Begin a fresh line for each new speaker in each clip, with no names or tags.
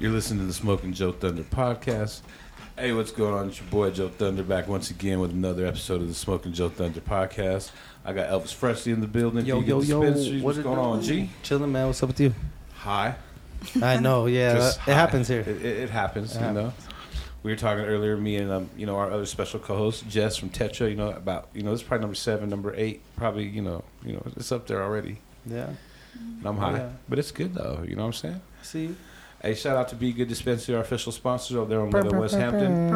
You're listening to the Smoking Joe Thunder podcast. Hey, what's going on? It's your boy Joe Thunder back once again with another episode of the Smoking Joe Thunder podcast. I got Elvis Presley in the building.
Yo, yo, yo.
What's
it
going on, G?
Chilling, man. What's up with you?
Hi.
I know, yeah.
Just
it
hi.
happens here.
It, it, it happens,
It
you know. We were talking earlier, me and um, you know our other special co-host Jess from Tetra. You know about you know this is probably number seven, number eight, probably you know you know it's up there already.
Yeah.
And I'm high,
Yeah.
but it's good though. You know what I'm saying?
See.
Hey, shout out to Be Good Dispensary, our official sponsors over there on Little West Hampton.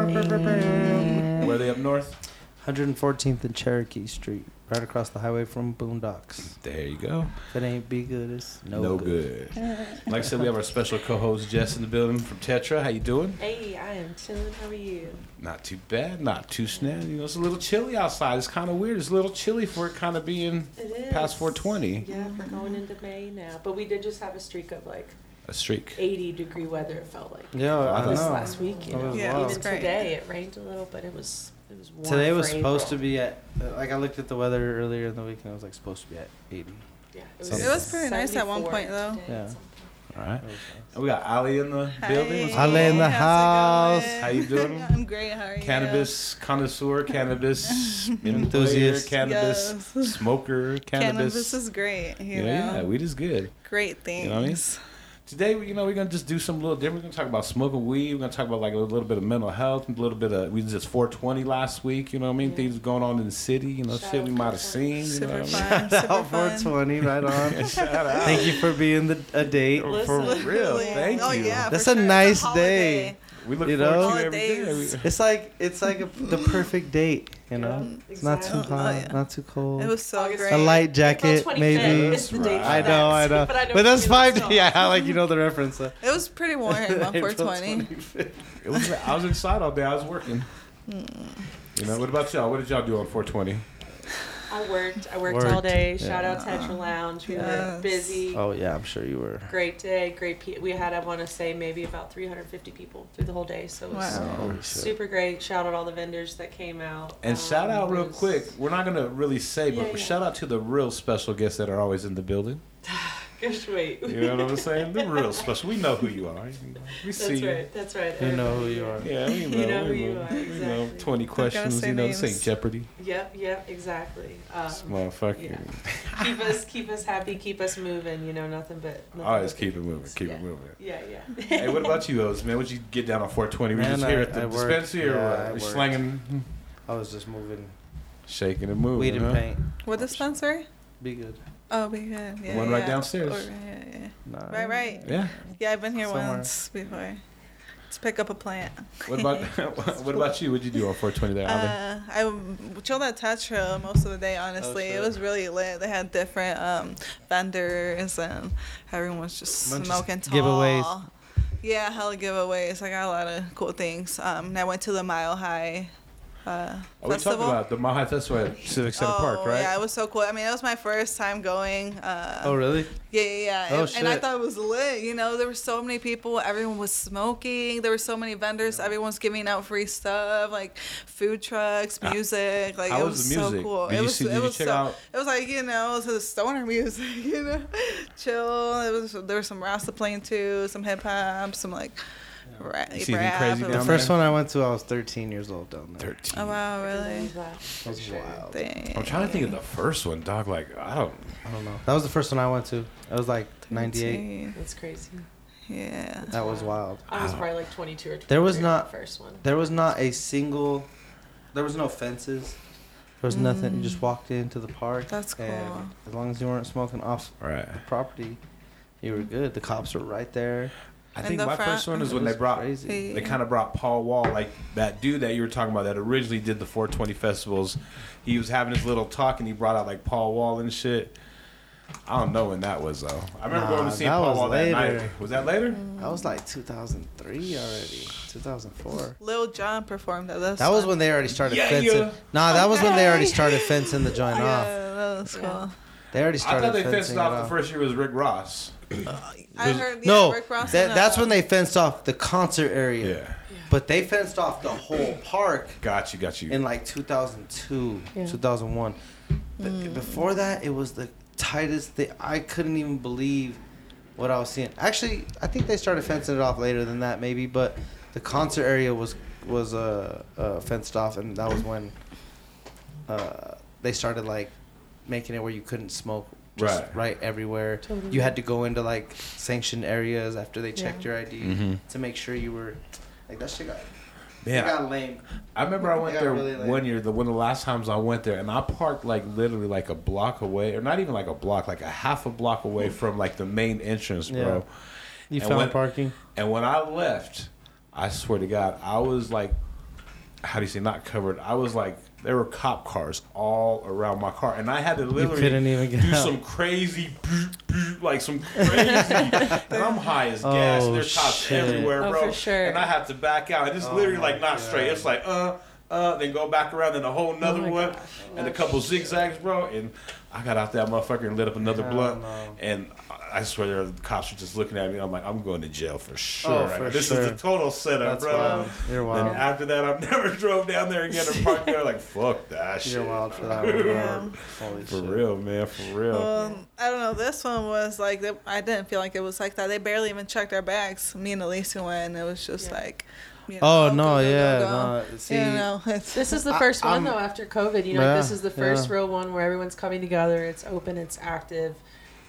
Where are they up north?
114th and Cherokee Street, right across the highway from Boondocks.
There you go.
If it ain't be good, it's no,
No,
good.
good. Like I said, we have our special co-host Jess in the building from Tetra. How you doing?
Hey, I am chilling. How are you?
Not too bad, not too snap. You know, it's a little chilly outside. It's kind of weird. It's a little chilly for it kind of being
It is.
past 420.
Yeah, we're going into May now. But we did just have a streak of like
A streak.
80 degree weather, it felt like.
Yeah, I don't
this
know.
last week, you know.
was
Yeah, it was
Even
great.
today, it rained a little, but it was it was warm.
Today was supposed
April.
to be at, uh, like, I looked at the weather earlier in the week and it was like supposed to be at 80.
Yeah,
It
It was pretty nice at one point, though.
today
Yeah.
at some point.
All right.
That was
And we got Ali in the building. What's
Hi.
Ale in the house.
How's it going?
How you doing?
I'm great. How are you?
Cannabis connoisseur, cannabis
Enthusiast.
enthusiast, cannabis
Yes.
smoker, cannabis.
Cannabis is great. You
yeah,
know,
yeah, weed is good.
great things.
You know what I mean? Today, you know, we're gonna just do some little different. We're gonna talk about smoking weed. We're gonna talk about like a little bit of mental health, a little bit of we just 420 last week. You know what I mean?
Yeah.
Things going on in the city. You know,
Shout
shit we might have seen. You know what I mean?
Shout
Super
out
fun.
420, right on.
Shout out.
Thank you for being the, a date.
for real.
Really.
Thank
oh,
you.
Yeah,
That's a
It's
nice
holiday.
day.
We look
You
forward
know?
to you every day.
It's like it's like a, the perfect date, you know.
Yeah,
It's not too hot,
Oh, yeah.
not too cold.
It was so
August
great.
a light jacket, maybe.
is the date
I
know, I know.
But, I know
But that's five.
still.
Yeah, I like you know the reference. Uh,
It was pretty warm on 420.
It was, I was inside all day. I was working.
Hmm.
You know, what about y'all? What did y'all do on 420?
I worked. I worked,
Worked,
all day.
yeah.
Shout out Tetra Lounge. We were busy.
Oh yeah, I'm sure you were.
Great day. Great. Pe- we had, I want to say, maybe about 350 people through the whole day. So it was
Wow.
Super great. Shout out all the vendors that came out.
And
Um,
shout out real
was-
quick. We're not gonna really say, but
Yeah, yeah.
shout out to the real special guests that are always in the building.
Just wait.
You know what I'm saying? The real special. We know who you are. We see
That's
you.
right. That's right.
You know who you are.
Yeah, we know.
You know who
we
you
know.
are,
We know. 20 questions. You know, this ain't
names.
Jeopardy.
Yep. Yep. Exactly. Um,
This motherfucker.
yeah. keep us keep us happy. Keep us moving. You know, nothing but. Nothing
Always
but
keep it moving. Keep
yeah.
it moving.
Yeah. Yeah.
hey, what about you, Oz, man? What'd you get down on 420? Were you
Man,
just here at the
I worked.
dispensary or
Yeah,
what?
I
slanging,
I was just moving
shaking and moving?
weed and
huh?
paint.
What the dispensary?
Be good.
Oh, be good. Yeah,
one right
yeah.
downstairs.
Or- yeah, yeah.
Nah.
Right, right.
Yeah.
Yeah, I've been here
Somewhere.
once before. To pick up a plant.
What about what about you? What'd you do on 420 there, Ali?
Uh, I w- chilled at Tetra most of the day. Honestly, it was really lit. They had different um, vendors, and everyone was just
Bunch
smoking tall.
giveaways.
Yeah, hella giveaways. I got a lot of cool things. Um, and I went to the Mile High uh,
Oh, we talked about the Festival at Civic Center
oh,
Park, right?
yeah, it was so cool. I mean, it was my first time going. Uh,
Oh really?
yeah, yeah, yeah.
Oh,
and, and I thought it was lit. You know, there were so many people. Everyone was smoking. There were so many vendors. Everyone's giving out free stuff, like food trucks, music. Like
How
it
was
was,
the
so cool.
Did
it was.
see-
it was so.
out-
It was like you know, it was the stoner music. You know, chill. It was. There was some Rasta playing too, some hip hop, some like. Ra-
You see anything crazy down
The
was-
there?
first one I went to, I was 13 years old down there.
13.
Oh wow, really?
That was wild.
Dang.
I'm trying to think of the first one, dog. Like I don't.
I don't know. That was the first one I went to. It was like 98.
13.
That's crazy.
Yeah.
That was wild.
I was probably like 22 or 23.
There was not-
the first one.
There was not a single. There was no fences. There was nothing. You just walked into the park.
That's cool.
and as long as you weren't smoking off
Right.
the property, you were good. The cops were right there.
I think my
front-
first one is when they brought.
crazy.
They kind of brought Paul Wall, like that dude that you were talking about that originally did the 420 festivals. He was having his little talk and he brought out like Paul Wall and shit. I don't know when that was though. I remember
Nah,
going to see
that
Paul
was
Wall that
later.
night. Was that later?
That was like 2003 already. 2004.
Lil Jon performed at this.
That was when they already started
Yeah,
fencing.
yeah.
Nah, that was when they already started fencing the joint
Yeah,
off.
that was cool.
They already started.
I thought they
fencing
fenced off
off.
the first year was Rick Ross.
I heard. Yeah,
no,
Rick Ross
that,
and,
that's
uh,
when they fenced off the concert area.
Yeah.
But they fenced off the whole park
Got you, got you.
in like 2002,
Yeah.
2001. But
Mm.
before that, it was the tightest thing. I couldn't even believe what I was seeing. Actually, I think they started fencing it off later than that, maybe. But the concert area was was uh, uh fenced off, and that was when uh they started like making it where you couldn't smoke just
Right.
right, everywhere.
Totally.
You had to go into like sanctioned areas after they checked
Yeah.
your ID
Mhm.
to make sure you were like that shit got, it
Man,
got lame.
I remember I went there
really
one year. The one of the last times I went there, and I parked like literally like a block away, or not even like a block, like a half a block away from like the main entrance, bro.
Yeah. You
And
found
when-
parking.
And when I left, I swear to God, I was like, how do you say, not covered. I was like, there were cop cars all around my car, and I had to literally
couldn't even get
do
out.
some crazy, like some crazy, and I'm high as gas,
Oh,
and there's cops
shit.
everywhere,
Oh,
bro.
for sure.
And I had to back out, and it's
Oh,
literally like not
God.
straight. It's like uh, uh, then go back around, then a whole nother
Oh
one,
gosh.
and a couple zigzags, bro. And I got out that motherfucker and lit up another
Hell
blunt,
no.
and I swear the cops were just looking at me. I'm like, I'm going to jail for sure.
Oh, for
right? this
sure.
is the total setup,
That's
bro.
wild. You're
Then
wild.
after that, I've never drove down there again and parked there. Like, fuck that shit.
You're wild for that one.
Yeah.
bro. Holy
For
shit.
real, man. For real.
Um, I don't know. This one was like I didn't feel like it was like that. They barely even checked our bags. Me and Elise went, and it was just
Yeah.
like. You
Oh no,
go, go, go,
yeah,
go.
no. See,
you know,
This is the
I-
first one
I'm-
though after COVID. You know,
Yeah,
this is the first
yeah.
real one where everyone's coming together. It's open. It's active.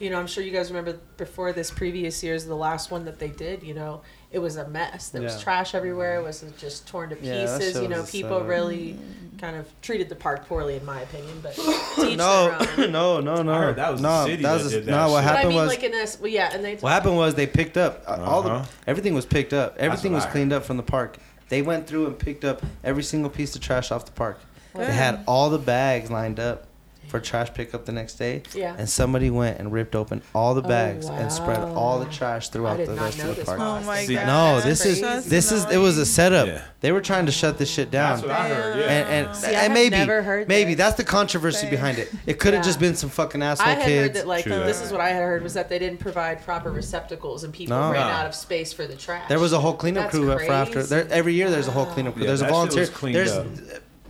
You know, I'm sure you guys remember before this previous year's the last one that they did. You know, it was a mess. There was trash everywhere. It was just torn to pieces.
shit
you know, people
setup.
really kind of treated the park poorly, in my opinion. But teach
no,
their own.
no, no, no.
I that was the
no,
city
that
that
was
did that
no. What
shit.
But I
happened
mean,
was
like in this, well, yeah, and they.
what happened was they picked up uh, all the
Uh-huh.
everything was picked up. Everything was cleaned up from the park. They went through and picked up every single piece of trash off the park.
Wow.
They had all the bags lined up for trash pickup the next day.
Yeah.
And somebody went and ripped open all the
Oh,
bags and spread all the trash throughout the rest of the park.
Oh my
See,
god.
No, this is
That's
this is it was a setup.
Yeah.
They were trying to shut this shit down.
That's what I heard. Yeah.
and and,
See,
and maybe
never heard
maybe that's the controversy
Same.
behind it. It could have
Yeah.
just been some fucking asshole
I had
kids.
heard that like
True
this
that.
is what I had heard was that they didn't provide proper receptacles and people
No.
ran
No.
out of space for the trash.
There was a whole cleanup
That's
crew for after. There, every year there's a whole cleanup crew.
Yeah,
there's a volunteer.
was cleaned
There's
up.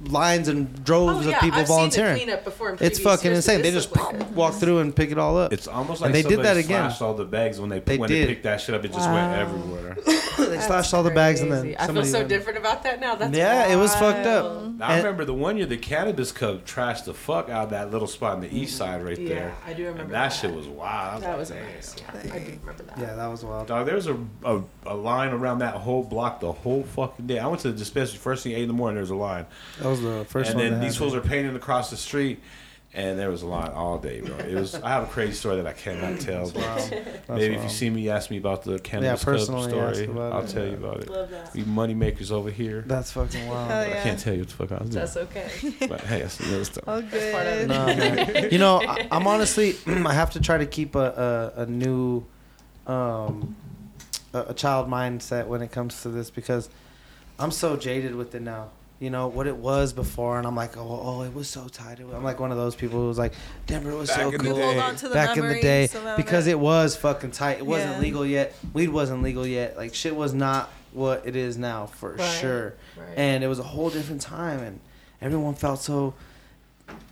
Lines and
Oh,
droves
yeah,
of people
I've seen the
volunteering.
cleanup before in
It's fucking
years,
insane. They just
like
walk through and pick it all up.
It's almost like
And they did
somebody
that again.
slashed all the bags when they,
They
when
did.
they picked that shit up. It just
Wow.
went everywhere.
they
That's
slashed all the bags and then
crazy. I feel so
went-
different about that now. That's
Yeah, it was fucked up.
Now, I
And-
remember the one year the Cannabis Cup trashed the fuck out of that little spot on the east mm-hmm. side right
Yeah,
there.
I do remember
And that,
that.
shit was wild.
That was
like,
nice. Yeah, I do remember that.
Yeah, that was wild.
Dog, there was a, a a line around that whole block the whole fucking day. I went to the dispensary first thing eight in the morning. There was a line,
That was the first
and
one.
then these fools are painting across the street, and there was a line all day, bro. It was. I have a crazy story that I cannot tell.
Wow. That's
Maybe if you see me, ask me about the cannabis Cup
personally ask
story.
about
I'll
it.
tell you about it.
Love that.
We money makers over here.
That's fucking wild.
Hell
But I can't tell you what the fuck I was doing.
That's okay.
But hey, that's another story.
All
part of
good.
it.
No. You know, I, I'm honestly, I have to try to keep a a, a new, um, a, a child mindset when it comes to this because I'm so jaded with it now. You know what it was before, and I'm like, oh, oh, it was so tight. I'm like one of those people who was like, Denver was
Back
so
in the
cool.
day.
Hold on to the
Back in the day, because
it.
it was fucking tight. It wasn't
Yeah.
legal yet. Weed wasn't legal yet. Like shit was not what it is now for
Right.
sure
Right.
and it was a whole different time and everyone felt so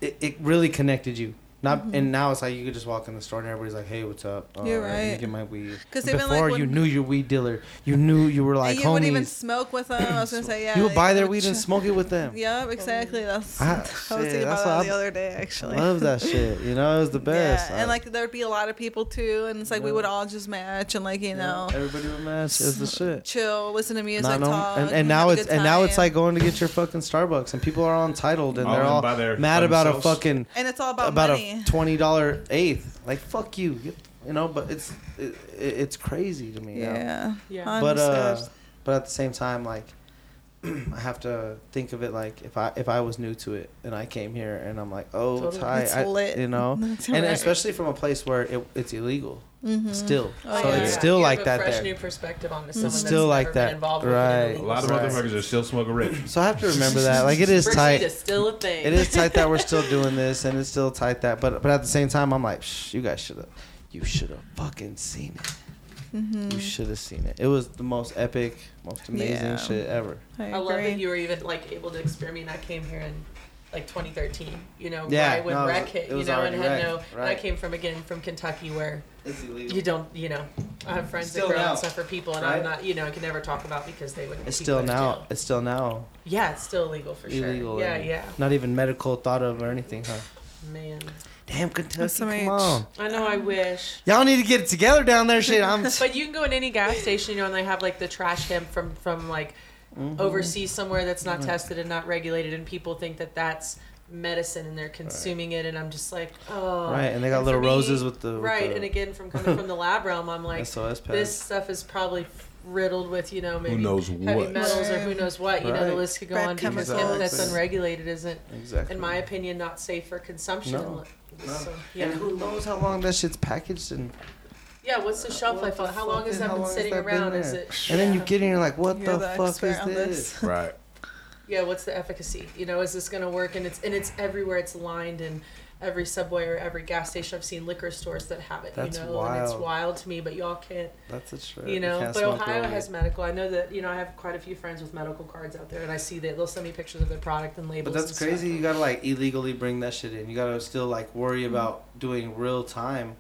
it, it really connected you not and now it's like you could just walk in the store and everybody's like hey what's up?
Mm-hmm. You're
Uh, let me get my weed.
'Cause
And
even, like,
before you
when-
knew your weed dealer. You knew you were like
and you wouldn't even smoke with them. I was gonna say yeah.
you would buy their
would
weed and
ch-
smoke it with them.
Yep, exactly. That's
Ah,
I was
shit,
thinking
that's
about that
what
the
I'm-
other day actually.
I love that shit you know it was the best.
Yeah,
I-
and like there'd be a lot of people too, and it's like we would all just match and like you
yeah,
know
everybody would match is the shit.
chill, listen to music,
Not no-
talk,
and, and now it's and now it's like going to get your fucking Starbucks and people are all entitled and they're all mad about a fucking
and it's all about,
about
money.
twenty dollar eighth. Like fuck you, you know. But it's it, it's crazy to me. you know?
yeah,
Yeah.
But uh, but at the same time, like I have to think of it like if I if I was new to it and I came here and I'm like, oh, it's
Totally.
high,
It's
I-
lit.
you know, and
right.
especially from a place where it, it's illegal
Mhm.
still.
Oh,
so
yeah.
it's still
You
like
have a
that
fresh
there.
new perspective on this. Someone
It's still like that.
involved with it in
Right.
A lot of
Right.
motherfuckers are still smoking rich.
So I have to remember that. Like it is
Fresh
tight.
is still a thing.
It is tight that we're still doing this, and it's still tight that. But but at the same time, I'm like, Shh, you guys should have, you should have fucking seen it.
Mm-hmm.
You should have seen it. It was the most epic, most amazing
Yeah.
shit ever.
I,
I love that you were even like able to experiment. I came here and like 2013. You know,
Yeah,
right when
no, it
hit. You know, and had
rec,
no. And I came from again from Kentucky where you don't. You know, I have friends
Still
that grow
now,
and stuff for people, and
right?
I'm not. You know, I can never talk about because they would.
It's still now.
jail.
It's still now
Yeah, it's still illegal for
illegal.
sure. Yeah,
and
yeah.
Not even medical thought of or anything, huh?
Man,
Damn, Kentucky, come
SMH.
on.
I know. I wish.
Y'all need to get it together down there. Shit, I'm.
But you can go in any gas station, you know, and they have like the trash hemp from from like
Mm-hmm.
overseas somewhere that's not tested and not regulated, and people think that that's medicine and they're consuming it, and I'm just like, oh.
Right, and they got
for
little
me-
roses with the with
right,
the
and again, from coming from the lab realm, I'm like, this stuff is probably riddled with you know maybe who
knows
heavy
what?
metals or who knows what. You know, the list could go
Bad
on because
chemicals.
hemp that's unregulated isn't,
exactly.
in my opinion, not safe for consumption.
No. No.
So, yeah.
And who knows how long that shit's packaged and
Yeah, what's the shelf
What
life
the
on? How long has that been sitting
that been
around? Is it?
and then you get in, you're like, what
You're
the,
the
fuck is this?
this.
Right.
Yeah, what's the efficacy? You know, is this going to work? And it's and it's everywhere. It's lined in every subway or every gas station. I've seen liquor stores that have it.
That's
you know, and it's
wild.
wild to me. But y'all can't.
That's a trip.
You know,
can't
but Ohio has
it.
medical. I know that you know I have quite a few friends with medical cards out there, and I see that they'll send me pictures of their product and labels.
But that's
and stuff.
crazy. You gotta like illegally bring that shit in. You gotta still like worry
Mm-hmm.
about doing real time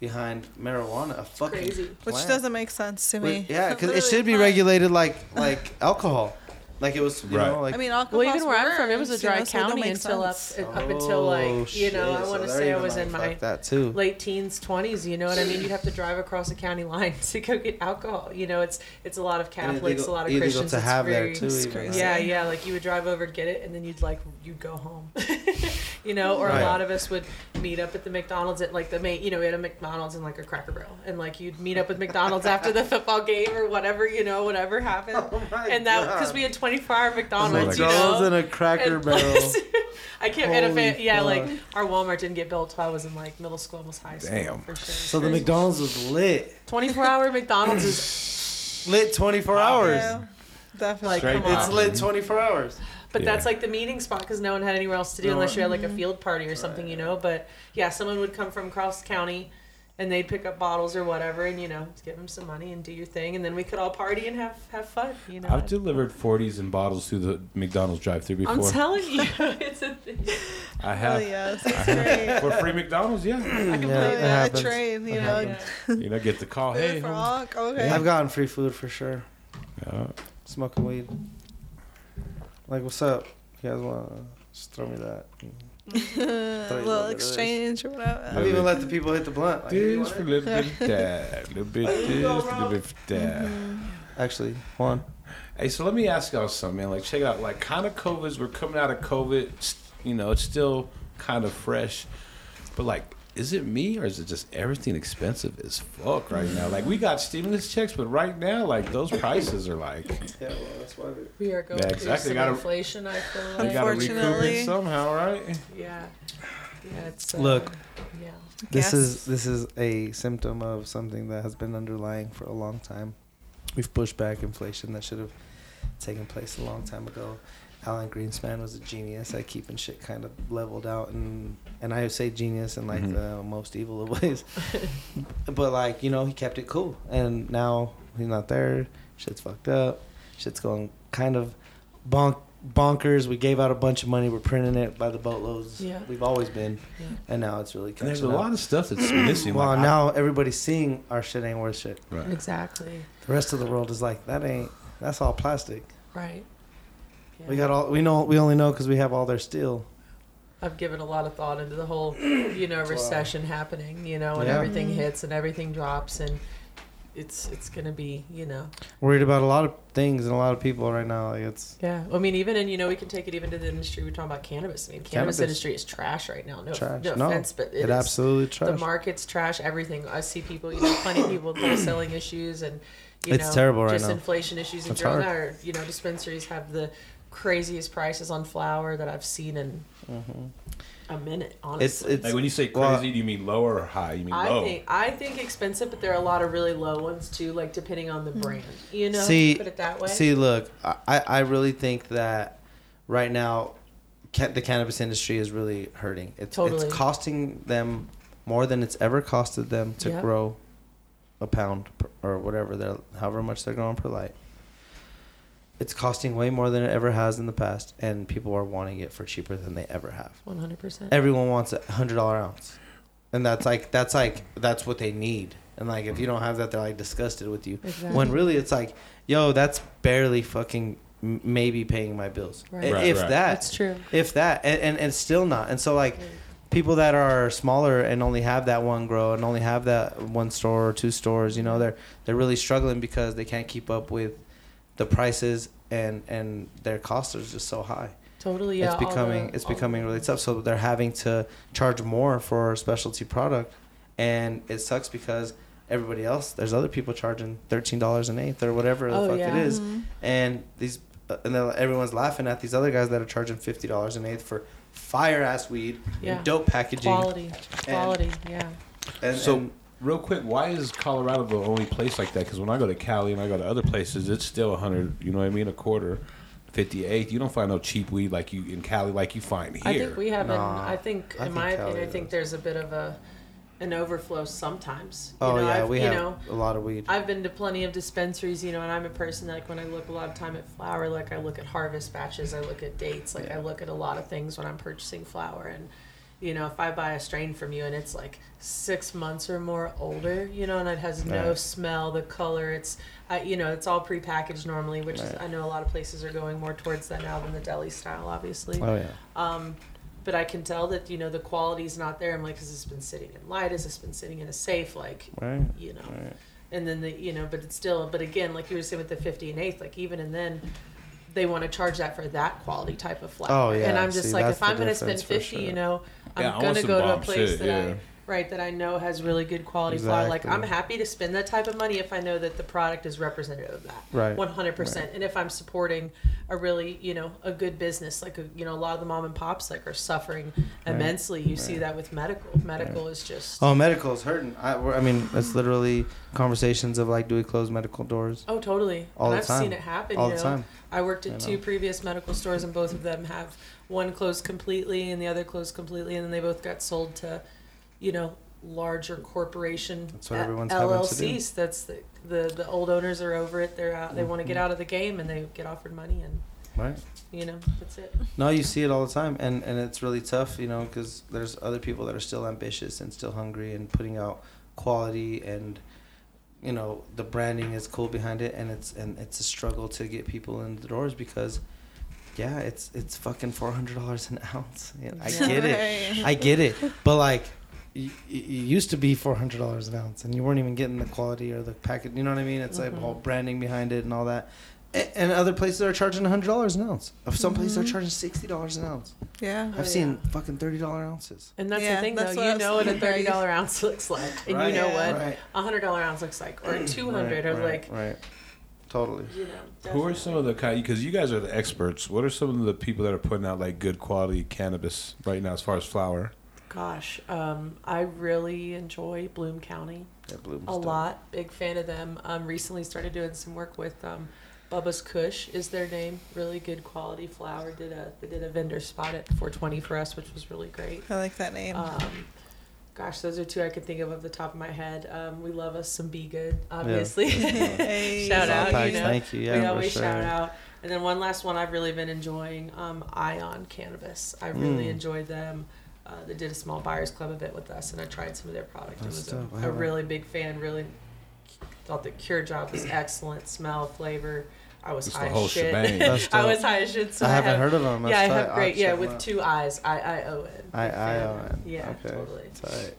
behind marijuana. A fucking
crazy.
Which
plant.
doesn't make sense to me.
But- yeah, because it should be
plant.
regulated like like alcohol, like it was. You
Right.
know, like
I mean, alcohol.
Well, even where I'm from, it was a dry county until up,
sense.
up until like oh, you know
Oh,
I want to
they're
say I was
like,
in my
that too.
late teens, twenties. You know what I mean? You'd have to drive across the county line to go get alcohol. You know, it's it's a lot of Catholics,
illegal-
a lot of Christians.
to
it's
have
very,
there too.
It's
even,
crazy.
Yeah,
right?
yeah. Like you would drive over, get it, and then you'd like you'd go home. you know, or
Right.
a lot of us would meet up at the McDonald's at like the main. You know, we had a McDonald's and like a Cracker Barrel, and like you'd meet up with McDonald's after the football game or whatever. You know, whatever happened.
Oh my
and that because we had 24 hour McDonald's. you
McDonald's
know.
and a Cracker
And
Barrel.
I can't. And if
Holy
it, yeah, like our Walmart didn't get built till I was in like middle school, almost high school.
Damn.
For sure.
So the McDonald's was lit,
24 hour McDonald's is,
lit 24 hours.
Yeah, definitely.
Like,
Straight
come on.
It's lit 24 hours.
but that's like the meeting spot because no one had anywhere else to do
No
unless you had like a field party or something, you know. But yeah, someone would come from across county. And they'd pick up bottles or whatever, and you know, give them some money and do your thing, and then we could all party and have have fun. You know,
I've delivered 40s and bottles through the McDonald's drive-through before.
I'm telling you, it's a thing.
I
Oh
have.
yes,
I have. For free McDonald's, yeah.
I can
Yeah,
believe
it
that.
happens.
You
It
know.
happens.
You know, get the call.
Food
Hey,
for
home-
okay.
I've gotten free food for sure.
Yeah.
Smoking weed. Like, what's up? You guys want to just throw me that?
a
you
little
what it is.
exchange or whatever.
I've even let the people hit the blunt. Like, you
This for a
it?
little bit of that, a little bit this,
you
a little bit of that. Mm-hmm.
Actually, one.
Hey, so let me ask y'all something, man. Like, check it out. Like, kind of COVID's, we're coming out of COVID. You know, it's still kind of fresh. But, like, is it me or is it just everything expensive as fuck right now? Like, we got stimulus checks, but right now, like, those prices are like,
Yeah, well, that's why.
We are going
Yeah,
through
exactly.
some
Gotta-
inflation. I feel
we
like.
got to recoup
Unfortunately.
it somehow, right?
Yeah. Yeah, it's uh,
Look.
Yeah.
This
Gas.
is this is a symptom of something that has been underlying for a long time. We've pushed back inflation that should have taken place a long time ago. Alan Greenspan was a genius at keeping shit kind of leveled out, and and I say genius in like
Mhm.
the most evil of ways. but like you know, he kept it cool, and now he's not there. Shit's fucked up. Shit's going kind of bonk bonkers. We gave out a bunch of money. We're printing it by the boatloads.
Yeah.
We've always been,
Yeah.
and now it's really
And
catching
there's a
up.
lot of stuff that's missing.
Well,
like, I-
now everybody's seeing our shit ain't worth shit.
right.
Exactly.
The rest of the world is like, that ain't. That's all plastic.
Right.
We got all. We know. We only know because we have all their steel.
I've given a lot of thought into the whole, you know, recession happening, you know, and
Yeah.
everything mm-hmm. hits and everything drops and it's it's gonna be, you know.
Worried about a lot of things and a lot of people right now. Like it's.
Yeah. I mean even and you know, we can take it even to the industry we're talking about cannabis. I mean cannabis,
Cannabis.
industry is trash right now. No,
Trash.
no
No,
offense, but
It,
it is.
absolutely trash.
the market's trash, everything. I see people, you know, plenty of people selling issues and you
It's
know,
terrible right
just
now.
inflation issues in
It's
general.
hard.
Or, you know, dispensaries have the craziest prices on flower that I've seen in
Mhm.
a minute, honestly.
It's it's.
Like when you say crazy,
well,
do you mean low or high? You mean
I
low?
think I think expensive, but there are a lot of really low ones too, like depending on the brand. You know,
See-
put it that way.
See, look, I I really think that right now, ca- the cannabis industry is really hurting. It's
Totally.
it's costing them more than it's ever costed them to
Yep.
grow a pound per, or whatever they're however much they're growing per light. It's costing way more than it ever has in the past, and people are wanting it for cheaper than they ever have.
One hundred percent.
Everyone wants a hundred dollar ounce, and that's like that's like that's what they need. And like if you don't have that, they're like disgusted with you.
Exactly.
When really it's like, yo, that's barely fucking m- maybe paying my bills,
Right.
Right,
if
right.
that.
That's true.
If that, and, and and still not. And so like people that are smaller and only have that one grow and only have that one store or two stores, you know, they're they're really struggling because they can't keep up with the prices and and their costs are just so high.
Totally. Yeah.
it's becoming
the-
it's becoming really tough. So they're having to charge more for a specialty product, and it sucks because everybody else there's other people charging thirteen dollars an eighth or whatever the
Oh,
fuck
yeah.
it is,
Mhm.
and these uh, and then everyone's laughing at these other guys that are charging fifty dollars an eighth for fire ass weed
Yeah.
and dope packaging.
Quality. Quality. Yeah.
And,
So,
and-
real quick, why is Colorado the only place like that? Because when I go to Cali and I go to other places, it's still a hundred. You know what I mean? A quarter, fifty eighth. You don't find no cheap weed like you in Cali, like you find here.
I think we have an. I think,
I
in
think
my
Cali
opinion, I think there's a bit of a an overflow sometimes. You
oh
know,
yeah,
I've,
we
you
have
know,
a lot of weed.
I've been to plenty of dispensaries, you know, and I'm a person that, like when I look a lot of time at flower like I look at harvest batches, I look at dates, like I look at a lot of things when I'm purchasing flower and you know, if I buy a strain from you and it's like six months or more older, you know, and it has no smell, the color, it's, I, you know, it's all prepackaged normally, which is I know a lot of places are going more towards that now than the deli style, obviously.
oh yeah.
Um, but I can tell that you know the quality's not there. I'm like, has this been sitting in light? Has this been sitting in a safe? Like,
Right.
you know.
Right.
And then the you know, but it's still. But again, like you were saying with the 50 and eighth, like even and then, they want to charge that for that quality type of flower.
Oh, yeah.
And I'm just
See,
like, if I'm going to spend
difference for
50, you know,
Yeah, I'm
gonna go to a place
shit,
that
yeah.
I right that I know has really good quality flower. Like I'm happy to spend that type of money if I know that the product is representative of that.
Right.
One hundred percent. And if I'm supporting a really, you know, a good business, like a, you know, a lot of the mom and pops like are suffering immensely. You see that with medical. Medical is just.
Oh, medical is hurting. I, I mean, it's literally conversations of like, do we close medical doors?
Oh, totally.
All
and
the
I've
time.
seen it happen.
All
you
the
know,
time.
I worked at
You
two
know.
previous medical stores, and both of them have one closed completely and the other closed completely, and then they both got sold to, you know, larger corporation
That's what everyone's having to do.
LLCs. That's the, the the old owners are over it. They're out. They want to get
mm-hmm.
out of the game, and they get offered money, and
Right.
you know, that's it.
No, you see it all the time, and and it's really tough, you know, because there's other people that are still ambitious and still hungry and putting out quality, and you know the branding is cool behind it, and it's and it's a struggle to get people in the doors because, yeah, it's it's fucking four hundred dollars an ounce. You know, I
Yeah.
get it, I get it, but like. It used to be four hundred dollars an ounce, and you weren't even getting the quality or the package. You know what I mean? It's like
Mhm.
all branding behind it and all that. A- And other places are charging hundred dollars an ounce. Some places are
Mhm.
charging sixty dollars an ounce.
Yeah.
Oh,
I've seen
yeah.
fucking thirty dollar ounces.
And that's
Yeah,
the thing,
that's
though.
what I
You know what a thirty dollar ounce looks like, and
Right,
you know
yeah.
what
Right.
a hundred dollar ounce looks like, or a two hundred, or
right,
like
right, totally.
you know.
Who are some of the kind? Because you guys are the experts. What are some of the people that are putting out like good quality cannabis right now, as far as flower?
Gosh, um, I really enjoy Bloom County.
Yeah, Bloom's
a
dope.
lot. Big fan of them. Um, recently started doing some work with um, Bubba's Kush is their name. Really good quality flower. Did a they did a vendor spot at 420 for us, which was really great.
I like that name.
Um, gosh, those are two I could think of off the top of my head. Um, we love us some Be Good, obviously.
Hey.
shout out,
Packs,
you know.
Thank you. Yeah,
we always
sure.
shout out. And then one last one I've really been enjoying, um, Ion Cannabis. I really
Mm.
enjoyed them. Uh, they did a small buyers club event with us, and I tried some of their product.
That's
it was
dope.
A, a
haven't-
really big fan. Really thought the cure job was excellent. Smell, flavor. I was
It's
high
the whole
as shit.
shebang.
That's
I was high as shit. So
I haven't
have,
heard of them.
Yeah, I
Let's try-
have
I'll
great. Yeah, with
out.
two eyes. I I O N.
I
Big
I
fan
O
it. Yeah,
okay.
totally.
Tight.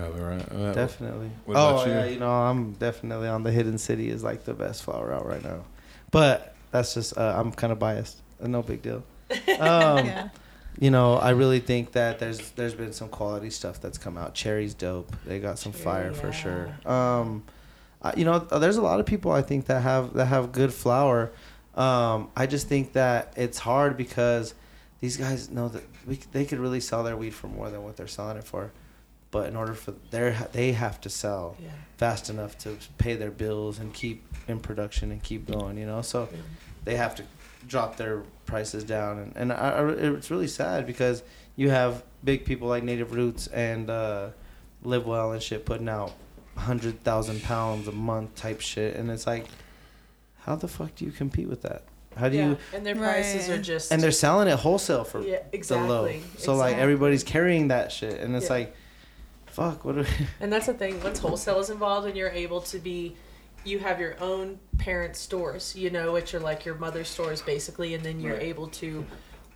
All right. Uh,
Definitely.
what
oh
about you?
yeah, you know I'm definitely on the Hidden City is like the best flower out right now, but that's just uh, I'm kind of biased. Uh, No big deal. Um,
yeah.
You know, I really think that there's there's been some quality stuff that's come out. Cherry's dope. They got some fire
Cherry,
for sure. Um, I, you know, there's a lot of people I think that have that have good flower. Um, I just think that it's hard because these guys know that we they could really sell their weed for more than what they're selling it for, but in order for their they have to sell
Yeah.
fast enough to pay their bills and keep in production and keep going. You know, so
yeah.
they have to drop their prices down and, and I, I, it's really sad because you have big people like native roots and uh, LivWell and shit putting out 100000 pounds a month type shit and it's like how the fuck do you compete with that? How do
yeah.
you?
and their prices are just
And they're selling it wholesale for
yeah,
the
exactly.
low. So like everybody's carrying that shit, and it's
Yeah.
like, fuck, what? Do we,
And that's the thing. Once wholesale is involved, and you're able to be, you have your own parent stores, you know, which are like your mother stores basically, and then you're
Right.
able to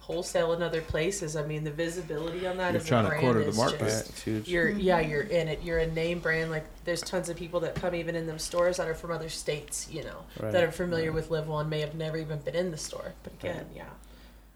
wholesale in other places. I mean, the visibility on that
You're
as
trying
a
to
brand
corner the
is
market.
right,
just.
it's huge.
You're yeah,
Mm-hmm.
you're in it. You're a name brand. Like there's tons of people that come even in them stores that are from other states, you know,
Right.
that are familiar with Live One, may have never even been in the store. But again, yeah.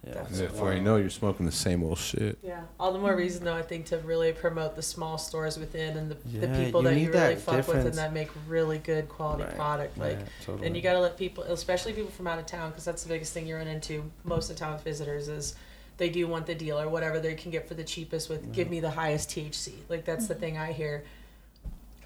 Yeah,
That's
Yeah, Before you know, you're smoking the same old shit.
Yeah, all the more reason though I think to really promote the small stores within and the, the people
you
that you really
that
fuck with and that make really good quality
Right,
product. Like,
right, totally.
and you gotta let people, especially people from out of town, because that's the biggest thing you run into most of the time with visitors is they do want the deal or whatever they can get for the cheapest with give me the highest THC. Like that's the thing I hear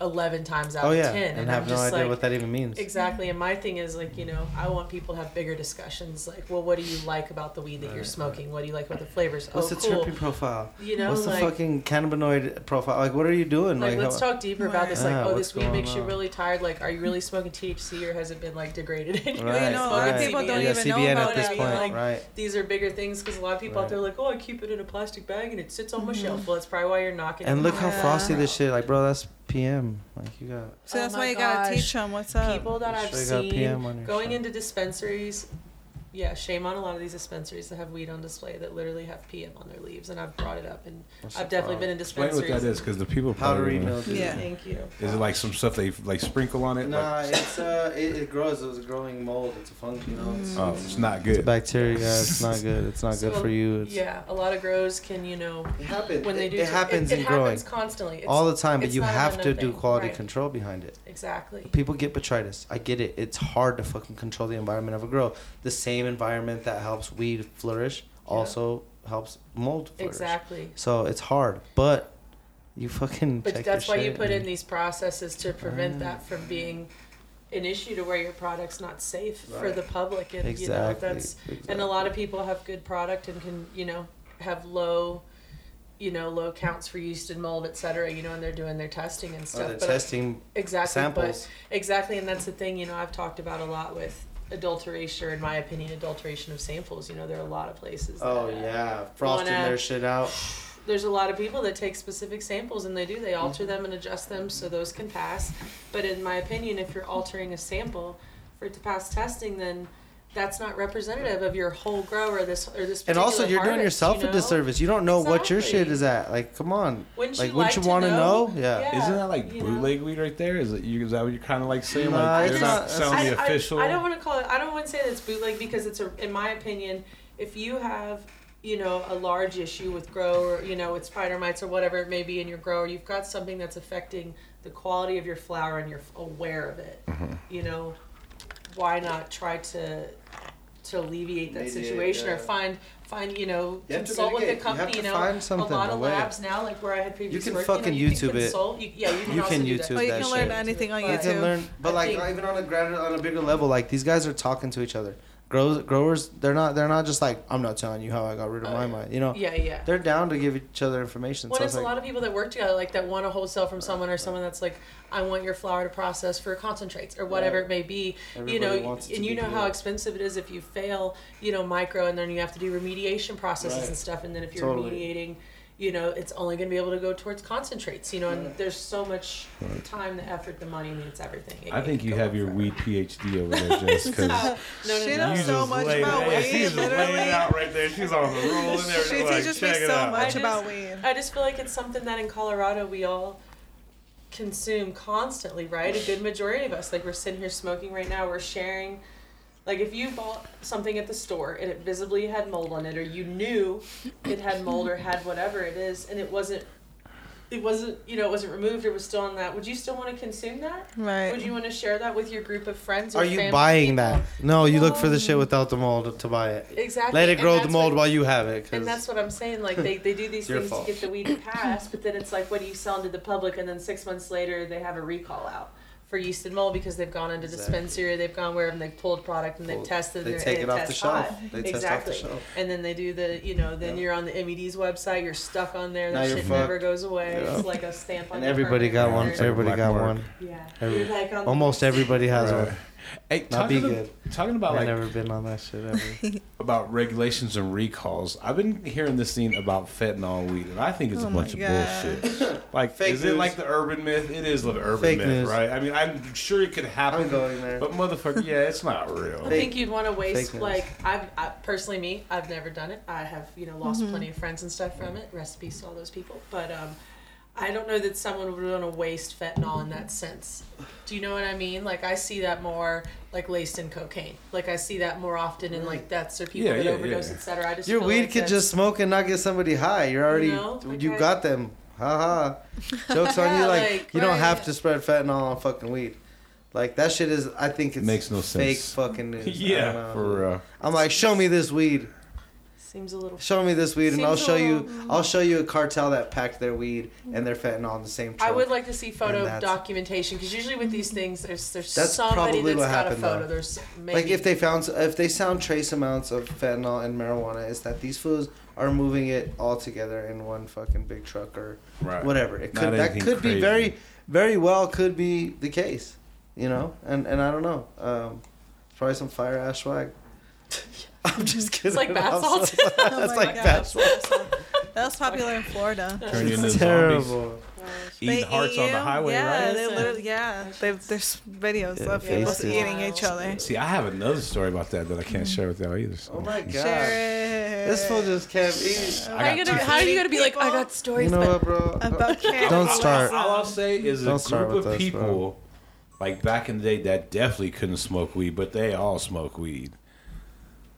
eleven times out
oh
of
yeah,
ten,
and,
and,
have
I'm
no
just
idea
like.
what that even means.
Exactly, and my thing is like you know I want people to have bigger discussions. Like, well, what do you like about the weed that you're
Right,
smoking? What do you like about the flavors?
What's
oh,
the
cool.
terpene profile?
You know,
What's the
like,
fucking cannabinoid profile? Like, what are you doing?
like, let's
how-
talk deeper about this. Like,
Yeah,
oh, this weed
going
makes you really tired. Like, are you really smoking THC or has it been like degraded? And you're
you know, a lot of people don't
yeah,
even know about
it.
point,
Like. These are bigger things because a lot of people out there are like, oh, I keep it in a plastic bag and it sits on my mm-hmm. shelf. Well, that's probably why you're knocking. It.
And look how frosty this shit. Like, bro, that's PM. Like, you got.
So
Oh
that's
my
why you gotta
gosh.
teach them what's up.
People that I've
Sure
seen
PM
going into dispensaries. Yeah, shame on a lot of these dispensaries that have weed on display that literally have PM on their leaves, and I've brought it up, and
What's
I've definitely
problem?
been in dispensaries.
Explain
dispensaries.
what that is, because the people
Powdery
probably don't
mildew.
Yeah.
Thank you.
Is it like some stuff they like sprinkle on it?
Nah,
Like,
it's uh, it, it grows. It's a growing mold. It's a fungus, you know. It's,
oh, it's not
it's
good.
bacteria. It's not good. It's not good for you. It's,
Yeah, a lot of grows can, you know,
It happens.
when they
it,
do
it happens
it,
in
it
growing
happens constantly. It's,
all the time, but you have to do quality
right.
control behind it.
exactly.
People get botrytis. I get it. It's hard to fucking control the environment of a grow. The same environment that helps weed flourish also helps mold flourish.
Exactly.
So it's hard, but you fucking.
But
check
that's why you put in these processes to prevent
Ah.
that from being an issue to where your product's not safe for the public and
Exactly.
you know that's
exactly.
and a lot of people have good product and can you know have low you know low counts for yeast and mold et cetera you know and they're doing their testing and
Oh,
stuff
they're
but
testing
exactly
samples.
but exactly and that's the thing you know i've talked about a lot with adulteration or in my opinion adulteration of samples you know there are a lot of places
Oh
that, uh,
yeah, frosting
wanna-
their shit out.
there's a lot of people that take specific samples and they do they
Mm-hmm.
alter them and adjust them so those can pass but in my opinion if you're altering a sample for it to pass testing then that's not representative of your whole grow or this or this
And also, you're doing yourself
you
a disservice. You don't know what your shit is at. Like, come on.
Wouldn't
like,
you
wouldn't
like
you want to
know?
know? Yeah.
Yeah.
Isn't that like
you know?
bootleg weed right there? Is it you? Is that what you're kind of like saying?
Nah,
like
it's
they're not
not-
selling
I,
the
I-
official.
I, don't want to call it. I don't want to say that it's bootleg because it's a. In my opinion, if you have, you know, a large issue with grow or you know with spider mites or whatever it may be in your grower, you've got something that's affecting the quality of your flower and you're aware of it.
Mm-hmm.
You know, why not try to to alleviate that
Mediate,
situation
yeah.
or find find you know
You
consult with a
mitigate. You have
company.
to
You, know,
find something,
a lot
a
of
way.
labs now, like where I had previously
can
worked,
fucking
you know, you
YouTube
can
it.
You, yeah, you can,
You
also
can
do that.
YouTube
Oh, you
that
can learn
shit.
anything on
You can
YouTube.
learn, but like
think-
even on a grand, on a bigger level, like these guys are talking to each other. Grows, growers, they're not, they're not just like I'm not telling you how I got rid of
Oh,
my
yeah.
mind. You know,
Yeah, yeah.
they're down to give each other information.
Well,
so
it's
it's
a lot of people that work together, like that want to wholesale from someone or someone that's like, I want your flower to process for concentrates or whatever it may be.
Everybody
you know, and you know
good.
how expensive it is if you fail, you know, micro, and then you have to do remediation processes
Right.
and stuff. And then if you're
Totally.
remediating, you know, it's only going to be able to go towards concentrates. You know, and there's so much
Right.
time, the effort, the money. I mean, it's everything. It
I think you have your
forever.
weed PhD over there just because.
No, no,
She
no.
knows so much about
it-
weed,
She's just laying
literally.
out right there. She's on the roll and
She
everything. Like,
teaches me
check
so
out.
much
just-
about weed.
I just feel like it's something that in Colorado we all consume constantly, right? A good majority of us, like we're sitting here smoking right now, we're sharing. Like if you bought something at the store and it visibly had mold on it, or you knew it had mold or had whatever it is, and it wasn't, it wasn't, you know, it wasn't removed or was still on that. Would you still want to consume that?
Right.
Would you want to share that with your group of friends? Or
are you
family
buying
people?
that? No, you look for the shit without the mold to buy it.
Exactly.
Let it grow the mold
what-
while you have it.
And that's what I'm saying. Like they, they do these things
fault.
to get the weed to pass, but then it's like, what do you sell to the public? And then six months later, they have a recall out for yeast and mold because they've gone into
Exactly.
dispensary, they've gone wherever, and they've pulled product and they've
Pulled-
tested.
they
and
take
and
it off the shelf.
hot.
They test
exactly.
off the shelf.
And then they do the, you know, then
Yeah.
you're on the MED's website, you're stuck on there. That
you're
shit
fucked.
never goes away.
Yeah.
It's like a stamp on
And everybody got one. Everybody got one.
Yeah.
Every-
like on the-
Almost everybody has
Right.
one.
Hey,
Not be
talking,
good.
talking about
I've
like
never been on that shit ever.
about regulations and recalls. I've been hearing this thing about fentanyl weed, and I think it's
Oh
a
my
bunch of bullshit. Like,
Fake
is it like the urban myth? It is the urban
Fake
myth,
news.
right? I mean, I'm sure it could happen,
I'm going there.
but motherfucker, yeah, it's not real.
I
think you'd want to waste
fake
like I've I, personally me. I've never done it. I have you know lost plenty of friends and stuff from it. Rest in peace to all those people. But um, I don't know that someone would want to waste fentanyl in that sense. Do you know what I mean? Like I see that more like laced in cocaine. Like I see that more often in like deaths or people
Yeah,
that
yeah,
overdose,
yeah.
etc. I just
Your weed
like
could just smoke and not get somebody high. You're already
You know, like
you
I-
got them. Ha ha. Jokes on you. Like,
like,
you don't have to spread fentanyl on fucking weed. Like that shit is. I think it's
Makes no
fake
sense.
fucking news.
Yeah, for uh,
I'm like, show me this weed.
Seems a little.
Show me this weed, and I'll
Seems a
show you. I'll show you a cartel that packed their weed and their fentanyl in the same truck.
I would like to see photo documentation because usually with these things, there's there's
That's
somebody
probably
that's
what
got
happened,
a photo.
though.
There's maybe
like if they found if they found trace amounts of fentanyl and marijuana, is that these fools are moving it all together in one fucking big truck or
right.
whatever. It
Not
could that
anything
could be very very well could be the case, you know. And and I don't know. Um, probably some fire ash swag. I'm just kidding.
It's like bath
I'm
salt.
so-
Oh
That's
my
like
God.
bath salt.
That was popular in Florida.
Turn you into
It's
zombies.
terrible.
Eating hearts on the highway,
yeah,
right?
They literally, yeah, they, there's videos
Yeah,
of people
face it.
eating each other.
See, I have another story about that that I can't share with y'all either. So.
Oh my god.
Share it.
This fool just can't eat.
How are you gonna? How are you gonna be like? I
people.
got
You
stories,
know
but
what, bro?
About cannibalism.
Don't start.
All I'll say is a
Don't start
group
with
of
us,
people,
bro.
like back in the day, that definitely couldn't smoke weed, but they all smoke weed.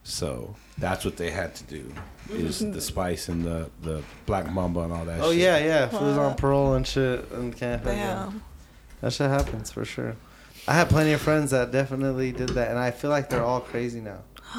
So that's what they had to do. Is the spice and the, the black mamba and all that.
Oh
shit.
yeah, yeah. Fools on parole and shit and can't.
Damn.
That shit happens for sure. I have plenty of friends that definitely did that, and I feel like they're all crazy now.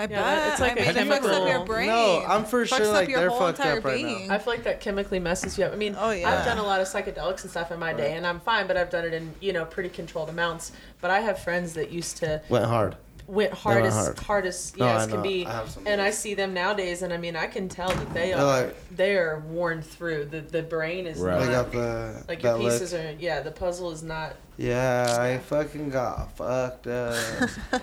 I bet.
it's like
I
a
mean, it fucks up your brain.
No, I'm for
Fucks
sure
up
like
your
they're
whole
fucked
entire
up right
being.
now.
I feel like that chemically messes you up. I mean,
Oh, yeah.
I've done a lot of psychedelics and stuff in my day, and I'm fine, but I've done it in you know pretty controlled amounts. But I have friends that used to
Went hard.
Went hard
went
as
hard.
hard as
No,
yeah, as can be.
I
and I see them nowadays, and I mean, I can tell that they
They're like-
they are worn through. The the brain is
Right.
They
not
got the
like your
that look.
pieces are yeah. The puzzle is not.
Yeah, I fucking got fucked up.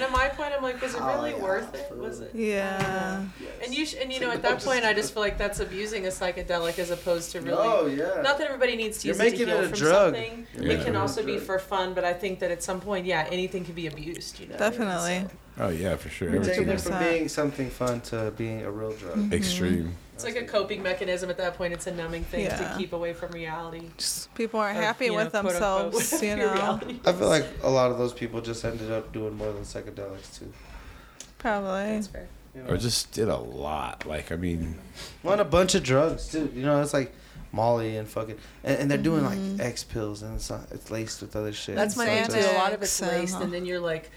And at my point, I'm like, was it
Oh,
really
yeah,
worth it? Was it?
Yeah.
And you sh- and you know at that point, I just feel like that's abusing a psychedelic as opposed to really.
oh yeah.
Not that everybody needs to
You're
use it to heal
it a
from
drug.
something.
You're
It can also be for fun, but I think that at some point, yeah, anything can be abused. You know.
Definitely.
So
Oh yeah, for sure.
You're taking it from being something fun to being a real drug.
extreme.
It's like a coping mechanism at that point. It's a numbing thing
Yeah.
to keep away from reality.
Just people aren't
Or,
happy
you know,
with
quote, unquote,
themselves, you know.
reality.
I feel like a lot of those people just ended up doing more than psychedelics too.
Probably.
That's fair.
You know?
Or just did a lot. Like I mean,
on a bunch of drugs too. You know, it's like Molly and fucking, and, and they're doing like X pills, and it's not, it's laced with other shit.
That's my
like
thing A lot of it's laced,
uh,
and then you're like,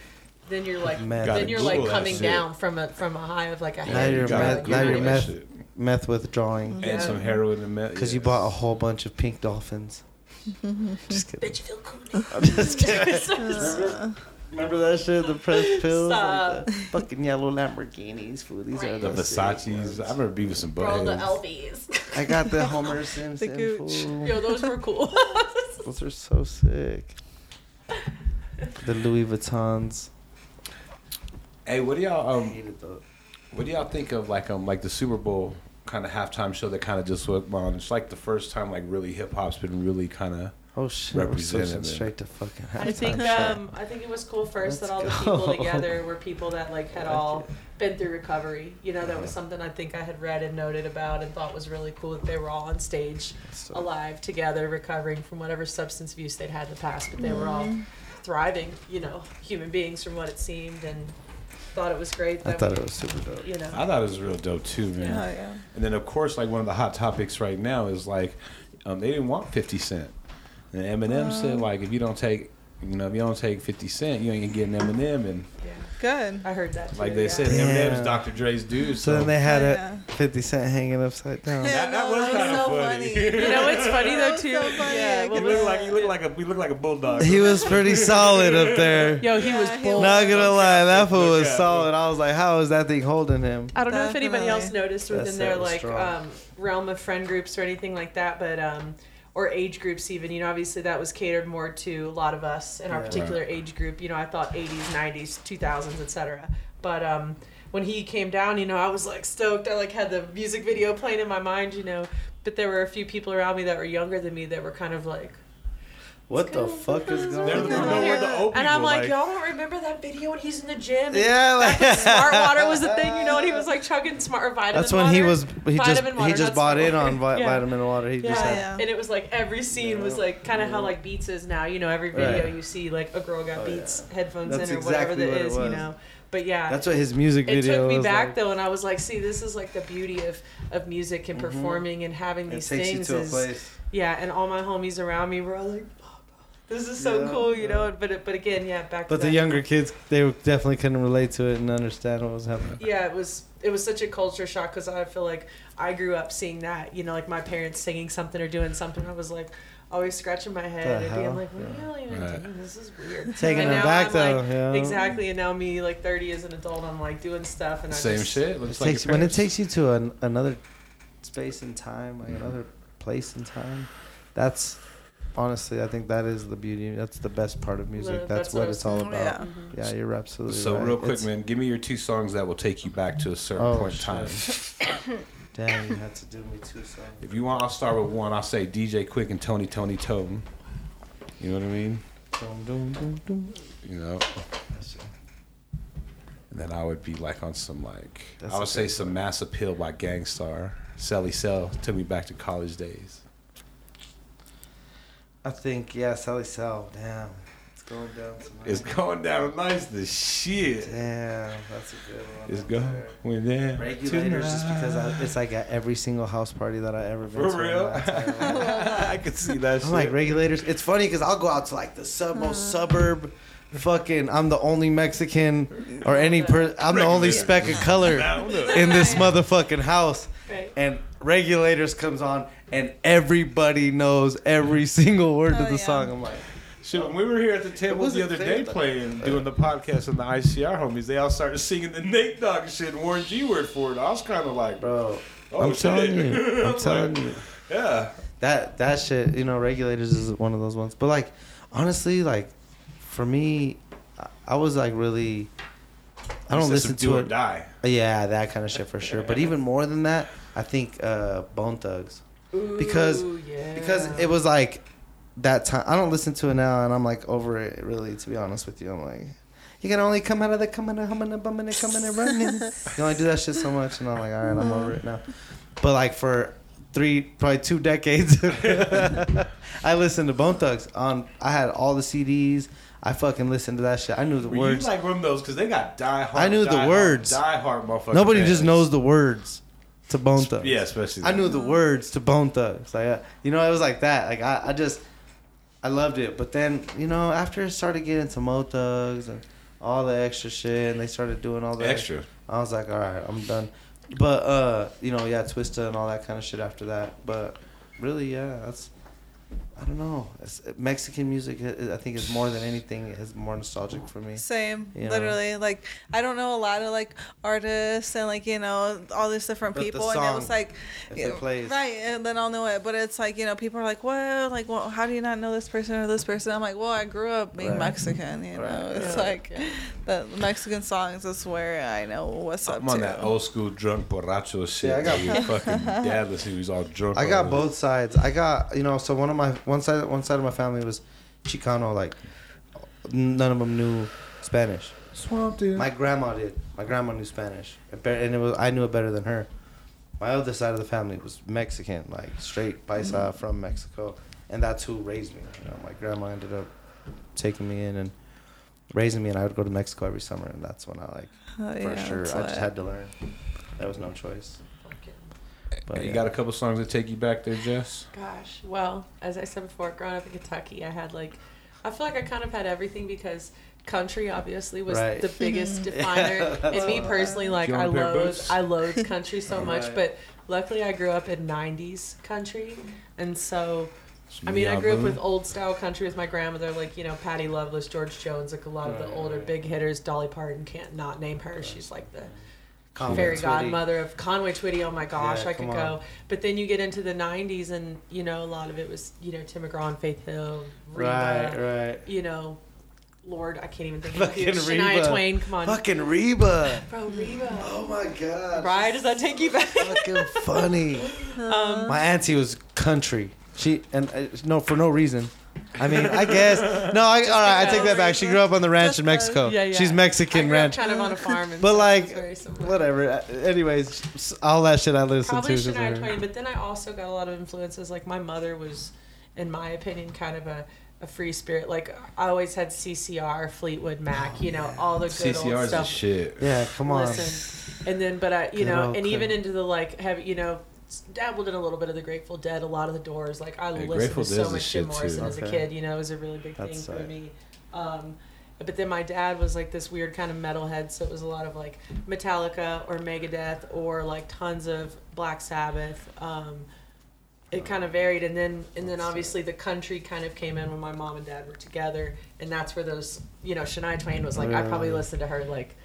then you're like,
Meth.
Gotta
then you're
Google
like coming down from a from a high of like a
Now
head.
you're
you gotta
meth- now you're meth-
shit.
Meth withdrawing
Yeah.
and some heroin and meth.
because you bought a whole bunch of pink dolphins. just kidding.
Bet you feel cool.
I'm just kidding. Remember that shit? The pressed pills,
Stop.
like the fucking yellow Lamborghinis. Fool. These are
the
the sick
Versace's.
ones.
I remember Beavis and
Bro, the
Butthead.
LVs.
I got the Homer Simpson.
Gooch.
fool.
Yo, those were cool.
Those are so sick. The Louis Vuittons.
Hey, what do y'all
I
um?
Hated those.
What do y'all think of like um like the Super Bowl kind of halftime show that kind of just went on? It's like the first time like really hip hop's been really kind of
Oh shit! We're switching
Represented.
straight to fucking.
I think um, I think it was cool first
Let's
that all the people together were people that like had
Like
all
it.
been through recovery. You know, that was something I think I had read and noted about and thought was really cool that they were all on stage,
So-
alive together, recovering from whatever substance abuse they'd had in the past, but they were all thriving. You know, human beings from what it seemed, and thought it was great.
I thought
we-
it was super dope.
You know,
I thought it was real dope too, man.
Yeah, yeah.
And then of course, like one of the hot topics right now is like, um, they didn't want Fifty Cent, and Eminem said like, if you don't take, you know, if you don't take Fifty Cent, you ain't gonna get an Eminem, and
yeah,
Good.
I heard that. Too,
like they
yeah.
said,
Damn.
Eminem's Dr. Dre's dude.
So
So,
then they had
Yeah.
a 50 Cent hanging upside down.
That- that
No,
was
that
kinda
so
funny.
You know what's funny though too?
so funny.
Yeah,
I
what
he looked like he looked like a he looked like a bulldog.
He was pretty solid up there.
Yo, he was
Yeah, he
bold.
Not gonna lie, that fool was solid. I was like, how is that thing holding him?
I don't know if anybody else noticed within their like um, realm of friend groups or anything like that, but um, or age groups even. You know, obviously that was catered more to a lot of us in our
Yeah.
particular age group. You know, I thought 80s, 90s, 2000s, etc. But um, when he came down, you know, I was like stoked. I like had the music video playing in my mind, you know. But there were a few people around me that were younger than me that were kind of like,
What the fuck is going on?
no, the old
and I'm like, y'all don't remember that video when he's in the gym? And
Yeah, like
Smart water was the thing, you know, and he was like chugging smart or vitamin.
That's when he was he just
water,
he just bought
smart
in on vi-
Yeah.
vitamin water. He
Yeah.
just had,
Yeah.
and it was like every scene was like kind of how like Beats is now. You know, every video
Right.
you see like a girl got
Oh,
Beats headphones
That's
in or whatever
exactly
that
what it
is. You know, but yeah,
That's what his music video.
it took me back
like.
though, and I was like, see, this is like the beauty of of music and mm-hmm. performing and having
It
these
takes you
things.
to a place.
Yeah, and all my homies around me were all like. "Fuck, This is so
Yeah,
cool, you
yeah.
know. But but again, yeah, back.
But
to
the
that.
younger kids, they definitely couldn't relate to it and understand what was happening.
yeah it was it was such a culture shock because i feel like i grew up seeing that you know like my parents singing something or doing something i was like always scratching my head and being like what are
Yeah.
y'all even
Right.
doing this is weird
Taking
and
them
now
back
I'm
though,
like,
yeah.
exactly and now me like 30 as an adult i'm like doing stuff and I
Same
just,
shit.
It
Looks like
takes,
your
when it takes you to an, another space and time, like mm-hmm. another place and time, that's honestly, I think that is the beauty. That's the best part of music.
Literally,
That's,
that's what
what it's all about.
thinking.
Yeah,
Mhm.
you're absolutely right.
So
right.
real quick,
It's-
man, give me your two songs that will take you back to a certain
Oh,
point in time.
Damn, you had to do me two songs.
If you want, I'll start with one. I'll say DJ Quik and Tony Toni Toné. You know what I mean?
Dum, dum, dum, dum.
You know. And then I would be like on some like
That's
I
a
would say some Mass Appeal by Gang Starr. Sally Cell took me back to college days.
I think yeah, Sally Cell. Damn, it's going down tonight.
It's going down nice the shit.
Damn, that's a good one.
It's
right
going
there.
down.
Regulators, just because I, it's like at every single house party that I ever been
For
to. in
real?
my entire life.
I could see that.
I'm like regulators. It's funny because I'll go out to like the sub most suburb. Fucking, I'm the only Mexican or any per. I'm the only speck of color in this motherfucking house. And regulators comes on, and everybody knows every single word
Oh,
of the
yeah.
song. I'm like,
Shit, when we were here at the table the other
clear,
day
though.
playing, doing the podcast and the ICR homies, they all started singing the Nate Dogg shit and Warren G word for it. I was kind of like,
bro,
oh,
I'm
shit.
telling you,
I
I'm telling
like,
you.
Yeah.
that that shit you know regulators is one of those ones but like honestly like for me I- i was like really i don't
You said
listen
some do
to
or
it
die.
yeah that kind of shit for sure but even more than that i think uh bone thugs because-
yeah.
because it was like that time i don't listen to it now and i'm like over it really to be honest with you i'm like you can only come out of the coming and humming and bumming and coming and running. you only do that shit so much, and I'm like, all right, I'm over it now. But like for three, probably two decades, I listened to Bone Thugs on. I had all the CDs. I fucking listened to that shit. I knew the
Were
words.
you like one those? Because they got die hard.
I knew the
die hard-
words.
Die hard motherfucker.
Nobody just knows the words to Bone Thugs.
Yeah, especially.
I knew the words to Bone Thugs. Like, uh, you know, it was like that. Like, I, I just, I loved it. But then, you know, after it started getting to Mo Thugs and all the extra shit, and they started doing all the
extra.
I was like, all right, I'm done. But uh, you know, yeah, Twista and all that kind of shit after that. But really, yeah, that's. I don't know. It's, uh, Mexican music, I I think, is more than anything is more nostalgic for me.
Same,
You know?
literally. Like I don't know a lot of like artists and like you know all these different
But the
people, and it was like
if
you
it plays.
right, and then I'll know it. But it's like you know people are like, well, like well, how do you not know this person or this person? I'm like, well, I grew up being
Right.
Mexican. You know, it's
Yeah.
like the Mexican songs is where I know what's up
I'm on
to.
that old school drunk borracho shit.
Yeah, I got-
where fucking dad was he was all drunk.
I got
on-
both sides. I got you know, so one of my one side one side of my family was Chicano, like none of them knew Spanish.
Swamp dude.
My grandma did. My grandma knew Spanish, and it was I knew it better than her. My other side of the family was Mexican, like straight paisa mm-hmm. from Mexico, and that's who raised me. You know, my grandma ended up taking me in and raising me, and I would go to Mexico every summer, and that's when I like
Oh,
for
yeah,
sure I just had to learn. There was no choice. But
you
yeah.
got a couple songs that take you back there, Jess?
Gosh, well, as I said before, growing up in Kentucky, I had like, I feel like I kind of had everything because country obviously was
Right.
the biggest definer. and me personally, like I
want a pair of
loathe. I loathe country so much. But luckily, I grew up in '90s country, and so I mean, I grew up with old style country with my grandmother, like you know Patty Loveless, George Jones, like a lot of the older
right.
big hitters. Dolly Parton can't not name her. She's like the
Conway
fairy
Twitty.
godmother of Conway Twitty. Oh my gosh,
Yeah,
I could
come
go. But then you get into the '90s, and you know a lot of it was you know Tim McGraw and Faith Hill, Reba,
Right, right.
you know, Lord, I can't even think of
Fucking
it. Shania
Reba.
Twain, come on,
Fucking Reba.
bro, Reba.
Oh my god.
Right? Does that take you back?
Fucking funny.
Um,
My auntie was country. She and uh, no for no reason. I mean, I guess no. I, all right, I take that back. She grew up on the ranch in Mexico.
Yeah, yeah.
She's
I
Mexican
grew up
ranch.
kind of on a farm, and
But,
so
like,
it's very similar.
Whatever. Anyways, all that shit I listen
Probably
to. is
Shania
her.
Twain, but then I also got a lot of influences. Like my mother was, in my opinion, kind of a, a free spirit. Like I always had CCR, Fleetwood Mac, you know, all the good old
CCR's the
stuff.
shit.
Yeah, come on.
Listen, and then but I, you
Good
know,
old
and even into the like, have you know, dabbled in a little bit of the Grateful Dead, a lot of the Doors. Like I listened
Grateful
to so
Dead's
much Jim
shit, too.
Morrison as a kid. You know, it was a really big
That's
thing for me. Um, but then my dad was like this weird kind of metalhead, so it was a lot of like Metallica or Megadeth or like tons of Black Sabbath. Um, it kind of varied, and then and then obviously the country kind of came in when my mom and dad were together, and that's where those you know Shania Twain was like I probably
Really?
listened to her like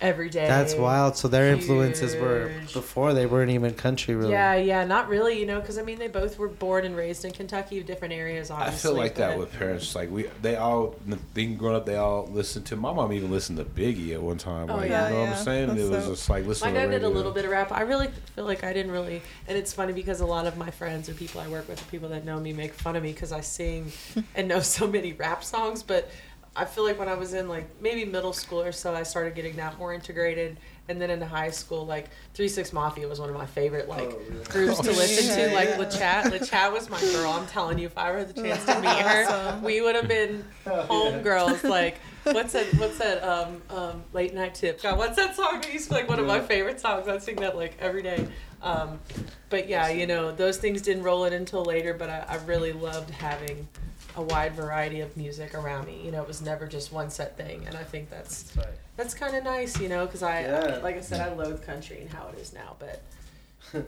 every day.
That's wild. So their influences were before they weren't even country, really.
Yeah, yeah, not really, you know, because I mean, they both were born and raised in Kentucky, different areas.
I feel like that with parents. Like we, they all, being grown up, they all listened to. My mom even listened to Biggie at one time.
Oh,
like,
yeah.
you know what I'm saying?
that's
It was
so-
just like listening.
My dad
to
did a little bit of rap. I really feel like I didn't really, and it's funny because a lot of my friends or people I work with, or people that know me, make fun of me because I sing and know so many rap songs. But I feel like when I was in like maybe middle school or so, I started getting that more integrated. And then into high school, like Three Six Mafia was one of my favorite like groups to listen to.
Yeah,
Like
yeah.
LaChat, LaChat was my girl. I'm telling you, if I ever had the chance to meet her,
Awesome.
we would have been homegirls. Like what's that? What's that? Um, um, late night tip. God, what's that song? It used to be like one of my favorite songs. I sing that like every day. Um, but yeah, you know, those things didn't roll in until later. But I, I really loved having a wide variety of music around me. You know, it was never just one set thing, and I think that's
That's right.
that's kind of nice. You know, because I,
Yeah.
like I said, I loathe country and how it is now, but.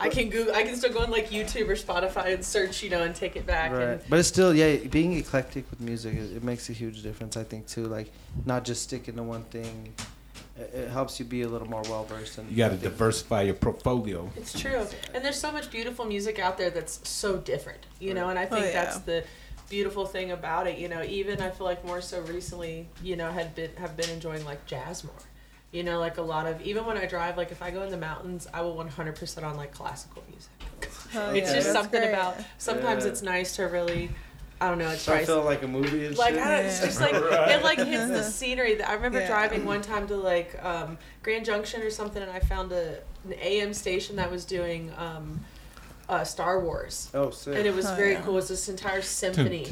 I can Google. I can still go on like YouTube or Spotify and search, you know, and take it back.
Right.
And
But it's still, yeah, being eclectic with music, it, it makes a huge difference, I think, too. Like, not just sticking to one thing. It, it helps you be a little more well versed.
You got to diversify your portfolio.
It's true. And there's so much beautiful music out there that's so different, you know, and I
Oh,
think
yeah.
that's the beautiful thing about it, you know, even I feel like more so recently, you know, had been have been enjoying like jazz more. You know, like a lot of even when I drive, like if I go in the mountains, I will 100% on like classical music.
Oh,
it's
yeah,
just
that's
something
great.
about sometimes
Yeah.
it's nice to really I don't know, it's
Start
nice.
feeling like a movie and
Like
shit.
I don't, it's just like it like hits the scenery. That I remember
Yeah.
driving one time to like um, Grand Junction or something, and I found a an AM station that was doing um, uh, Star Wars,
oh, sick.
and it was
Oh,
very
yeah.
cool. It was this entire symphony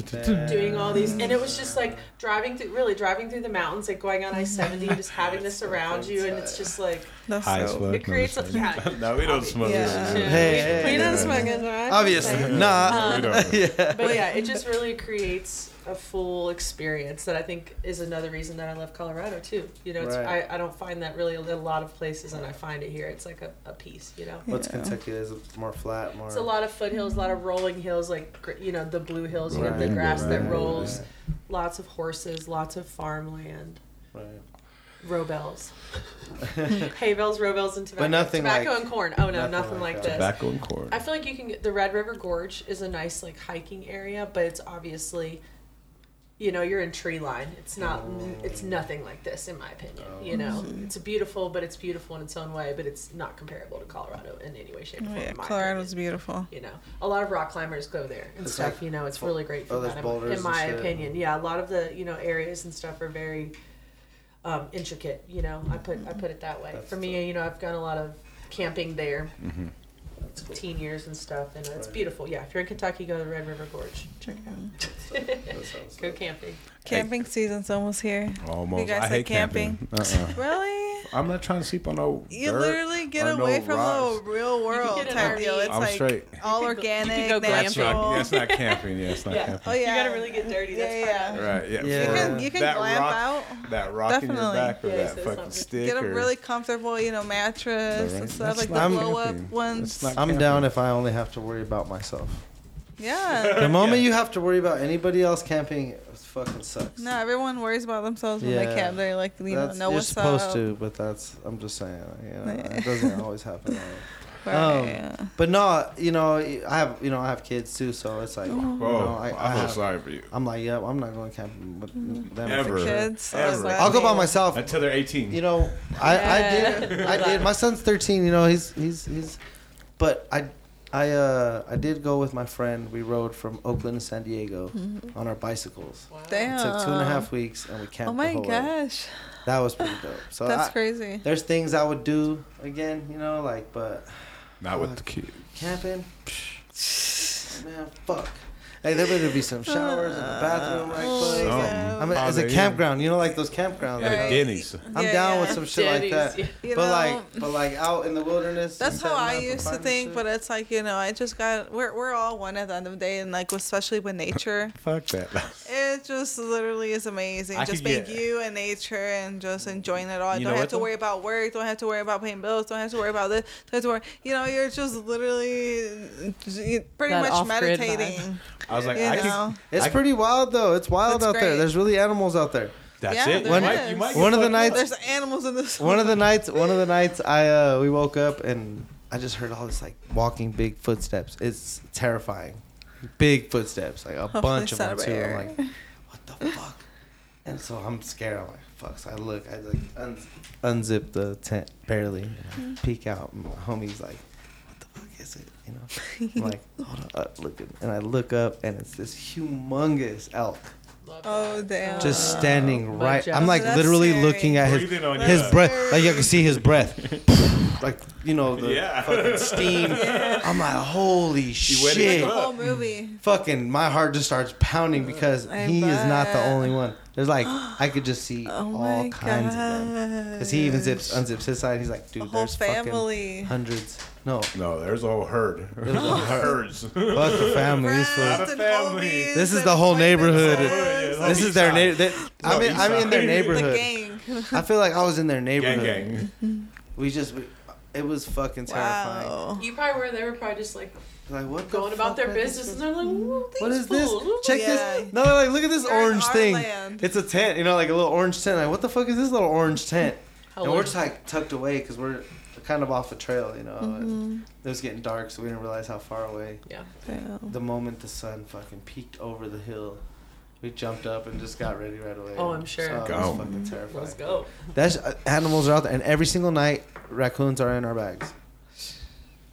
doing all these, and it was just like driving through, really driving through the mountains, like going on I seventy,
Mm-hmm.
just having this around you, and it's just like
That's so.
fuck.
it creates a
No,
yeah.
no, we don't smoke.
Yeah.
Yeah,
Hey,
we,
hey,
we
hey.
don't smoke it, right?
Obviously.
Um,
Nah.
We don't.
yeah.
but yeah, it just really creates a full experience that I think is another reason that I love Colorado too. You know, it's,
Right.
I, I don't find that really in a lot of places, and I find it here. It's like a, a piece, you know.
What's
Yeah.
Kentucky is more flat, more.
It's a lot of foothills, a lot of rolling hills, like you know the blue hills, you have the
Right,
grass that
right,
rolls, lots of horses, lots of farmland,
Right.
robels, hay bales, robels, and tobacco.
nothing
tobacco
like-
and corn. Oh no,
nothing
nothing,
like
like, this.
Tobacco and corn.
I feel like you can get the Red River Gorge is a nice like hiking area, but it's obviously, you know, you're in tree line. It's not. It's nothing like this, in my opinion. You know, it's beautiful, but it's beautiful in its own way. But it's not comparable to Colorado in any way, shape, or
Oh,
form.
yeah,
in
Colorado's
opinion.
beautiful.
You know, a lot of rock climbers go there and
It's
stuff.
like-
you know, it's really great for
oh,
that. in-
boulders
In my opinion, yeah, a lot of the you know areas and stuff are very um, intricate. You know, I put I put it that way.
That's
for me, you know, I've done a lot of camping there
hmm
That's cool.
Teen years and stuff, and it's
Right.
beautiful. Yeah, if you're in Kentucky, go to the Red River Gorge. Check it out.
That sounds
Go
dope.
camping.
Camping season's almost here.
Almost.
You guys
I
like
hate camping. Uh-uh.
Really?
I'm not trying to sleep on no
You
dirt
literally get
or no
away from
rocks.
the real world
get an
type deal.
RV.
It's
I'm
like
straight.
all
You could go- you
organic,
That's
natural.
not, that's not camping. Yeah, it's not
Yeah.
camping.
Oh yeah.
You gotta really get dirty. That's
Yeah, yeah.
of.
Right. Yeah.
Yeah.
You can you can
that
glamp
rock,
out.
That rock in your back or
Yeah,
that
so
fucking
not-
stick
Get a really comfortable, you know, mattress
Right.
and stuff
That's
like the
not
blow up
camping.
ones.
I'm down if I only have to worry about myself.
Yeah.
The moment
Yeah.
you have to worry about anybody else camping, fucking sucks.
No, everyone worries about themselves when they
Yeah.
camp. They're like, you know,
That's,
know
you're
what's
supposed
up.
to, but that's I'm just saying. You know,
Yeah.
it doesn't always happen.
Right,
Um,
yeah.
But no, you know, I have you know I have kids too, so it's like
Oh.
you know, I,
I,
I
feel
have,
sorry for you.
I'm like, yeah, I'm not going camping with them.
Ever.
Kids.
Ever.
that's what
I'll go by myself.
Until they're 18.
You know, I, I did. I did. My son's 13. You know, he's he's he's. But I, I uh I did go with my friend. We rode from Oakland to San Diego on our bicycles.
Wow.
Damn.
It took two and a half weeks, and we camped.
Oh my
the whole way.
gosh,
That was pretty dope. So
that's
I,
crazy.
there's things I would do again. You know, like but
Not with the kids.
camping, man, fuck. Hey, there better be some showers in the bathroom, right?
Oh,
close.
yeah.
I mean, as a
Holiday Inn.
campground, you know, like those campgrounds.
At
like,
a
Right.
Denny's.
I'm
Yeah,
down
yeah.
with some shit like
Denny's,
that.
yeah.
You
but
know,
like, but like out in the wilderness.
That's
and
how
setting
I
up
used
and
to
finding
think,
shit.
but it's like you know, I just got we're we're all one at the end of the day, and like especially with nature,
Fuck that.
it just literally is amazing.
I
just
could
being
get-
you and nature and just enjoying it all.
You
don't
what,
have to
though?
worry about work. Don't have to worry about paying bills. Don't have to worry about this. Don't have to worry. You know, you're just literally just- pretty
That
much
off-grid
meditating.
I was like,
you
I
know,
could.
It's
I-
pretty wild though. It's wild
That's
out there.
great.
There's really animals out there.
That's
Yeah,
it.
there
You might,
is.
you might
One of the nights-
there's animals in this.
One of the nights, one of the nights, I uh, we woke up and I just heard all this like walking big footsteps. It's terrifying, big footsteps, like a
Hopefully
bunch of
not
them
a
too. I'm like, what the fuck? And so I'm scared. I'm like, fuck. So I look, I like un- unzip the tent barely, and. I peek out. And my homie's like, what the fuck is it? You know, I'm like, hold on, uh, up, looking, and I look up, and it's this humongous elk
Oh
that.
damn.
just standing
But
right. I'm like
That's
literally
scary.
looking at his
Breathing on
his breath. Like you can see his breath, like you know the
Yeah.
fucking steam. I'm like, holy
wet
shit!
as
the whole movie.
Fucking, my heart just starts pounding because
I
he is not the only one. There's like I could just see
Oh
all
my
kinds of them. Cause he even zips unzips his side. He's like, dude,
whole
there's fucking hundreds. No,
No, there's a whole herd.
There's a whole
herds.
fuck the family. These
Not
fools-
a
and
family.
This is the whole neighborhood.
Yeah,
This is their
East
neighborhood. I'm in, I'm in their
East side.
The
neighborhood.
gang.
I feel like I was in their
Gang,
neighborhood.
gang.
We just, we, it was fucking terrifying.
Wow.
You probably were. They were probably just like
Like what? the
going about their
are these
business, and they're like, these
What is this?
fools."
Check
Yeah.
this. No, they're like, look at this
You're
orange thing.
land.
It's a tent, you know, like a little orange tent. Like, what the fuck is this little orange tent?
How
and we're just like tucked away because we're kind of off the trail, you know.
Mm-hmm.
and It was getting dark, so we didn't realize how far away.
Yeah.
Damn.
The moment the sun fucking peeked over the hill, we jumped up and just got ready right away.
Oh, I'm sure.
So it
Go.
was fucking terrifying.
Let's go.
That's uh, animals are out there, and every single night, raccoons are in our bags.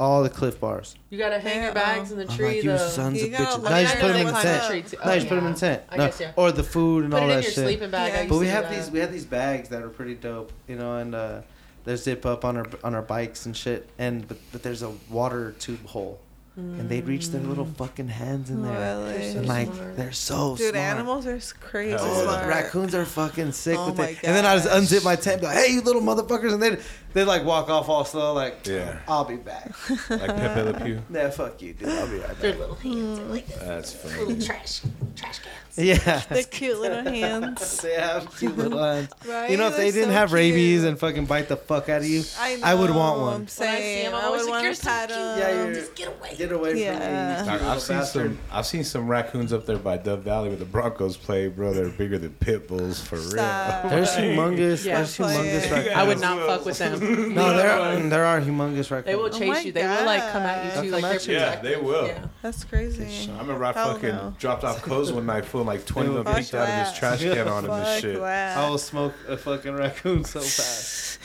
All the Clif bars.
You gotta hang your bags in the
I'm
tree.
like, you
the,
sons
You
of
gotta
bitches.
look
Now you
I
just
know
put them
they
in the
climb
tent.
tree too.
No, you
Oh,
just put them in the tent.
I
No,
guess, yeah.
Or the food and
Put
all
it in
that
your
shit.
sleeping bag.
Yeah.
Used
But
to
we
do
have
that.
these we have these bags that are pretty dope, you know, and uh, there's zip up on our on our bikes and shit, and but, but there's a water tube hole, and they'd reach their little mm. fucking hands in there, oh,
Really?
and like
smart.
they're so
Dude,
smart.
animals are crazy
Oh,
smart.
raccoons are fucking sick
Oh
with it. And then I just
gosh.
unzip my tent, like, "Hey, you little motherfuckers!" And they they like walk off all slow, like,
Yeah.
"I'll be back."
Like Pepe Le Pew.
nah, fuck you, dude. I'll be right
Their little hands are like this.
That's funny.
Little trash, trash cans.
Yeah,
The cute little hands.
they have cute little hands.
Right?
You know, if they
They're
didn't
so
have rabies
cute.
and fucking bite the fuck out of you,
I, know,
I would want one.
I'm
When I see
saying,
them, I'm
I
always
would
like,
want
"You're
to
so
pat them.
Yeah, you're-
Just get away.
get away
Yeah.
from me.
Like, I've seen
bastard.
some. I've seen some raccoons up there by Dove Valley where the Broncos play, bro. They're bigger than pit bulls for real.
Stop.
There's humongous.
Yeah.
There's humongous
Playing.
raccoons.
I would not fuck with them.
No, there are, there are humongous raccoons.
They will
Oh
chase
my
you. They will like come at you too.
They'll
Like they're
come at you.
Yeah, they will.
Yeah.
That's crazy.
I remember I
Hell
fucking
no.
dropped off clothes one night, full like twenty of them peeked out of
that.
his trash can on him and shit.
that.
I will smoke a fucking raccoon so fast.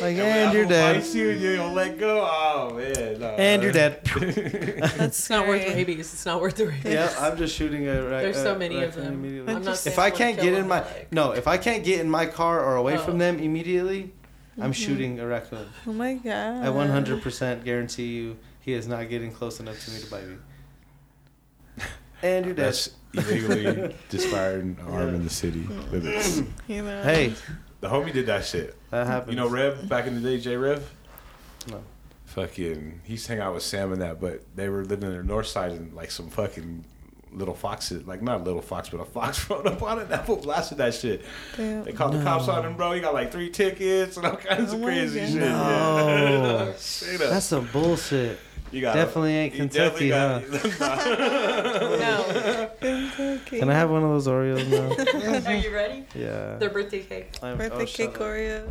like,
I'm
and you're
gonna
dead.
you you don't let go. Oh man. No.
And you're dead.
That's
It's not worth
scary.
rabies. It's not worth the rabies.
yeah, I'm just shooting a. Ra-
There's so many of them.
Immediately.
I'm not saying
If I
I
can't get in my no, if I can't get in my car or away
Oh.
from them immediately, I'm
Mm-hmm.
shooting a raccoon.
Oh my god.
I 100% guarantee you, he is not getting close enough to me to bite me. And you're dead.
That's illegally disfired arm in the city limits.
You know.
Hey,
The homie did that shit.
that happens.
You know Rev back in the day, J Rev.
No.
Fucking, he used to hang out with Sam and that, but they were living in the north side and like some fucking little foxes, like not a little fox, but a fox rode up on it. That fool blasted that shit.
Damn.
They called the cops on him, bro. He got like three tickets and all kinds
Oh
of crazy
God.
shit.
No.
Yeah.
That's some bullshit.
you got
definitely ain't Kentucky,
definitely got-
No.
cake.
Can I have one of those Oreos now?
Are you ready?
yeah.
Their birthday cake.
I'm-
birthday
oh,
cake
shut up.
Oreos?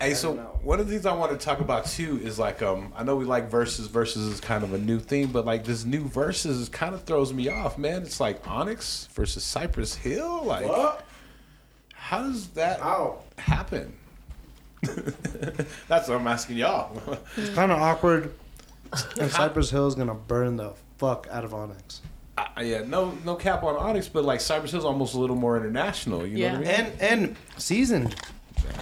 Hey, so
know.
one of the things I want to talk about too is like um I know we like verses versus is kind of a new thing, but like this new verses kind of throws me off, man. It's like Onyx versus Cypress Hill. Like, how does that
Ow.
happen? That's what I'm asking y'all.
It's kind of awkward. And Cypress Hill is gonna burn the fuck out of Onyx.
I, yeah, no, no cap on Onyx, but like Cypress Hill's almost a little more international. You know what I mean?
And and seasoned.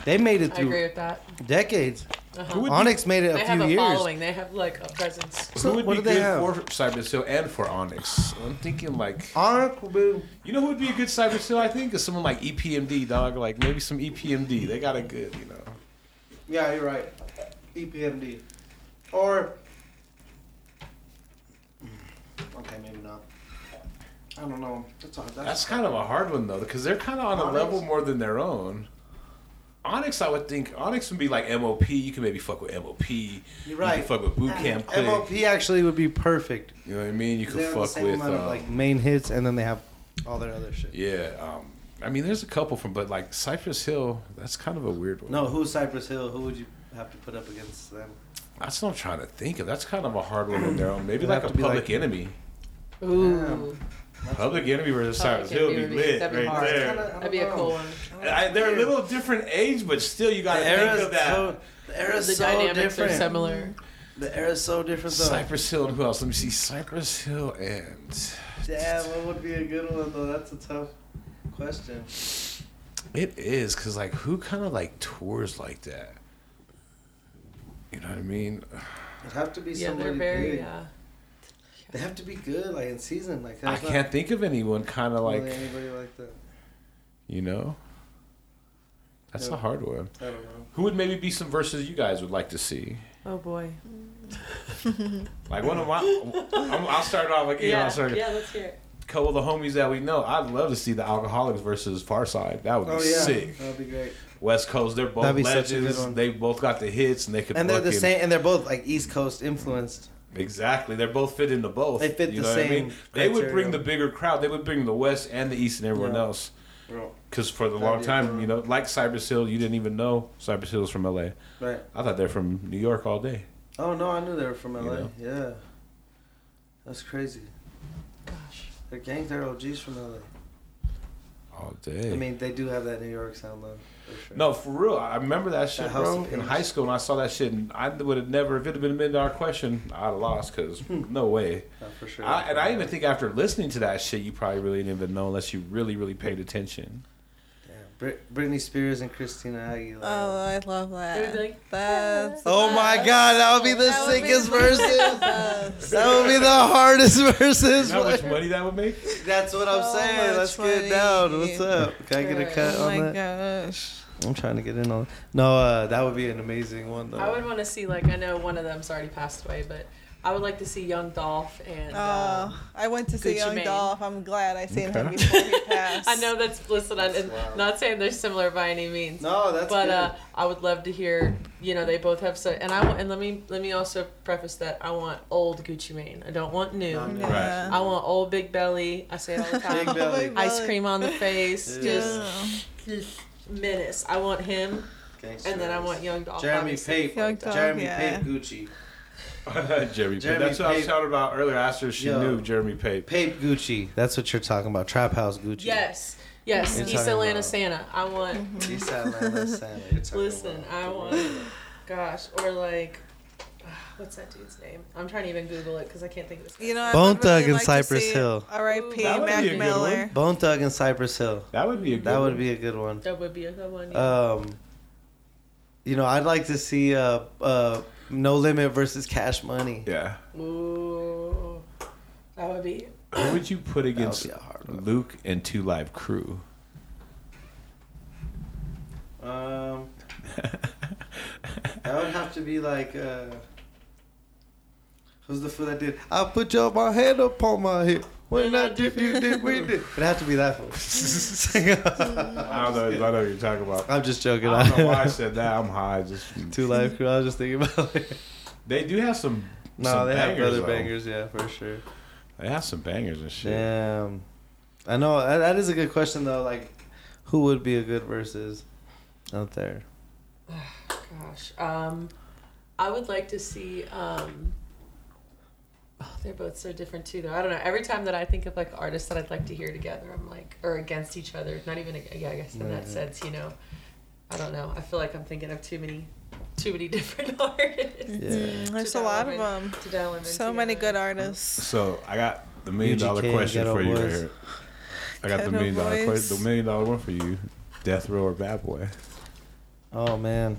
They made it
I agree
through
with that.
decades.
Uh-huh.
Who would
Onyx made it a
They
few
have a
years.
following. They have like a presence.
Who would
what
be
do they
good
have?
for Cypress Hill and for Onyx? I'm thinking like,
Onyx will be.
you know who would be a good Cypress Hill? I think is someone like EPMD, dog. Like maybe some E EPMD. They got a good, you know.
Yeah, you're right. E EPMD. Or. Okay, maybe not. I don't know. That's hard.
That's kind of a hard one though, because they're kind of on a
Onyx?
level more than their own. Onyx, I would think Onyx would be like MOP. You can maybe fuck with MOP.
You're
You
right.
can fuck with Boot Camp Click.
MOP actually would be perfect.
You know what I mean? You
could
can
the
fuck
same
with.
amount of
um,
like main hits, and then they have all their other shit.
yeah. Um, I mean, there's a couple from, but like Cypress Hill, that's kind of a weird one.
No, who's Cypress Hill? Who would you have to put up against them?
That's what I'm trying to think of. That's kind of a hard one on their own. Maybe
It'd
like
have
a Public
like-
Enemy.
Ooh,
Public Enemy versus Cypress
Public
Hill
Enemy
would be
would
lit
that'd be
right
hard.
there.
that'd be a cool one.
I, they're a little different age, but still, you got to
The
think
era's
of that.
so the era's
The
so
dynamics
different.
are similar.
The era's so different though.
Cypress Hill and who else? Let me see. Cypress Hill and
Damn, what would be a good one though? That's a tough question.
it is because like who kind of like tours like that? You know what I mean?
It'd have to be
Yeah,
somebody
they're very.
big.
Uh,
They have to be good, like in season. Like
I
there's not
can't think of anyone kind of like
anybody like that.
you know. That's
Yeah.
a hard one.
I don't know.
Who would maybe be some verses you guys would like to see?
oh boy.
Like one of my, I'm, I'll start off like you know,
Yeah, yeah. Let's hear it.
couple of the homies that we know. I'd love to see the Alkaholiks versus Pharcyde. That would be
Oh yeah,
sick.
that'd be great.
West Coast, they're both
That'd be such a good
legends. They both got the hits, and they could.
And they're the
fucking-
same, and they're both like East Coast influenced.
Exactly, they're both fit into both.
They fit
you
the
know what I
same
mean? They would bring the bigger crowd. They would bring the West and the East and everyone
Yeah.
else. Because for the
That'd
long time,
good
you know, like Cypress Hill, you didn't even know Cypress Hill was from LA.
Right.
I thought they're from New York all day.
Oh no, I knew they were from LA.
You know?
Yeah. That's crazy.
Gosh.
They're gang, they're OGs from LA.
All day.
I mean, they do have that New York sound though. For sure.
no, for real. I remember that shit,
House
bro. In
Peace.
high school, when I saw that shit, and I would have never, if it had been a million dollar question, I'd have lost. Because hmm. no way.
No, for sure.
I, and I even think after listening to that shit, you probably really didn't even know unless you really, really paid attention.
Damn. Brit- Britney Spears and Christina Aguilera.
Oh, I love
They would
that.
like,
That's
Oh my god, that would be the
That would be
sickest
the
verses.
best.
that would be the hardest verses.
You know how much money that would make?
That's what I'm saying. Let's get down. What's up? Can I get a cut
Oh
on that?
Oh my
that?
gosh.
I'm trying to get in on. No, uh, that would be an amazing one though.
I would want to see like I know one of them's already passed away, but I would like to see Young Dolph and. um,
Oh, I went to see
Gucci
Young
Mane.
Dolph. I'm glad I seen him before he passed.
I know that's listen. I'm
wild.
not saying they're similar by any means.
no, that's
but
good.
uh, I would love to hear. You know, they both have so, and I want. And let me let me also preface that I want old Gucci Mane. I don't want new.
Not new.
Yeah.
I want old Big Belly. I say it all the time.
Big belly.
Ice cream on the face,
Yeah.
just, just menace. I want him,
Gangster
and then I want Young Dolph.
Jeremy
obviously.
Pape.
Young Dolph,
Jeremy
yeah.
Pape Gucci.
Jeremy,
Jeremy
Pape. That's what I was
Pape.
talking about earlier. I asked her if she
Yo.
knew Jeremy Pape.
Pape Gucci. That's what you're talking about. Trap House Gucci.
Yes, yes.
You're
East Atlanta
about-
Santa. I want.
East Atlanta Santa. You're
Listen,
about.
I want. Gosh, or like, what's that dude's name? I'm trying to even Google it because I can't think of his. name.
You know,
Bone
would really
Thug and
like
Cypress Hill.
R.I.P.
That would be a
Mac
good
Miller.
one.
Bone Thug and Cypress Hill.
That would be a good
That would
one.
be a good one.
That would be a good one. Yeah.
Um, you know, I'd like to see uh, uh, No Limit versus Cash Money.
Yeah.
Ooh, that would be.
Who would you put against
be a hard one.
Luke and Two Live Crew?
Um, that would have to be like. Uh, who's the fool that did? I put your my hand upon my hip. When I dip, you dip, we dip. It'd have to be that fool.
I don't know. I know what you're talking about.
I'm just joking.
I don't know why I said that. I'm high. Just
Two Live Crew. I was just thinking about it.
They do have some.
No,
some
they have
bangers,
other
though.
bangers, yeah, for sure.
They have some bangers and shit.
Damn. I know that, that is a good question though. Like, who would be a good versus out there?
Gosh, um, I would like to see. Um, oh, they're both so different too, though. I don't know. Every time that I think of like artists that I'd like to hear together, I'm like, or against each other. Not even, yeah, I guess in that
Right.
sense, you know. I don't know. I feel like I'm thinking of too many, too many different artists.
Yeah.
Mm, there's a lot
dial
of
them in-
them.
To dial them in
So many good artists.
So I got the million dollar
UGK,
question for you right here. I got the million dollar
Boys.
question. The million dollar one for you. Death Row or Bad Boy?
Oh man,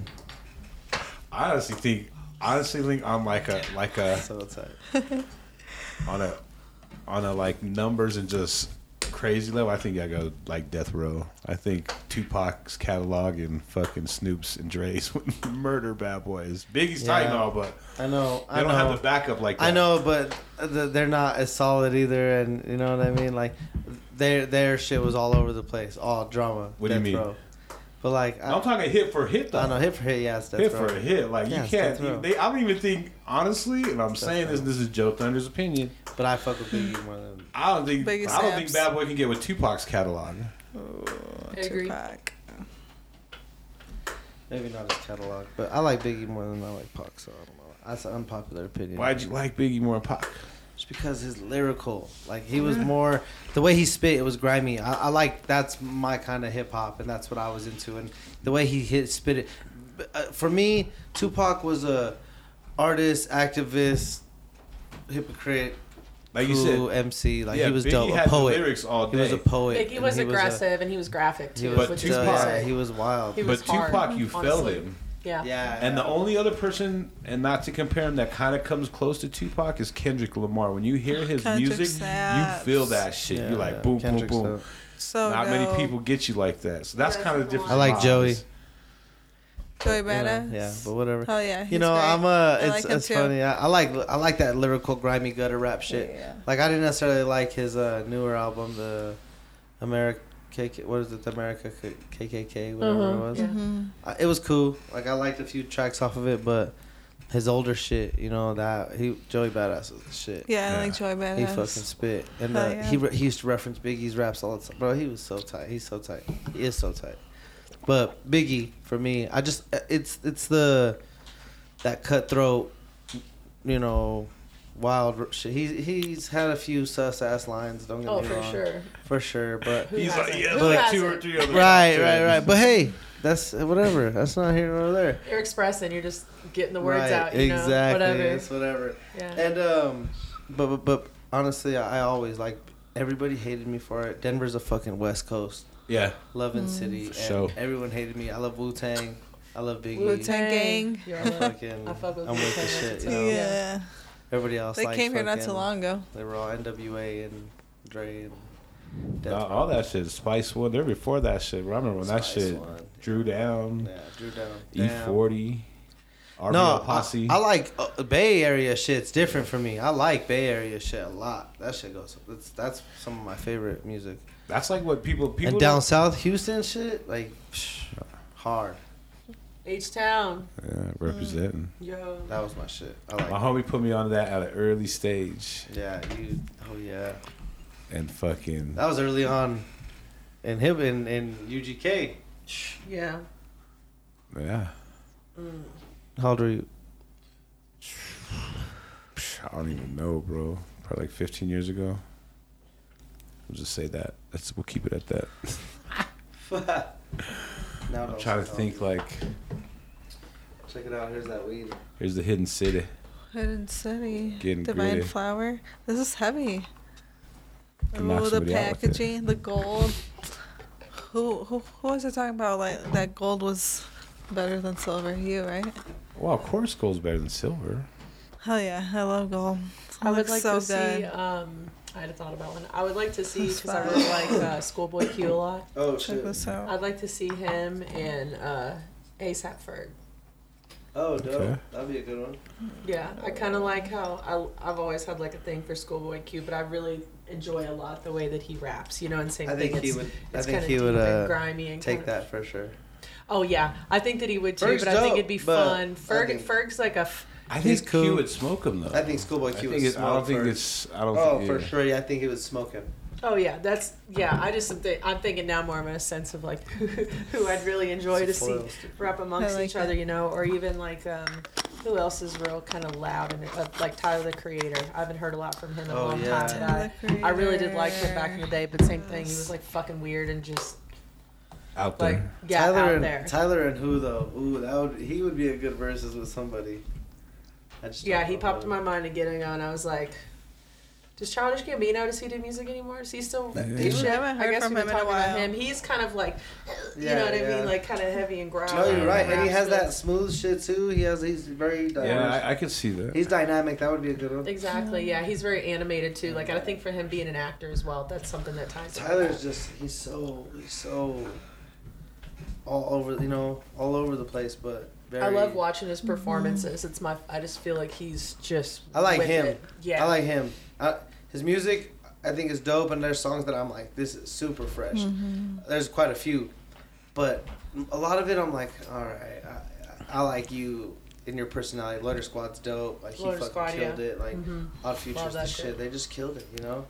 I honestly think, honestly think I'm like a like a
so tight.
on a on a like numbers and just crazy level. I think I go like Death Row. I think Tupac's catalog and fucking Snoop's and Dre's murder Bad Boys. Biggie's tight and all, but
I know.
they
I
don't
know.
have the backup like that.
I know, but they're not as solid either, and you know what I mean. Like, their their shit was all over the place, all drama.
What do you mean?
Row. But like, I,
I'm talking hit for hit though.
I know hit for hit, yeah, it's Death
hit
Row.
for a hit. Like
Yeah,
you can't.
Death Row.
They, I don't even think honestly, and I'm
Death
saying this. This is Joe Thunder's opinion.
But I fuck with Biggie more than.
I don't think.
Biggie
I don't think. Bad Boy can get with Tupac's catalog.
Ooh,
I agree.
Tupac.
Maybe not his catalog, but I like Biggie more than I like Pac. So I don't know. That's an unpopular opinion.
Why'd you like Biggie more than Pac?
Just because his lyrical, like he was more the way he spit, it was grimy. I, I like that's my kind of hip hop, and that's what I was into. And the way he hit spit it, uh, for me, Tupac was a artist, activist, hypocrite,
Like you
cool
said,
MC. Like
yeah,
he was
Biggie
dope,
had
a poet.
the lyrics all day.
He was a poet.
Like, he
and
was
a-
aggressive and he was graphic
He
too,
was,
But
which
uh,
is
Tupac-
yeah, he was wild.
He
but
was hard,
Tupac, you felt
honestly.
him.
Yeah.
yeah,
And the only other person, and not to compare him, that kind of comes close to Tupac is Kendrick Lamar. When you hear his
Kendrick
music,
snaps.
you feel that shit.
Yeah,
you like
yeah.
boom,
Kendrick's
boom, boom.
So
Not
dope.
many people get you like that. So that's kind of
that's
different.
I like
vibes.
Joey.
Joey
You know, yeah, but whatever.
Oh yeah.
you
he's
know,
great.
I'm uh,
I
it's
like him
it's
too.
funny. I, I like I like that lyrical, grimy gutter rap shit.
Yeah.
Like I didn't necessarily like his uh, newer album, the America KK. What is it? The America K- KKK, whatever
Uh-huh,
it was.
yeah.
Uh, It was cool. Like I liked a few tracks off of it, but his older shit, you know that he Joey Badass was the shit.
Yeah, I
Yeah.
like Joey Badass.
He fucking spit, and
Hell
uh,
yeah.
he re- he used to reference Biggie's raps all the time. Bro, he was so tight. He's so tight. He is so tight. But Biggie, for me, I just it's it's the that cutthroat, you know, wild r- shit. He's he's had a few sus ass lines. Don't get
Oh,
me
for
wrong,
for sure,
for sure. But
Who
He's like,
hasn't?
yeah,
Who
like two
hasn't?
or three other.
right,
too.
right, right. But hey, that's whatever. That's not here nor there.
You're expressing. You're just getting the words
right,
out. You
exactly.
Know, whatever.
It's whatever.
Yeah.
And um, but but, but honestly, I, I always like. Everybody hated me for it. Denver's a fucking West Coast,
Yeah,
loving
Mm.
city,
For
and
sure.
everyone hated me. I love Wu Tang. I love Biggie.
Wu-Tang. Gang.
You're
I
all right.
fucking,
I fuck with
I'm with the shit.
as
You
well.
know?
Yeah.
Everybody else.
They
like
came here not too long ago.
They were all NWA and Dre and Death
No, all that shit. Spice One. They're before that shit. I remember when that shit
One.
Dru Down.
Yeah, Dru Down.
E forty. RBL
No,
Posse.
I, I like uh, Bay Area shit's different for me. I like Bay Area shit a lot. That shit goes. That's that's some of my favorite music.
That's like what people people
and down south, Houston shit, like psh, hard.
H Town.
Yeah, representing.
Yo.
That was my shit. I like.
My homie put me on that at an early stage,
Yeah, you. Oh yeah,
and fucking
that was early on, in him in in UGK.
Yeah.
yeah.
Mm.
How old were you?
I don't even know, bro. Probably like 15 years ago. We'll just say that. That's we'll keep it at that.
now
I'm trying to think like
Check it out. Here's that weed.
here's the hidden city.
Hidden City.
Getting
Divine
gritty.
Flower. This is heavy. Oh, the
somebody out with it.
packaging, the gold. Who who who was I talking about? Like that gold was better than silver. You right?
Well, of course, gold's better than silver.
Hell yeah, I love gold.
I would like
so
to
good.
see. Um, I had a thought about one. I would like to see
That's
because I really like uh, Schoolboy Q a lot.
Oh
Check
shit.
this out.
I'd like to see him and uh, ASAP Ferg.
Oh dope.
Okay.
That'd be a good one.
Yeah, I kind of like how I, I've always had like a thing for Schoolboy Q, but I really enjoy a lot the way that he raps. You know, and same
I
thing.
think he
it's,
would. I think
kinda
he would
deep and
uh,
grimy and
take
kinda-
that for sure.
Oh yeah, I think that he would too.
Ferg's
but I think it'd be fun.
I
Ferg,
think-
Ferg's like a, f-
I think
cool.
Q would smoke him though.
I think Schoolboy
I
Q
think
was
it- I don't think it's. I don't.
Oh,
think,
for sure. Yeah, I think he would smoke him.
Oh yeah, that's yeah. I just am thi- I'm thinking now more of a sense of like who I'd really enjoy to see
foil.
rap amongst
like
each other, you know, or even like um, who else is real kind of loud and uh, like Tyler the Creator. I haven't heard a lot from him in a
Oh,
long
yeah.
time.
Tyler the
I, I really did like him back in the day, but same thing. He was like fucking weird and just
out
like
there.
yeah
Tyler
out
and
there.
Tyler and who though? Ooh, that would he would be a good versus with somebody. I just
Yeah, he popped in my mind to getting on. I was like, does Childish Gambino does he do music anymore? Is he still
Yeah.
do
I
haven't
I
heard
guess
from
we've
him
been
in a
talking about
while.
him. He's kind of like, you
Yeah,
know what I mean, like kind of heavy and growly.
No, you're right, and he has
but-
that smooth shit too. He has he's very diverse.
Yeah, I, I could see that.
he's dynamic. That would be a good one.
Exactly. Yeah, he's very animated too. Like I think for him being an actor as well, that's something that ties.
Tyler's
that.
just he's so he's so all over you know all over the place, but very.
I love watching his performances. It's my. I just feel like he's just.
I like
with
him.
it. Yeah.
I like him. I, his music, I think, is dope, and there's songs that I'm like, this is super fresh.
Mm-hmm.
There's quite a few, but a lot of it, I'm like, all right, I, I like you in your personality. Loiter Squad's dope. Like he
Loiter
fucking
Squad,
killed
yeah.
it. Like
Mhm.
Odd Futures, the shit.
shit.
They just killed it. You know.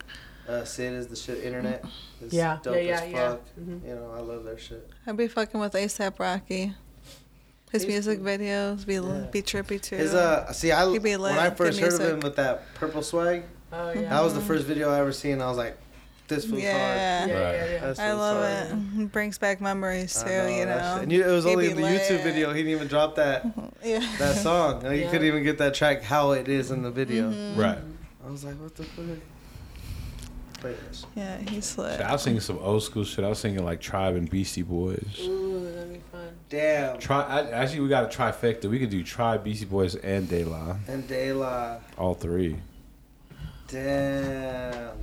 Uh, Syd is the shit. Internet. Is
Yeah,
Dope
yeah, yeah,
as
yeah.
fuck.
Mhm.
You know, I love their shit.
I'd be fucking with ASAP Rocky. His
He's
music
cool.
videos be
Yeah.
be trippy too.
His uh, see, I
He be
when I first heard of him with that purple swag,
Oh yeah.
that was the first video I ever seen. I was like, this fool's
yeah.
Yeah,
hard.
yeah,
Right.
yeah.
That's
I love
hard.
it. It Brings back memories too,
know,
you know.
And you, it was
He
only in the
lit.
YouTube video. He didn't even drop that
Yeah.
that song. Like, You
Yeah.
couldn't even get that track how it is in the video.
Mm-hmm.
Right.
I was like, what the fuck? Play.
Yeah, he's lit.
I was singing some old school shit. I was singing like Tribe and Beastie Boys.
Ooh, that'd be fun.
Damn.
Try I, actually we got a trifecta. We could do Try, Beastie Boys, and De La.
And De La.
All three.
Damn.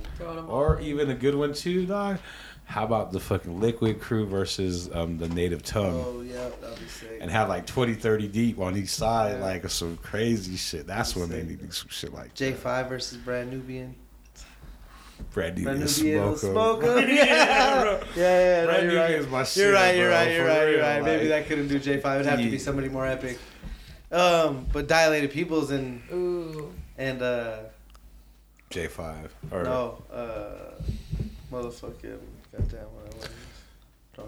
Or even a good one too, dog. How about the fucking Likwit Crew versus um, the Native Tongue?
Oh, yeah, that'd be sick.
And have like 20, 30 deep on each side,
Yeah.
like some crazy shit. That's when they
Sick.
need some shit like.
J5 versus Brand Nubian.
Brand
Brand
Nubian
Nubian
smoke 'em.
smoke 'em. Yeah,
bro.
yeah, yeah. No,
Brand
you're
Nubian
right.
is my shit,
You're right, you're
bro,
right, you're
for
right, you're
real,
right. Maybe that couldn't do J5. It'd have to be somebody more epic. Um, but Dilated Peoples and
Ooh.
and uh
J5. Or
no uh motherfucking goddamn what I was.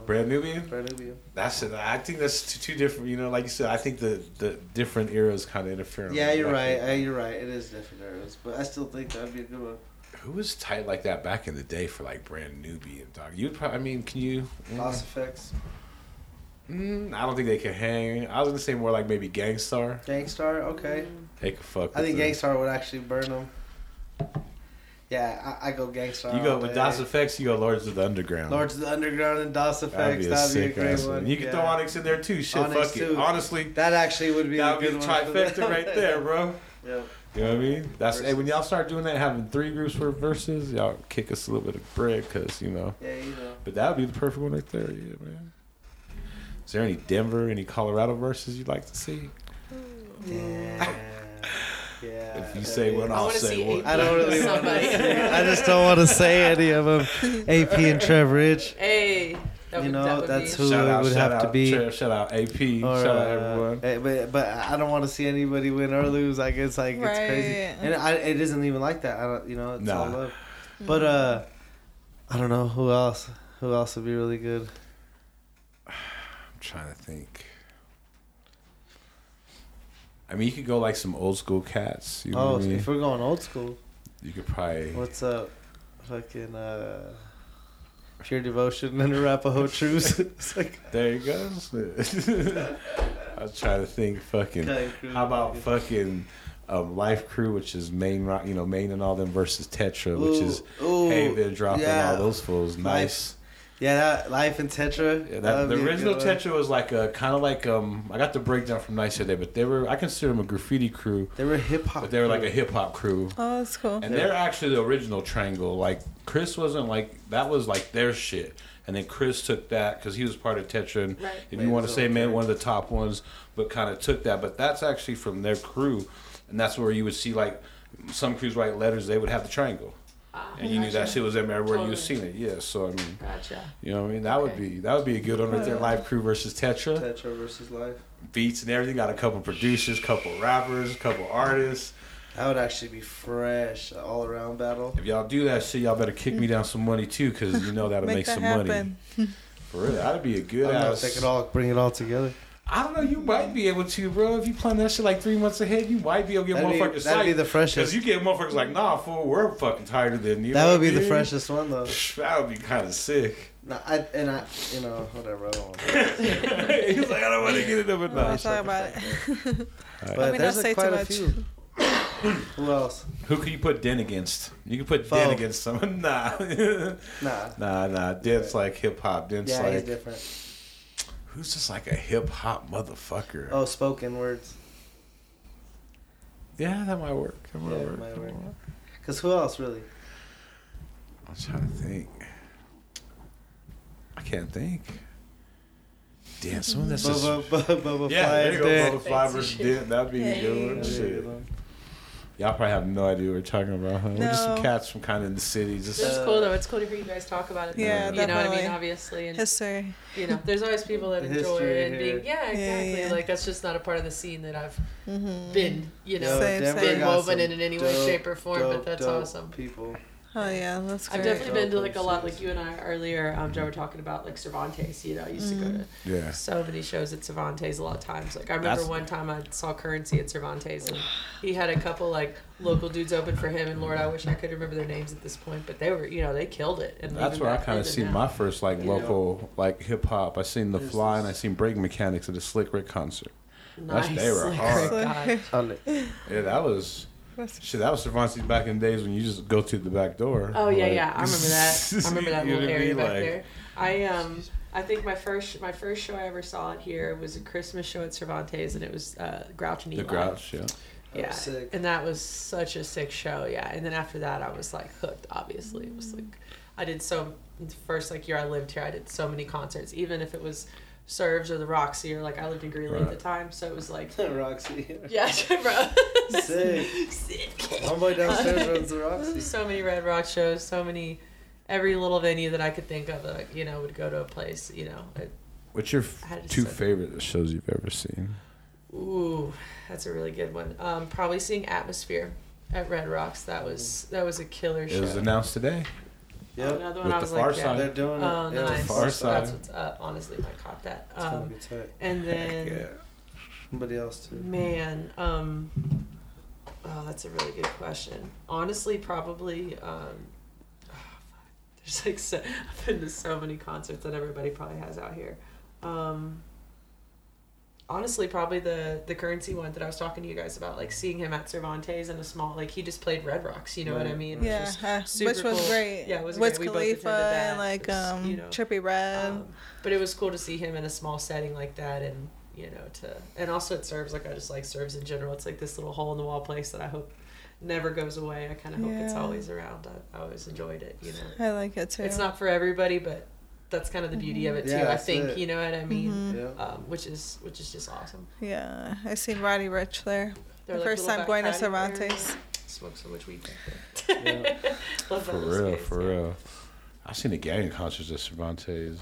Brand Nubian?
Brand Nubian.
That's it. I think that's two, two different. You know, like you said, I think the the different eras kind of interfere.
Yeah, you're right. Uh, you're right. It is different eras, but I still think that'd be a good one.
Who was tight like that back in the day for like Brand Nubian, dog? You'd probably. I mean, can you?
Lost Effects,
Mm, I don't think they could hang. I was gonna say more like maybe Gang Starr.
Gangstar. Okay,
They could fuck.
I think
with the-
Gang Starr would actually burn them. Yeah, I, I go Gang Starr.
You go with. Das EFX. You go Lords of the Underground.
Lords of the Underground and DOS
That'd
Effects.
be a
That'd be a great one.
one. You could
yeah.
throw Onyx in there too. Shit,
Onyx
fuck it.
too.
Honestly,
That actually would be
that would be trifecta right there, bro.
Yep.
You know what I mean? That's hey, when y'all start doing that, having three groups for verses, y'all kick us a little bit of bread, cause you know.
Yeah, you know.
But that would be the perfect one right there, yeah, man. Is there any Denver, any Colorado verses you'd like to see?
Yeah. Yeah.
If you say
mean,
one,
I
I'll say one.
I don't really want to. I just don't want to say any of them. AP and Trev Rich.
Hey. That
You
would,
know,
that
that's
be,
who
Shout
it
out,
would
shout
have to be.
Shout, shout out AP.
Or,
shout out
uh,
everyone.
eh, But, but I don't want to see anybody win or lose. Like it's like it's crazy,
Right.
and I, it isn't even like that. I don't, you know, it's all love. But uh, I don't know who else. Who else would be really good?
I'm trying to think. I mean, you could go like some old school cats. You know
Oh,
what I mean?
if we're going old school,
You could probably.
what's up? Fucking uh, pure devotion and Arapaho truce. it's like
There you go. I was trying to think. Fucking.
Crew.
How about fucking um, Life Crew, which is main rock, you know, main and all them versus Tetra, which is
Ooh, ooh,
Haven dropping
yeah.
all those fools. Nice.
Yeah, that Life and Tetra.
Yeah,
that
that, the original. Tetra was like a kind of like um I got the breakdown from Nice today, but they were I consider them a graffiti crew,
They were hip hop.
but they were like a hip hop crew.
Oh, that's cool.
And
Yeah.
they're actually the original Triangle. Like Chris wasn't like that was like their shit, and then Chris took that because he was part of Tetra. And
Right.
if
Made
you want to say man, one of the top ones, but kind of took that. But that's actually from their crew, and that's where you would see like some crews write letters. They would have the triangle.
Ah,
and you knew that shit was everywhere you seen it. Yeah, so I mean,
Gotcha.
you know what I mean. That would be that would be a good one right there. Live crew versus Tetra.
Tetra versus Life.
beats and everything. Got a couple producers, couple rappers, couple artists.
That would actually be fresh, all around battle.
If y'all do that shit, y'all better kick me down some money too, because you know that'll
Make
make,
that
some
happen.
money. For real, that'd be a good
don't know if they could all bring it all together.
I don't know. You might be able to, bro. If you plan that shit like three months ahead, you might be able to get
That'd be,
motherfuckers
that'd be
psyched.
the
Because
freshest.
you get motherfuckers like, nah, fool, we're fucking tighter than you.
that would be
what I
the freshest one though.
That would be kind of sick.
Nah, I, and I, you know, whatever. I don't want
He's like, I don't want to get into it up at
We'll
night.
talk about it.
But
Let me
there's
not
a,
say
quite
too
a
much.
few. Who else?
Who can you put Den against? You can put Den against someone. Nah,
Nah.
nah, nah. Den's like hip hop. Den's
Yeah, he's
like
different.
Who's just like a hip hop motherfucker.
Oh, spoken words.
Yeah, that might work. That might
Yeah,
work.
might work. Cause who else really?
I'm trying to think. I can't think. Damn, someone that's just
Bubba, Bubba, Bubba
yeah.
Fly
There
is
you go. Bubba Fly versus. Dent. That'd be a
Hey.
good one. Y'all probably have no idea what we're talking about, huh? We're just some cats from kind of in the city. Just
It's
Uh,
cool though. It's cool to hear you guys talk about it.
Yeah,
you know what I mean. Obviously, and
History.
you know, there's always people that enjoy it and being yeah,
Yeah,
exactly.
yeah.
Like that's just not a part of the scene that I've
Mm-hmm.
been, you know,
Yo,
Same,
Denver
same.
been woven in in any way,
dope,
shape, or form.
dope,
but that's
dope
awesome.
People.
Oh yeah, that's
I've
great.
definitely been to like a lot, like you and I earlier, um, Joe were talking about like Cervantes. You know, I used to go to
yeah.
so many shows at Cervantes a lot of times. Like I remember
That's-
one time I saw Curren$y at Cervantes, and he had a couple like local dudes open for him. And Lord, I wish I could remember their names at this point, but they were, you know, they killed it. And
That's where I kind of
then
seen my first like
You know?
local like hip hop. I seen The
There's
Fly and I seen Break Mechanics at the Slick Rick concert.
Nice.
they were
Like,
hard.
oh, God.
Yeah, that was
That's-
shit. That was Cervantes back in the days when you just go through the back door.
Oh yeah,
Like-
yeah. I remember that. I remember that little area
mean?
back
Like,
there. I um I think my first my first show I ever saw it here was a Christmas show at Cervantes and it was uh, Grouch and
The
Eligh.
Grouch, yeah.
That
Yeah,
was sick.
and that was such a sick show. Yeah, and then after that I was like hooked. Obviously, it was like I did so the first like year I lived here. I did so many concerts, even if it was Serves or the Roxy or like I lived in Greeley at the time, so it was like
Roxy.
yeah, bro.
Sick.
Sick.
Homeboy downstairs runs the Roxy.
so many Red Rock shows, so many, every little venue that I could think of that you know would go to a place. You know, it,
What's your f- two
say-
favorite shows you've ever seen?
ooh, that's a really good one. Um, probably seeing Atmosphere at Red Rocks. That was that was a killer show.
It was announced today.
Yep.
Another
With
one I
the
was
Far
like, yeah.
Side.
They're doing it.
Oh,
yeah,
nice.
Far
That's
Side.
what's up. Honestly, I caught that.
It's gonna
Um,
be tight.
and then,
Yeah.
Somebody else too.
man, um, oh, that's a really good question. Honestly, probably. Um, oh, fuck. There's like so, I've been to so many concerts that everybody probably has out here. Um, honestly, probably the the Curren$y one that I was talking to you guys about, like seeing him at Cervantes in a small, like he just played Red Rocks. You know what I
Right.
mean? Which
Yeah,
was
uh,
super
which was
cool.
great.
Yeah, it was
Wiz
great. We both
Khalifa
attended that.
and like
was,
um
you know,
Trippie Redd.
Um, but it was cool to see him in a small setting like that, and you know, to and also it serves like I just like serves in general. It's like this little hole in the wall place that I hope never goes away. I kind of hope it's always around. I, I always enjoyed it. You know,
I like it too.
it's not for everybody, but that's kind of the beauty of it too.
Yeah,
I think
it.
you know what I mean.
Mhm.
Yeah.
Um, which is which is just awesome.
Yeah, I seen Roddy Ricch there.
They're
the
like
first time going to
back patio area.
Cervantes.
Smoke so much weed back there.
Yeah.
Love
For real,
space,
for
yeah.
real. I've seen the gang concerts at Cervantes.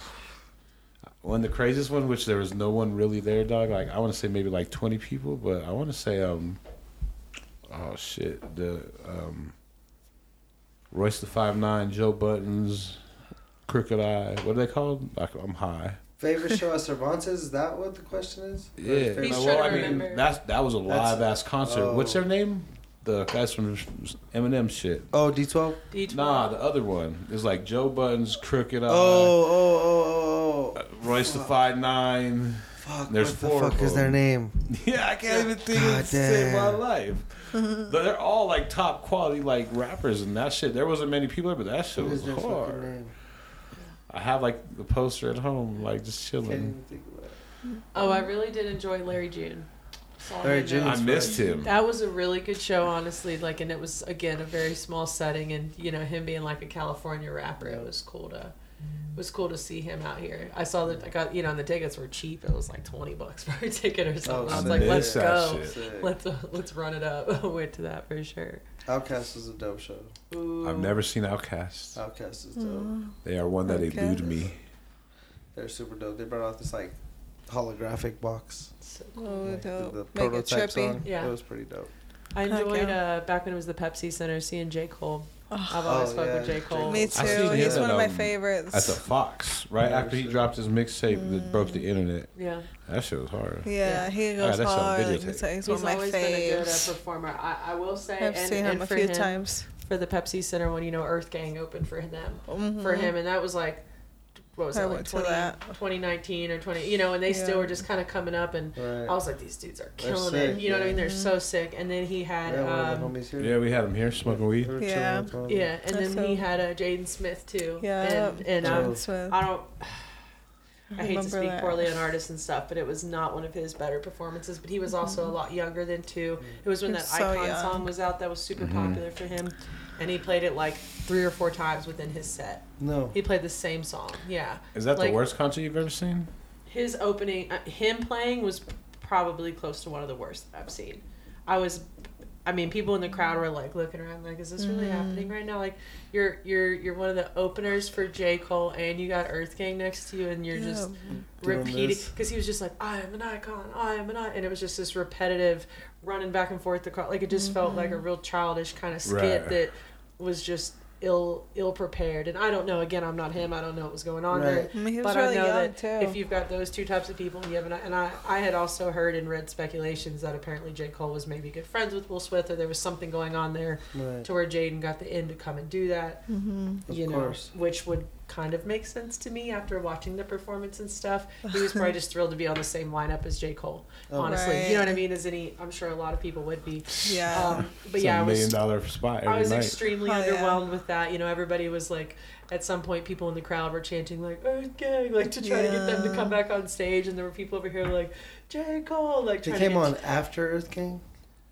One the craziest one, which there was no one really there, dog. Like I want to say maybe like twenty people, but I want to say um, oh shit, the um, Royce the Five Nine, Joe Budden, Crooked I. What are they called? Like I'm high.
Favorite show at Cervantes? Is that what the question is?
Yeah,
favorite-
He's
well,
to
I mean
remember.
that's that was a live ass concert. What's
oh.
their name? The guys from Eminem shit.
Oh, D12?
D12.
Nah, the other one is like Joe Budden, Crooked I.
Oh, oh, oh, oh,
Uh, Royce the Five Nine.
oh. Fuck,
There's
what the
four
fuck is their name?
Yeah, I can't even think
God
of to save my
damn.
life. but they're all like top quality like rappers and that shit. There wasn't many people there, but that shit
What
was
is their
hard.
Name?
I have like the poster at home, like just chilling.
even think of it.
Oh, I really did enjoy Larry June.
Larry June.
I missed him.
That was a really good show, honestly. Like, and it was again a very small setting, and you know him being like a California rapper, it was cool to It was cool to see him out here. I saw that I got you know, and the tickets were cheap. It was like twenty bucks for a ticket or something. I was
Oh,
like, let's go. Let's uh, let's run it up. Went to that for sure.
OutKast is a dope show.
Ooh.
I've never seen OutKast.
OutKast is dope.
Mm.
They are one that
Okay.
elude me.
They're super dope. They brought out this like holographic box.
So
Oh,
Like, the,
dope.
the
Make it
prototype song.
Yeah.
It was pretty dope.
I enjoyed uh, back when it was the Pepsi Center seeing J Cole.
Oh,
I've always
Oh,
fucked with
yeah,
J Cole.
Me too. He's one
at,
of my
um,
favorites.
At the Fox, right
Yeah,
after he dropped his mixtape that broke the internet.
Yeah,
That shit was hard.
yeah, he
got
goes
that shit on
hard.
videotape.
He's, he's
he's
one of my
always been a good uh, performer. I, I will say,
I've
and,
seen him
and
a few
him,
times.
for the Pepsi Center when you know Earth Gang opened for them
Mhm.
for him, and that was like. What was
I
that, like 20,
that.
2019 or 20, you know, and they still were just kind of coming up, and
Right.
I was like, these dudes are
They're
killing it.
sick,
You know what I mean? They're so sick. And then he had,
yeah,
um,
the here.
Yeah, we had him here smoking weed.
Yeah.
yeah, and
That's
then he
dope.
had uh, Jaden Smith too.
Yeah,
and, and um,
Smith.
I don't. I hate to speak
that.
poorly on artists and stuff, but it was not one of his better performances. But he was also a lot younger than too. It was when that
Mm-hmm. So
Icon
young.
song was out that was super
Mhm.
popular for him, and he played it like three or four times within his set.
No.
He played the same song. Yeah,
Is that
Like-
the worst concert you've ever seen?
his opening, uh, him playing was probably close to one of the worst that I've seen. I was, I mean, people in the crowd were like looking around, like, "Is this really
Mhm.
happening right now?" Like, you're you're you're one of the openers for J Cole, and you got Earth Gang next to you, and you're just
Doing
repeating because he was just like, "I am an icon, I am an icon," and it was just this repetitive running back and forth. The crowd, like it just felt like a real childish kind of skit
Right.
that was just ill ill prepared. And I don't know. Again, I'm not him. I don't know what was going on there.
Right.
I mean, he was
But
really
I know
young
that
too.
if you've got those two types of people, and you have an, and I, I had also heard and read speculations that apparently J. Cole was maybe good friends with Will Smith, or there was something going on there
Right.
to where Jaden got the in to come and do that,
hmm
Of
you know,
course.
which would kind of makes sense to me after watching the performance and stuff. He was probably just thrilled to be on the same lineup as J. Cole,
Oh,
honestly.
Right.
You know what I mean? As any, I'm sure a lot of people would be.
Yeah.
Um, but
It's
yeah,
a
I
million
was
dollar spot every
I was
night.
extremely
Oh, yeah.
underwhelmed with that. You know, everybody was like, at some point, people in the crowd were chanting like "Earth Gang," like to try to get them to come back on stage, and there were people over here like J Cole, like
They came
to get
on after Earth Gang.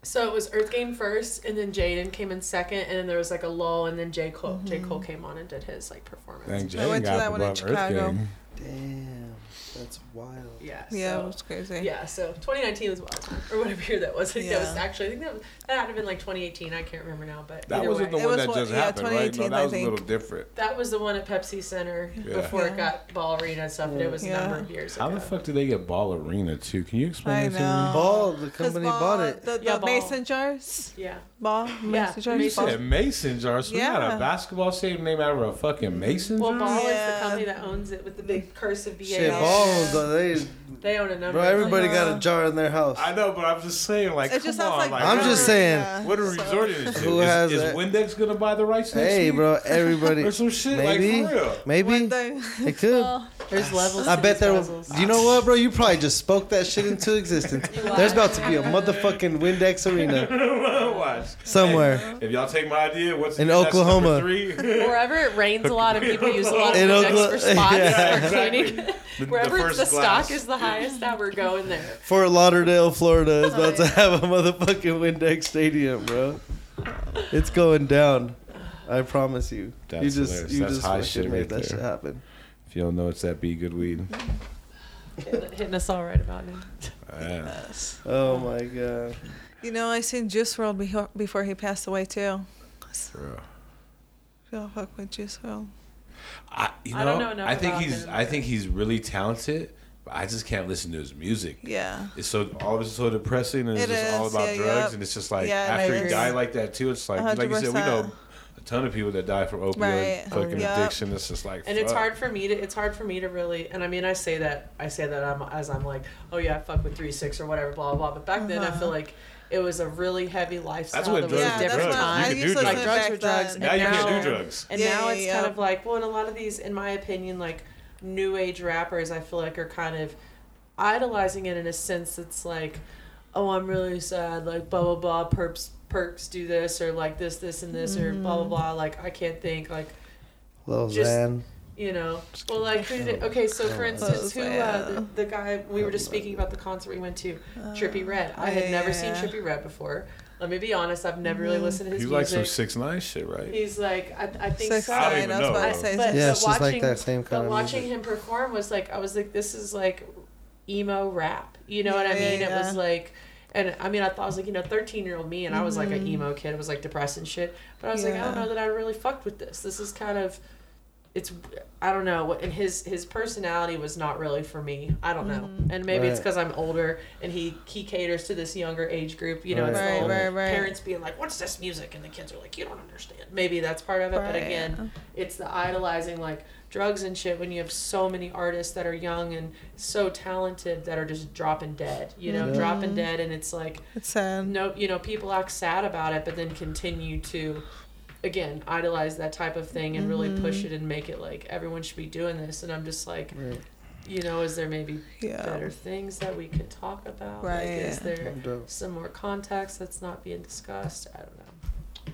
So it was Earth Gang first, and then Jaden came in second, and then there was like a lull, and then J Cole, J
Mm-hmm.
Cole came on and did his like performance.
Dang,
I went to that one in
above Earth
Chicago.
Gang.
Damn, that's wild.
Yeah.
yeah,
so-
it was crazy.
Yeah, so 2019 was wild, or whatever year that was. I think that was actually, I think that, was, that had to been like 2018. I can't remember now, but
That wasn't
way.
the
It
one
was
that
what-
just
yeah,
happened, right? No,
2018,
that
I
was a little
think.
different.
That was the one at Pepsi Center
Yeah.
before it got Ball Arena and stuff, and it was a number of years
How
ago.
the fuck did they get Ball Arena too? Can you explain
I
that to
know.
me?
Ball, the
'Cause
company
Ball-
bought it.
The, the
Yeah, Ball.
mason jars.
Yeah.
Ball.
Yeah,
Mason jars.
You
Mason-
said mason jar. So we got a basketball stadium named after a fucking mason
Well,
jar?
Ball is the company that owns it with the big cursive BA.
Shit, Ball, though, they,
They own a number.
bro, everybody
places.
got a jar in their house.
I know, but I'm just saying, like,
It
come
just
on,
like.
like,
I'm just saying.
Yeah.
What are we
So-
resorting to?
Who
is,
has
is
it?
Windex gonna buy the rights next
Hey, bro, everybody.
Or some shit,
Maybe,
like for real.
Maybe
day.
it could.
Well,
There's levels.
I bet there.
puzzles.
You know what, bro? You probably just spoke that shit into existence. There's about to be a motherfucking Windex arena
Watch.
somewhere.
If y'all take my idea, what's
In Oklahoma.
Wherever it rains a lot and people use a lot of Windex for spots
yeah.
for cleaning.
The- the
Wherever
first
the stock is the highest, that we're going there.
Fort Lauderdale, Florida is about to have a motherfucking Windex stadium, bro. It's going down. I promise you.
That's
you just
hilarious.
you
That's
just
high
fucking
shit
made
right
that
there.
shit happen.
If you don't know, it's that be good weed.
Hitting hitting us all right about it.
Yeah.
yes.
Oh my god.
You know, I seen Juice WRLD before, before he passed away too.
For real.
Y'all fuck with Juice WRLD.
I, you know,
I don't know enough
I think
about
he's
him,
I think he's really talented, but I just can't listen to his music.
Yeah.
It's so all of it's so depressing and it's
It
just all about
yeah,
drugs
yep.
and it's just like
Yeah,
after he
agree.
died like that too, it's like like you said, we know a ton of people that die from opioid
Right.
fucking
Yep.
addiction. It's just like
And it's hard for me to it's hard for me to really and I mean I say that I say that I'm as I'm like, oh yeah, I fuck with three six or whatever, blah blah blah. But back then I
Uh-huh.
feel like it was a really heavy lifestyle.
That's what
that
drugs
was
yeah,
a
are.
that's
different
what
time.
You
I
can
used
do
to
drugs.
Like drugs were drugs.
then.
now you can't do drugs.
And
Yeah,
now
yeah,
it's
yeah.
kind of like, well, and a lot of these, in my opinion, like new age rappers, I feel like are kind of idolizing it in a sense that's like, oh, I'm really sad, like blah blah blah, perps perks do this or like this this and this or blah blah blah. Like I can't think, like
Lil
Just-
Xan.
you know. Well, like who did it? Okay, so for
Oh,
instance, who uh, the, the guy we were just speaking about the concert we went to, Trippie Redd. I had
yeah,
never
yeah,
seen. Trippie Redd before. Let me be honest. I've never really listened to his
He's like some six nine shit, right?
He's like, I, I think
Six
so.
I don't
nine.
even
I was about
know.
to say.
But,
Yeah,
but
it's just like
watching,
that same kind
but
of
watching
music.
him perform was like, I was like, this is like emo rap. You know what I
Yeah,
mean?
yeah,
It was like, and I mean, I thought I was like, you know, thirteen year old me, and I was like
Mm-hmm.
an emo kid. It was like depressed and shit. But I was like, I don't
Yeah.
know that I really fucked with this. This is kind of, it's, I don't know. what And his his personality was not really for me. I don't know.
Mm-hmm.
And maybe it's because I'm older, and he he caters to this younger age group. You know,
Right.
it's
Right,
whole
right, right.
parents being like, "What's this music?" and the kids are like, "You don't understand." Maybe that's part of it. But again, it's the idolizing like drugs and shit when you have so many artists that are young and so talented that are just dropping dead you know
Yeah.
dropping dead and it's like
It's sad.
no you know people act sad about it but then continue to again idolize that type of thing and really push it and make it like everyone should be doing this and i'm just like
Right.
you know is there maybe
Yeah.
better things that we could talk about like is there some more context that's not being discussed i don't know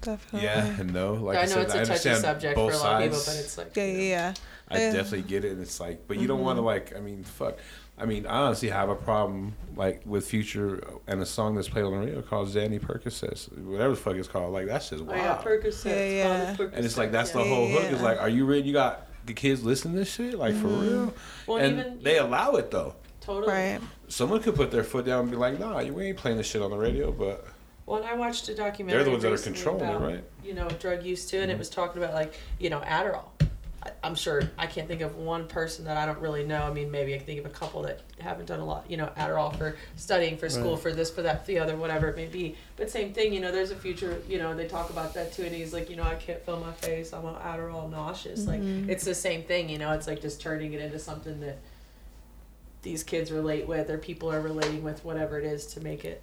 Definitely.
Yeah and no. Like I,
i know
said,
it's
I
a touchy
understand
subject for a lot of people but it's like
Yeah,
you know.
yeah, yeah.
I
Yeah.
definitely get it. And it's like, but you don't
Mm-hmm.
want to like. I mean, fuck. I mean, I honestly have a problem like with Future and a song that's played on the radio called Zanny Percocets, whatever the fuck it's called. Like that's just
Oh, yeah, Percocets,
Yeah, yeah.
Percocets,
and it's like that's the whole hook. Is
Yeah.
like, are you ready? You got the kids listening to this shit, like for
Mm-hmm.
real.
Well,
and
even
they allow it though.
totally.
Right.
Someone could put their foot down and be like, "Nah, you ain't playing this shit on the radio." But
Well, I watched a documentary.
they're the ones that are
recently
controlling it, right?
You know, drug use too, and it was talking about like you know Adderall. I, I'm sure I can't think of one person that I don't really know. I mean, maybe I can think of a couple that haven't done a lot. You know, Adderall for studying, for school,
Right.
for this, for that, for the other, whatever it may be. But same thing. You know, there's a future. You know, they talk about that too, and he's like, you know, I can't feel my face. I'm on Adderall, nauseous. Like mm-hmm. it's the same thing. You know, it's like just turning it into something that these kids relate with, or people are relating with, whatever it is, to make it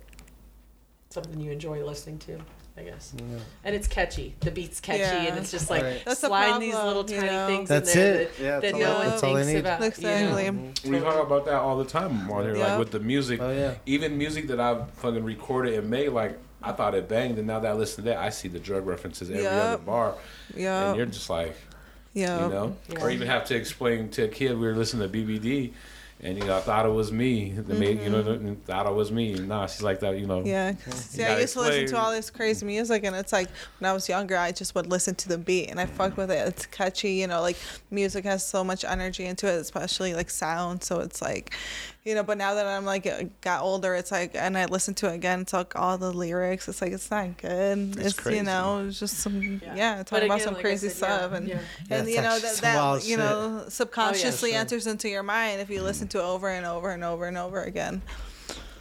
something you enjoy listening to, I guess.
Yeah.
And it's catchy. The beat's catchy, and it's just like
Right.
That's the
sliding these
problem,
little
you
tiny
know?
things
That's
in there
it.
that,
Yeah,
that
that's
no
all,
one
that's all they
thinks
need.
about. you know?
Exactly.
We talk mm-hmm. about that all the time on here, like with the music.
Oh yeah.
Even music that I've fucking recorded and made, like I thought it banged, and now that I listen to that, I see the drug references every other
Yep.
bar, and you're just like,
Yeah.
you know,
Yeah.
or even have to explain to a kid we were listening to BBD, and you know I thought it was me, the maid, you know,
Mm-hmm.
thought it was me. Nah, she's like that, you know.
Yeah.
You
yeah. I
gotta
used to listen to all this crazy music, and it's like when I was younger, I just would listen to the beat, and I fucked with it. It's catchy, you know. Like music has so much energy into it, especially like sound. So it's like, you know. But now that I'm like uh, got older, it's like, and I listen to it again. It's like all the lyrics. It's like it's not good.
It's
It's,
crazy.
you know, it's just some
Yeah.
yeah,
But
talking about some
like
crazy
said, yeah,
stuff, and
yeah.
and
Yeah,
you know that
actually some wild
that you know
Oh,
subconsciously
sure.
enters into your mind if you listen to it over and over and over and over again.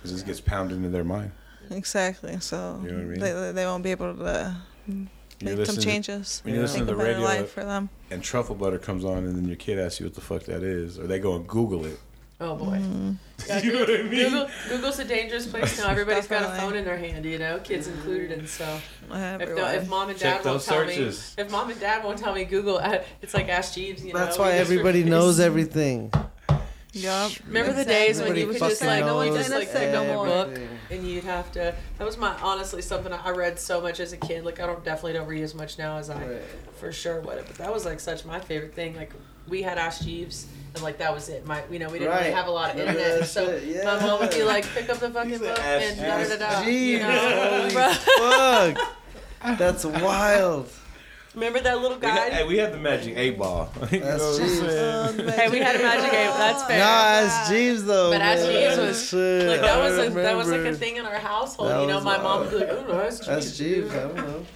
'Cause this gets pounded into their mind.
Exactly. So
You know what I mean?
they they- they won't be able to
You
make
listen
some
to-
changes.
when you
Yeah.
listen to the radio
life for them.
and truffle butter comes on, and then your kid asks you what the fuck that is, or they go and Google it.
Oh boy.
Mm-hmm.
Yeah,
You know what I mean?
Google, Google's a dangerous place now. Everybody's got a phone in their hand, you know, kids included, and so if,
Everyone.
the, if mom and
Check
dad won't tell
searches.
me, if mom and dad won't tell me Google, uh, it's like Ask Jeeves, you know.
That's why everybody
it's-
knows everything.
Yup.
Remember the days when
Everybody
you could just
fucking
like,
knows
just like pick up a book and you'd have to. That was my honestly something I read so much as a kid. Like I don't definitely don't read as much now as I
Right.
for sure would. But that was like such my favorite thing. Like we had Ask Jeeves and like that was it. My you know we didn't really have a lot of internet,
that
so
shit?
my mom would be like, pick up the fucking book
"Ask
and da da da da. You know,
holy fuck. That's wild.
remember that little
We had,
guy?
hey, we had the magic eight ball. You know what I'm
Jeeves.
Hey, we had a magic eight. Ball. That's fair.
Nah, Ask Jeeves though.
But Ask
man.
Jeeves was-
Shit,
Like that was a, that was like a thing in our household.
That
you know,
was
my mom
wild.
would be like, "Oh, that's Jeeves."
That's Jeeves. I don't know.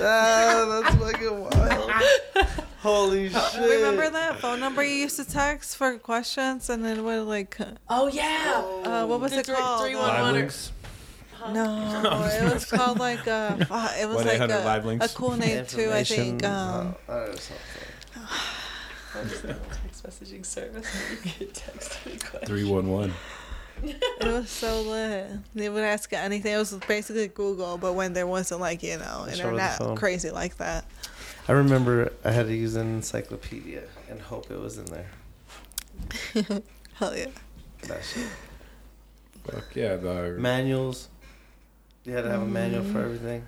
Ah, that's fucking wild. Holy shit.
Remember that phone number you used to text for questions and then what like uh,
Oh yeah.
uh, what was
The
it
three-
called?
three
Uh,
one-
Live links.
no, it was called like uh, uh, it was like
1-800 live
a,
links.
a cool name too. I think.
Information,
Um,
uh, uh, something.
text messaging service. You can text any question.
Three one one.
It was so lit. They would ask anything. It was basically Google, but when there wasn't like you know
Just over the
internet
phone.
crazy like that.
I remember I had to use an encyclopedia and hope it was in there.
Hell yeah.
That shit.
Fuck yeah, dog.
Manuals. You had to have a manual for everything.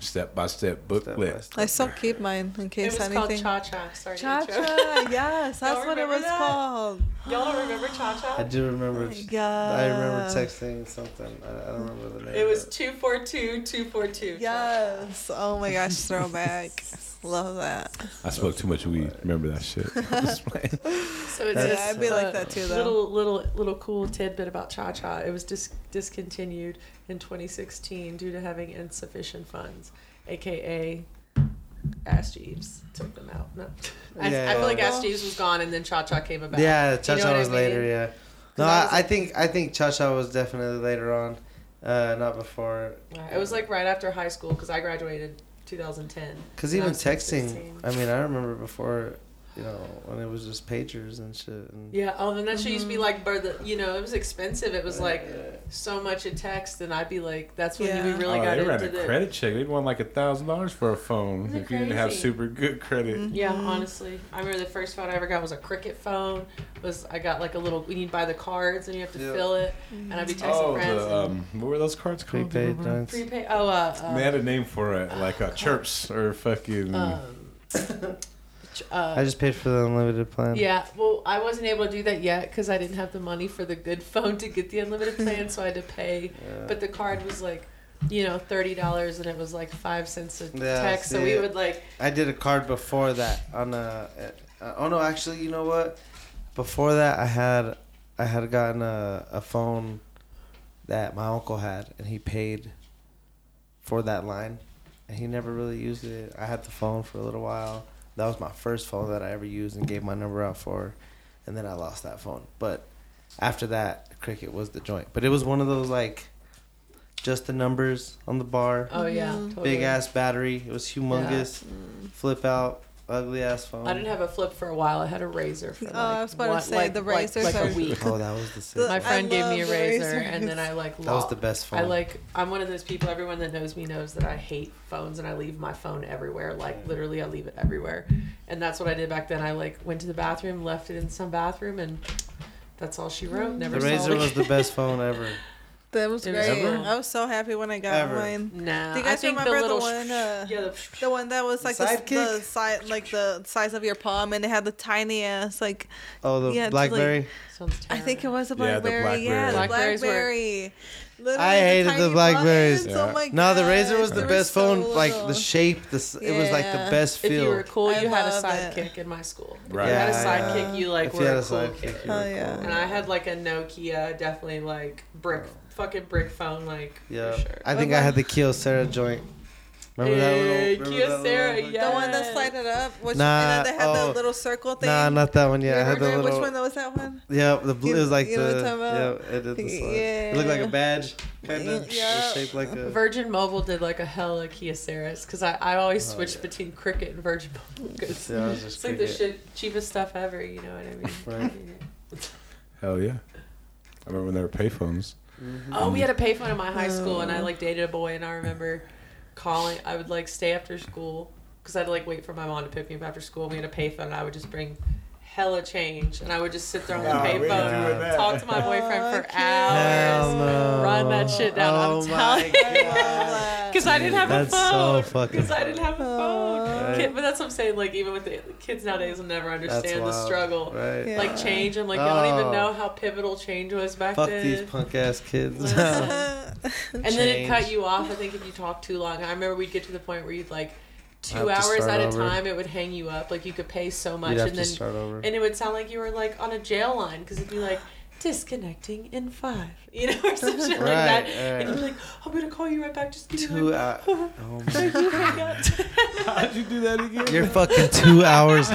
Step by step
Step by
booklet.
I still keep mine in
It
case
was called
anything.
Cha Cha. Sorry. to
Cha
interrupt.
Cha, yes, that's what it was
that?
called.
Y'all don't remember Cha Cha?
I do remember.
Yeah.
I remember texting something. I, I don't remember the name.
It was
but-
242 242.
Yes. Oh my gosh, throwback. Love that.
I smoked too much weed. Remember that shit. I was playing.
So it's
That's-
just
Yeah, I'd be
a
like that too, though.
Little little little cool tidbit about Cha Cha. It was dis- discontinued in 2016 due to having insufficient funds, aka Ask Jeeves took them out. No, I,
Yeah.
I feel like
Well-
Ask Jeeves was gone and then Cha Cha came about.
Yeah,
You
Cha
know
Cha
I
was later. Yeah. No,
I
I,
was
I think I think Cha Cha was definitely later on, uh, not before.
Yeah, It was like right after high school because I graduated 2010.
Because even texting,
16.
I mean, I remember before, you know, when it was just pagers and shit. And
Yeah. Oh, and that shit used to be
Mhm.
like, but the, you know, it was expensive. It was like
Yeah.
so much a text, and I'd be like, that's when
Yeah.
we really
oh,
got
they ran
into
a
the.
credit check. They'd want like a thousand dollars for a phone
Isn't it
if you didn't have super good credit.
Mhm.
Yeah, honestly, I remember the first phone I ever got was a Cricket phone. Was I got like a little? When you buy the cards and you have to
Yeah.
fill it, and I'd be texting
Oh,
friends.
the, um, what were those cards called?
Prepaid
Remember?
prepaid. Oh, uh, uh,
They had a name for it, like uh, chirps or fucking.
um, ch- uh,
I just paid for the unlimited plan.
Yeah, well, I wasn't able to do that yet because I didn't have the money for the good phone to get the unlimited plan, so I had to pay.
Yeah.
But the card was like, you know, thirty dollars, and it was like five cents a
Yeah,
text. So we would like,
I did a card before that on a. Uh, oh no, actually, you know what? Before that, I had I had gotten a, a phone that my uncle had, and he paid for that line, and he never really used it. I had the phone for a little while. That was my first phone that I ever used and gave my number out for, and then I lost that phone. But after that, Cricket was the joint. But it was one of those like, just the numbers on the bar,
oh yeah,
Mhm.
totally.
big ass battery. It was humongous. Flip out, ugly ass phone.
I didn't have a flip for a while. I had a Razr for
Oh,
like
I was about to say,
like,
the
like-
razors
like,
are-
a week.
Oh, that was the
The-
sick.
My friend gave me a Razr,
razors.
and then I like
That was the best phone.
I like I'm one of those people. Everyone that knows me knows that I hate phones and I leave my phone everywhere. Like literally, I leave it everywhere, and that's what I did back then. I like went to the bathroom, left it in some bathroom, and that's all she wrote. Never
the
saw
Razr
it
was the best phone ever.
That was
It
great.
ever.
I was so happy when I got
Ever.
mine.
Nah,
Do you
I
guys
think
remember the,
little
one? Uh,
yeah, the,
the one that was like the,
Sidekick?
the size, like the size of your palm, and it had the tiny ass, like
Oh, the
Yeah,
BlackBerry.
sounds
I think it was a
Yeah, the
blackberry. Yeah, the
Blackberries were-
blackberry. Literally
I hated the
tiny
Blackberries.
buttons. Oh
Yeah.
my
no, the Razr was the
were
best
so
phone. Like the shape, the s it was like the
Yeah.
best
if you were cool,
I
you had a sidekick
it.
in my school. If
Right.
you had a sidekick,
yeah.
you like
If you
were
had
a
a
cool
sidekick,
kid.
you were
Oh, yeah.
And I had like a Nokia, definitely like brick, fucking brick phone, like
Yeah,
for sure.
I think I had the um, Kyocera joint. Remember that little?
Hey,
remember
Kyocera,
that little-
yeah.
The one that slid it up, which
Nah,
and then they had
oh.
the little circle thing.
Nah, not that one. Yeah, I had the
Remember
little.
which one was that one?
Yeah, the blue. It was like
You know what
the.
I'm talking about?
Yeah, it did the slide.
Yeah.
It looked like a badge, kind of.
Yeah.
shaped like a.
Virgin Mobile did like a hell of Kyoceras because I, I always
Oh,
switched
yeah.
between Cricket and Virgin Mobile because
Yeah, I was just
it's like the shit cheapest stuff ever. You know what I mean?
Right.
Hell yeah. I remember when there were payphones.
Mhm.
Oh, we had a payphone in my high school, and I
Oh.
like dated a boy, and I remember calling. I would like stay after school because I'd like wait for my mom to pick me up after school. We had a payphone, and I would just bring hella change, and I would just sit there on the
Nah, we
payphone, talk to my boyfriend
Oh,
for hours,
Hell no.
run that shit down.
Oh
I'm
my
telling you. Because I didn't have
That's
a
so
phone.
fucking
Because I didn't have a phone.
Aw.
Kid, but that's what I'm saying. Like even with the kids nowadays, will never understand the struggle.
Right.
Yeah.
Like change. I'm like, y'all don't even
Oh.
know how pivotal change was back
Fuck
then.
these punk ass kids.
Listen. and then it cut you off. I think if you talk too long. I remember we'd get to the point where you'd like two hours at a
over.
time. It would hang you up. Like you could pay so much, and then and it would sound like you were like on a jail line because it'd be like disconnecting in five, you know, or some shit like that.
Right,
And you'd be
right.
like, I'm gonna call you right back. Just give
Two
like,
hours. Oh my
you hang up.
How'd you do that again?
You're fucking two hours,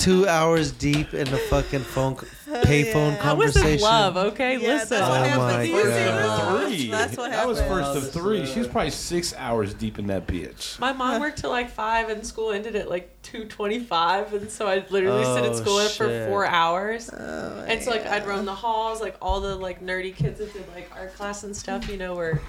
two hours deep in the fucking phone, oh, payphone
yeah.
I was in love. Okay,
Yeah,
listen.
that's what
Oh
happens.
my
You
First
see
God.
of three.
That's what
that was first of three. She was probably six hours deep in that bitch.
My mom worked till like five, and school ended at like two twenty-five, and so I'd literally sit in
Oh,
school for four hours.
Oh,
And so like I'd
yeah.
roam the halls, like all the like nerdy kids that did like art class and stuff, you know, where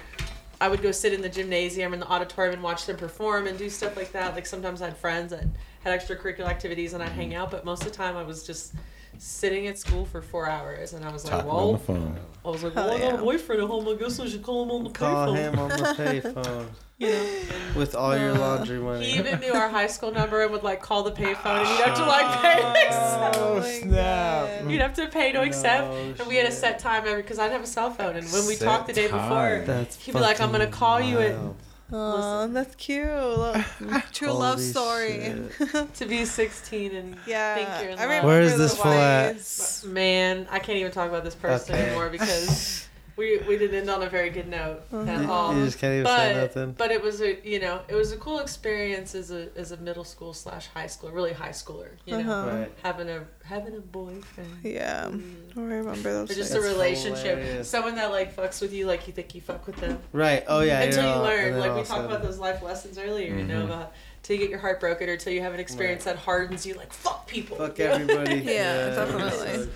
I would go sit in the gymnasium and the auditorium and watch them perform and do stuff like that. Like sometimes I had friends that had extracurricular activities and I'd hang mm-hmm. out, but most of the time I was just sitting at school for four hours, and I was like,
Talking on
well,
the phone.
I was like,
Hell
well, I got
yeah.
a boyfriend at home. I guess I should call him on the
Call
payphone.
him on the payphone
You know.
with all your laundry money.
He even knew our high school number and would like call the payphone, and you'd have to like pay.
Oh, oh,
my
snap.
You'd have to pay to accept,
No
and we had a
shit.
set time every because I didn't have a cell phone, and when we
Set
talked the day
time.
before,
That's
He'd be like, "I'm gonna
fucking
call you at-
wild.
Oh, that's cute. Lo- True love story.
to be 16 and
Yeah.
think you're in
I
love.
remember
Where is this fool at?
Man, I can't even talk about this person
Okay.
anymore because we we didn't end on a very good note at
Uh-huh.
all.
You just can't even say
But
nothing.
but it was a you know it was a cool experience as a as a middle school slash high school really high schooler. You know,
Uh-huh.
Right.
having a having a boyfriend.
Yeah.
Mm.
I remember those.
Or just
days.
a relationship,
hilarious.
someone that like fucks with you like you think you fuck with them.
Right. Oh yeah.
until
you're all-
learn, like we
of a
talked about those life lessons earlier. You know
Mhm.
about till you get your heart broken or till you have an experience that hardens you. Like fuck people.
Fuck
you know?
everybody.
Yeah, definitely.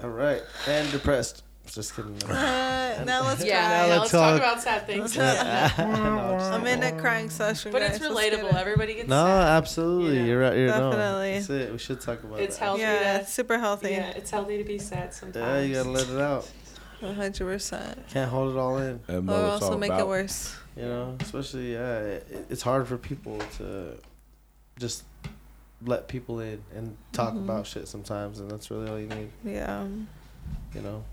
Ugh.
All right. And depressed. Just kidding.
Uh, now let's
yeah,
Now
cry.
yeah,
let's
let's talk
talk.
about sad things.
Yeah. No, just
I'm in a crying session.
But it's
guys. Let's
relatable.
it.
Everybody gets
No,
sad.
absolutely.
You know,
You're right. You're no.
definitely.
That's it. We should talk about
It's
that.
healthy
Yeah,
to
it's super healthy.
yeah, it's healthy to be sad sometimes.
Yeah, you gotta let it out.
100%.
Can't hold it all in.
And
Or
know what it's
also
all
make it worse.
You know, especially yeah, it, it's hard for people to just let people in and talk
Mhm.
about shit sometimes, and that's really all you need.
Yeah.
You know.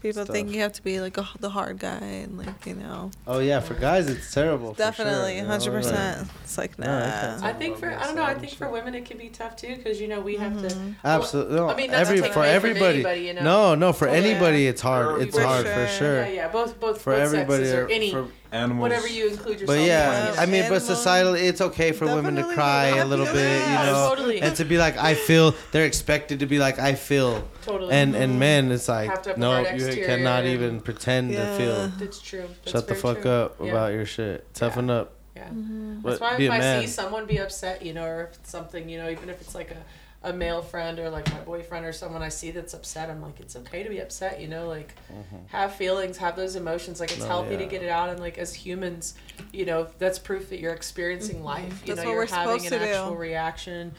People
Stuff.
think you have to be like a, the hard guy and like, you know.
Oh yeah, for guys it's terrible. for sure,
Definitely,
you know,
100%. It's like,
No, I
nah.
can't
I think for I don't know. I think
shit.
for women it can be tough too because you know we have to.
Absolutely. No,
I mean, not
every
to take
for
away from
everybody.
anybody, you know.
No, no, for
Oh, yeah.
anybody it's hard.
For
It's
For
hard
sure.
for sure.
Yeah, yeah. Both both
For
both
everybody,
sexes or
or
any
for,
Animals.
whatever you include yourself.
but yeah,
in.
I mean, but
Animals.
societally, it's okay for women to cry a
yeah,
little bit, you know,
totally.
and to be like, I feel. They're expected to be like, I feel,
totally.
and and men, it's like,
to have the
no,
hard
you cannot even pretend to
Yeah.
feel.
That's true. That's
Shut the fuck
true.
up
Yeah.
about your shit. Toughen up.
Yeah.
Mhm.
That's why if I
man.
see someone be upset, you know, or if it's something, you know, even if it's like a, a male friend or like my boyfriend or someone I see that's upset, I'm like, it's okay to be upset, you know, like mm-hmm. have feelings, have those emotions. Like it's
No,
healthy to get it out. And like as humans, you know, that's proof that you're experiencing mm-hmm. life. You
That's
know,
what
you're
we're
having
supposed
an
to do.
actual reaction,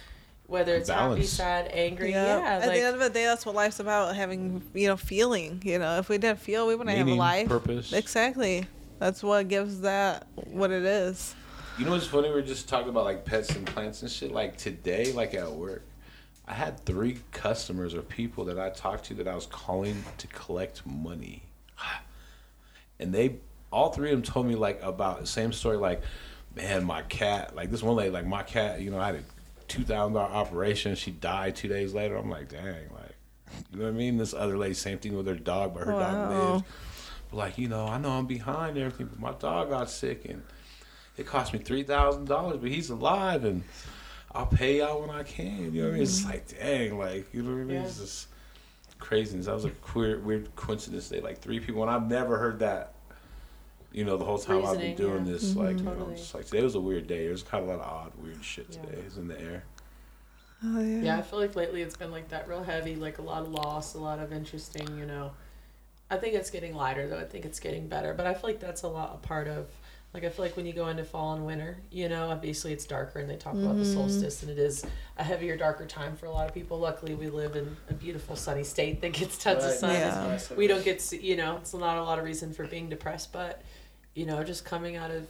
whether it's happy, sad, angry.
Yeah.
Yeah.
At
like,
the end of the day, that's what life's about having, you know, feeling. You know, if we didn't feel, we wouldn't have a
Meaning,
life.
purpose.
Exactly. That's what gives that what it is.
You know what's funny? We are just talking about like pets and plants and shit. Like today, like at work, I had three customers or people that I talked to that I was calling to collect money, and they all three of them told me like about the same story. Like, man, my cat. Like this one lady, like my cat. You know, I had a two thousand dollar operation. She died two days later. I'm like, dang, like, you know what I mean? This other lady, same thing with her dog, but her dog
Wow.
lives. But like, you know, I know I'm behind everything, but my dog got sick and it cost me three thousand dollars, but he's alive and I'll pay y'all when I can. You know what I mean? It's mm-hmm. like dang, like you know what I mean?
Yeah.
It's just craziness. That was a weird, weird coincidence. They like three people, and I've never heard that. You know, the whole time I've been doing
yeah.
this, like, mm-hmm, you know,
Totally.
it's like today was a weird day. There was kind of a lot of odd, weird shit today. It was in the air.
Oh, yeah.
Yeah, I feel like lately it's been like that real heavy, like a lot of loss, a lot of interesting, you know. I think it's getting lighter though. I think it's getting better, but I feel like that's a lot a part of like I feel like when you go into fall and winter, you know, obviously it's darker and they talk about the
Mhm.
solstice and it is a heavier, darker time for a lot of people. Luckily, we live in a beautiful sunny state that gets tons of sun.
Yeah.
We don't get, to, you know, it's not a lot of reason for being depressed, but you know, just coming out of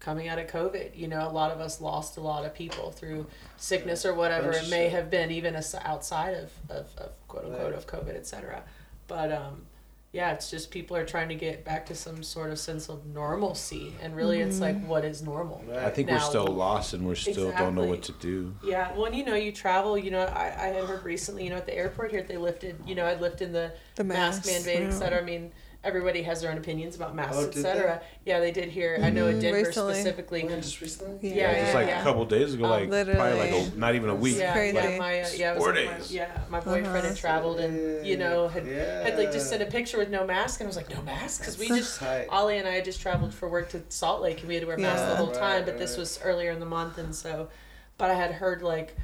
coming out of COVID, you know, a lot of us lost a lot of people through sickness or whatever it may have been, even as outside of, of, of quote unquote
Right.
of COVID, et cetera. But um, yeah, it's just people are trying to get back to some sort of sense of normalcy, and really, it's like mm-hmm. what is normal.
I think we're still lost and we're still don't know what to do.
Yeah, well, and, you know, you travel. You know, I, I had heard recently, you know, at the airport here, they lifted, you know, I lifted the
The
mask
masks,
mandate, et cetera. I mean, everybody has their own opinions about masks,
Oh,
et cetera. Yeah, they did here. I know in
Mhm,
Denver
recently.
specifically.
When, just recently?
Yeah,
just
yeah,
like
yeah.
a couple days ago,
Um,
like probably like a, not even a week.
Yeah,
Crazy.
yeah, my uh, yeah,
Four
like my,
days.
yeah, my boyfriend
Uh-huh.
had traveled and you know had had like just sent a picture with no mask, and I was like, no mask, because we just
tight.
Ollie and I had just traveled for work to Salt Lake, and we had to wear masks the whole
Right,
time. But this was earlier in the month, and so, but I had heard like.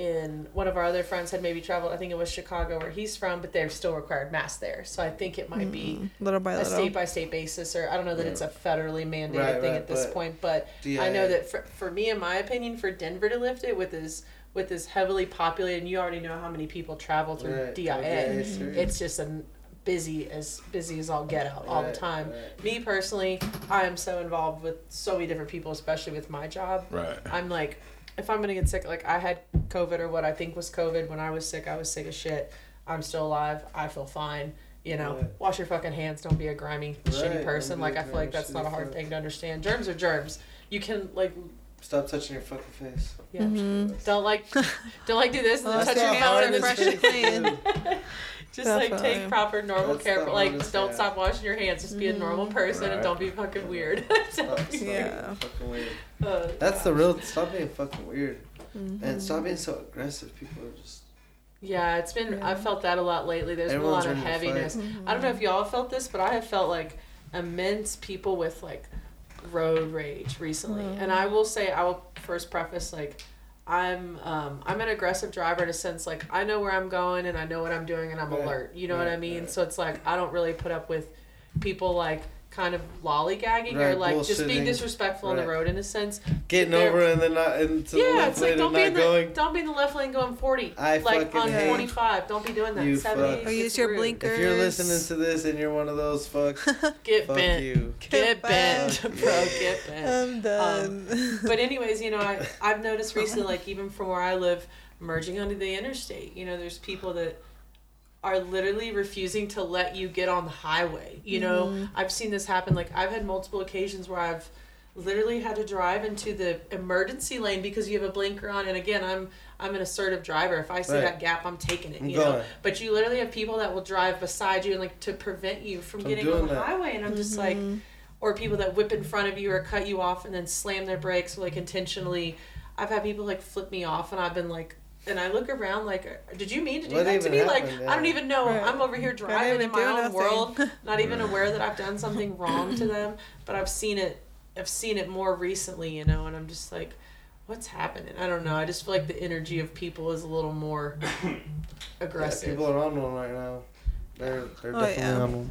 In one of our other friends had maybe traveled. I think it was Chicago, where he's from, but they're still required masks there. So I think it might be
Mm, little by
a
little.
state by state basis, or I don't know that it's a federally mandated
Right,
thing
right,
at this
but
point. But
Yeah,
I know that for, for me, in my opinion, for Denver to lift it with as with this heavily populated, and you already know how many people travel through
Right.
DIA.
Okay, sure.
It's just a busy as busy as all get out all the time.
right.
Me personally, I am so involved with so many different people, especially with my job.
Right.
I'm like, if I'm gonna get sick, like I had COVID or what I think was COVID. When I was sick, I was sick as shit. I'm still alive. I feel fine. You know,
Right.
wash your fucking hands. Don't be a grimy, shitty person. Like I feel like that's not a hard
fuck.
thing to understand. Germs are germs. You can like,
Stop touching your fucking face.
yeah,
Mhm.
don't like, don't like do this and then touch your hand and
hard
then
and fresh clean.
just like take proper normal
That's
care.
the
But like,
hardest,
don't
yeah.
stop washing your hands. Just be a normal person and don't be fucking weird.
Stop, stop
Yeah.
fucking weird.
Uh,
That's the real. Stop being fucking weird
Mhm.
and stop being so aggressive. People are just.
Yeah, it's been.
Yeah.
I've felt that a lot lately. There's
Everyone's
been a lot of
ready to fight.
heaviness. I don't know if y'all felt this, but I have felt like immense people with like road rage recently. And I will say, I will first preface like, I'm um, I'm an aggressive driver in a sense. Like I know where I'm going and I know what I'm doing and I'm
Right,
alert. You know what I mean?
right.
So it's like I don't really put up with people like kind of lollygagging or
Right,
like just being
bullshitting.
disrespectful on the road in a sense.
Getting over and then not into the
Yeah,
left
it's like
lane
don't
and
be
not
in the
going.
don't be in the left lane going forty.
I
like
fucking
on
hate-
forty five. Don't be doing that.
You
70,
fuck.
Or use your
rude.
blinker.
If you're listening to this and you're one of those fucks,
Get
fuck
bent.
you.
Get
Get
bent,
bent.
bro. Get bent.
I'm done.
Um, but anyways, you know, I I've noticed recently, like even from where I live, merging onto the interstate, you know, there's people that are literally refusing to let you get on the highway. You know, mm-hmm. I've seen this happen. Like I've had multiple occasions where I've literally had to drive into the emergency lane because you have a blinker on. And again, I'm I'm an assertive driver. If I see
Right.
that gap, I'm taking it.
I'm
You know, but you literally have people that will drive beside you and like to prevent you from
From
getting on the
that.
highway. And I'm just like mm-hmm. or people that whip in front of you or cut you off and then slam their brakes like intentionally. I've had people like flip me off and I've been like, and I look around like, uh, did you mean to do
What
that to
even
me? Like,
happened?
I don't even know.
Right.
I'm over here driving in my own
nothing.
world, not even aware that I've done something wrong to them. But I've seen it. I've seen it more recently, you know, and I'm just like, what's happening? I don't know. I just feel like the energy of people is a little more
Yeah,
aggressive.
people are on one right now. They're they're
Oh,
definitely
yeah.
on one.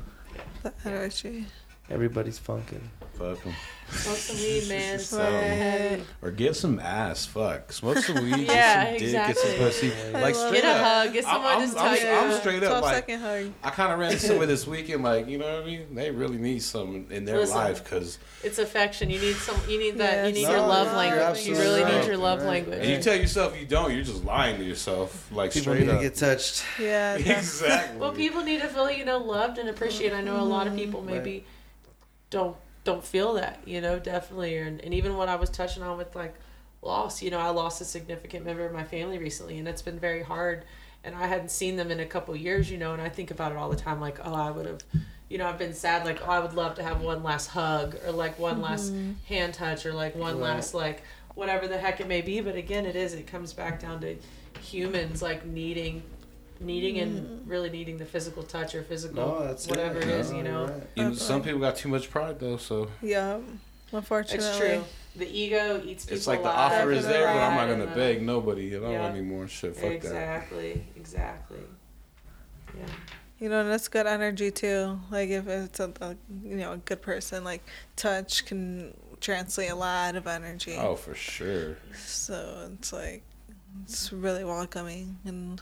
The energy.
Everybody's funking.
Fuck 'em.
Smoke some weed, man.
So- Or get some ass. Fuck. Smoke some weed.
Yeah,
get some dick. Get some pussy.
I
Like straight
Get a
up.
hug. Get
I'm-
someone
I'm,
just
I'm,
tell
I'm,
you.
straight up
12
like
second hug.
I kind of ran into someone this weekend. Like you know what I mean? They really need some in their
Listen.
life because
It's affection. You need some. You need that. you need
No,
your love
you're
language. You really
right.
need your love
Right.
language.
and you tell yourself you don't. You're just lying to yourself. Like straight up.
People
straight
need
up.
to get touched.
Yeah.
exactly.
well, people need to feel you know loved and appreciated. I know a lot of people mm-hmm. maybe don't don't feel that. You know, definitely. And and even what I was touching on with like loss. You know, I lost a significant member of my family recently, and it's been very hard. And I hadn't seen them in a couple years. You know, and I think about it all the time. Like, oh, I would have. You know, I've been sad. Like, oh, I would love to have one last hug, or like one last mm-hmm. hand touch, or like one
Right.
last like whatever the heck it may be. But again, it is. It comes back down to humans like needing needing and mm. really needing the physical touch or physical
No, that's
whatever
it.
it is,
No,
you know.
right.
You know, some people got too much pride though, so
Yeah. Unfortunately.
It's true. The ego eats people
it's like the
alive.
offer is there, but I'm not gonna beg nobody at all
Yeah.
anymore. Shit, fuck that.
Exactly. Exactly. Yeah.
You know, and that's good energy too. Like if it's a, a you know a good person, like touch can translate a lot of energy.
Oh, for sure.
So it's like it's really welcoming and, and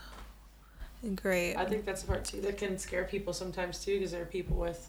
great.
I think that's the part too that can scare people sometimes too, because there are people with,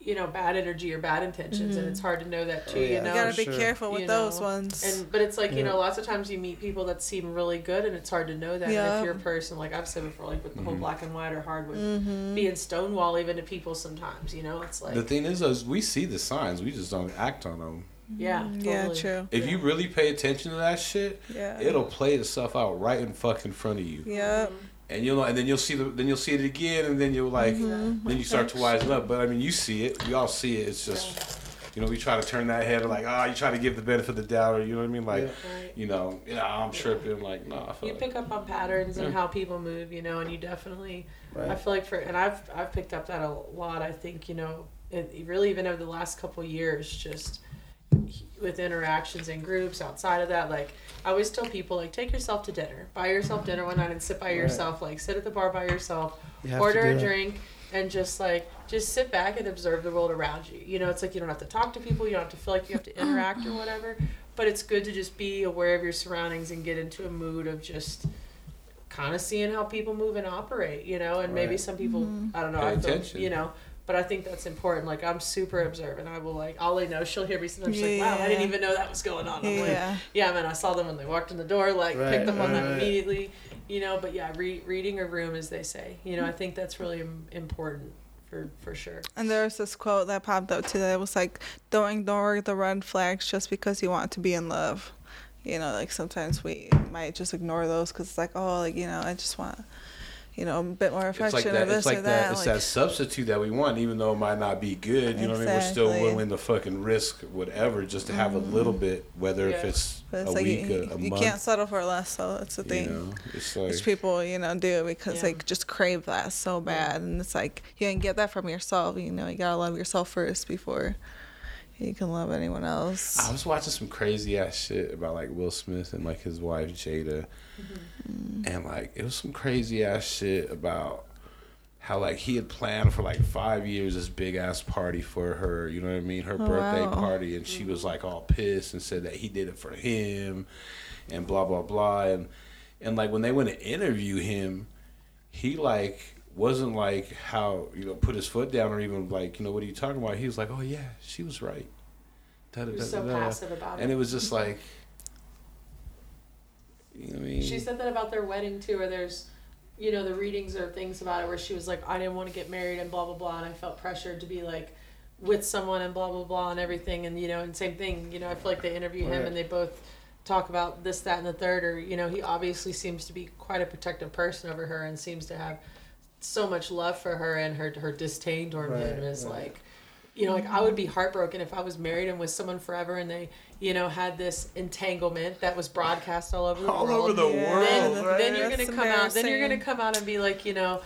you know, bad energy or bad intentions, and it's hard to know that too.
Oh, yeah.
You
you gotta be
sure.
careful with
You
those
know,
ones.
And but it's like you know, lots of times you meet people that seem really good, and it's hard to know that. And
Yeah.
if you're a person like I've said before, like with the whole
Mhm.
black and white or hard with
mm-hmm.
being stonewall even to people sometimes. You know, it's like
The thing is, is we see the signs, we just don't act on them.
yeah,
Mm-hmm. Yeah, true.
If you really pay attention to that shit,
Yeah.
it'll play itself out right in fucking front of you,
Yep.
And you'll know, and then you'll see the, then you'll see it again, and then you'll like,
Mm-hmm.
then you start to wise up. But I mean, you see it, we all see it. It's just, you know, we try to turn that head, like, ah, you try to give the benefit of the doubt, or you know what I mean, like,
Yeah.
Right.
you know, yeah, I'm tripping, like, nah,
You
fuck.
pick up on patterns and how people move, you know, and you definitely. I feel like for and I've I've picked up that a lot. I think you know, it, really even over the last couple years, just with interactions in groups outside of that, like I always tell people, like take yourself to dinner, buy yourself dinner one night, and sit by
Right.
yourself. Like sit at the bar by yourself,
You
order a
that.
drink, and just like just sit back and observe the world around you. You know, it's like you don't have to talk to people, you don't have to feel like you have to interact or whatever. but it's good to just be aware of your surroundings and get into a mood of just kind of seeing how people move and operate, you know, and maybe some people, mm-hmm. I don't know,
Pay
I feel,
attention.
you know, but I think that's important. Like I'm super observant. I will like, Ollie knows she'll hear me sometimes. She's like, wow, I didn't even know that was going on. I'm like,
Yeah.
yeah, man, I saw them when they walked in the door, like
Right,
picked up on
right,
that
right.
immediately, you know. But yeah, re- reading a room, as they say, you know, I think that's really important for for sure.
And there was this quote that popped up today. It was like, "Don't ignore the red flags just because you want to be in love." You know, like sometimes we might just ignore those because it's like, oh, like you know, I just want, you know, a bit more
It's like
affection
that.
or this
It's like
or
that.
that.
It's
like,
that substitute that we want, even though it might not be good. You know what I mean? We're still willing to fucking risk whatever just to have a little mm-hmm. bit, whether if it's
but it's
a
like
week,
you,
a, a
you
month.
can't settle for less. So that's the
you
thing.
know, it's like
Which people, you know, do because
Yeah.
they just crave that so bad, and it's like you can get that from yourself. You know, you gotta love yourself first before you can love anyone else.
I was watching some crazy ass shit about like Will Smith and like his wife Jada, mm-hmm. and like it was some crazy ass shit about how like he had planned for like five years this big ass party for her. You know what I mean? Her
Oh,
birthday
wow.
party, and she was like all pissed and said that he did it for him, and blah blah blah, and and like when they went to interview him, he like wasn't like how you know put his foot down or even like you know what are you talking about? He was like, oh yeah, she was right. Da, da, da,
was so passive about
And
it.
it was just like, you know what I mean?
She said that about their wedding too, where there's, you know, the readings or things about it where she was like, I didn't want to get married and blah blah blah, and I felt pressured to be like with someone and blah blah blah and everything, and you know, and same thing, you know, I feel like they interview him
Right.
and they both talk about this, that, and the third, or you know, he obviously seems to be quite a protective person over her and seems to have so much love for her, and her her disdain toward
Right,
him is
right.
like. You know, like I would be heartbroken if I was married and with someone forever, and they, you know, had this entanglement that was broadcast all over the
all
world
over the
Yeah.
world.
then,
right?
then you're
That's
gonna come out. Then you're gonna come out and be like, you know,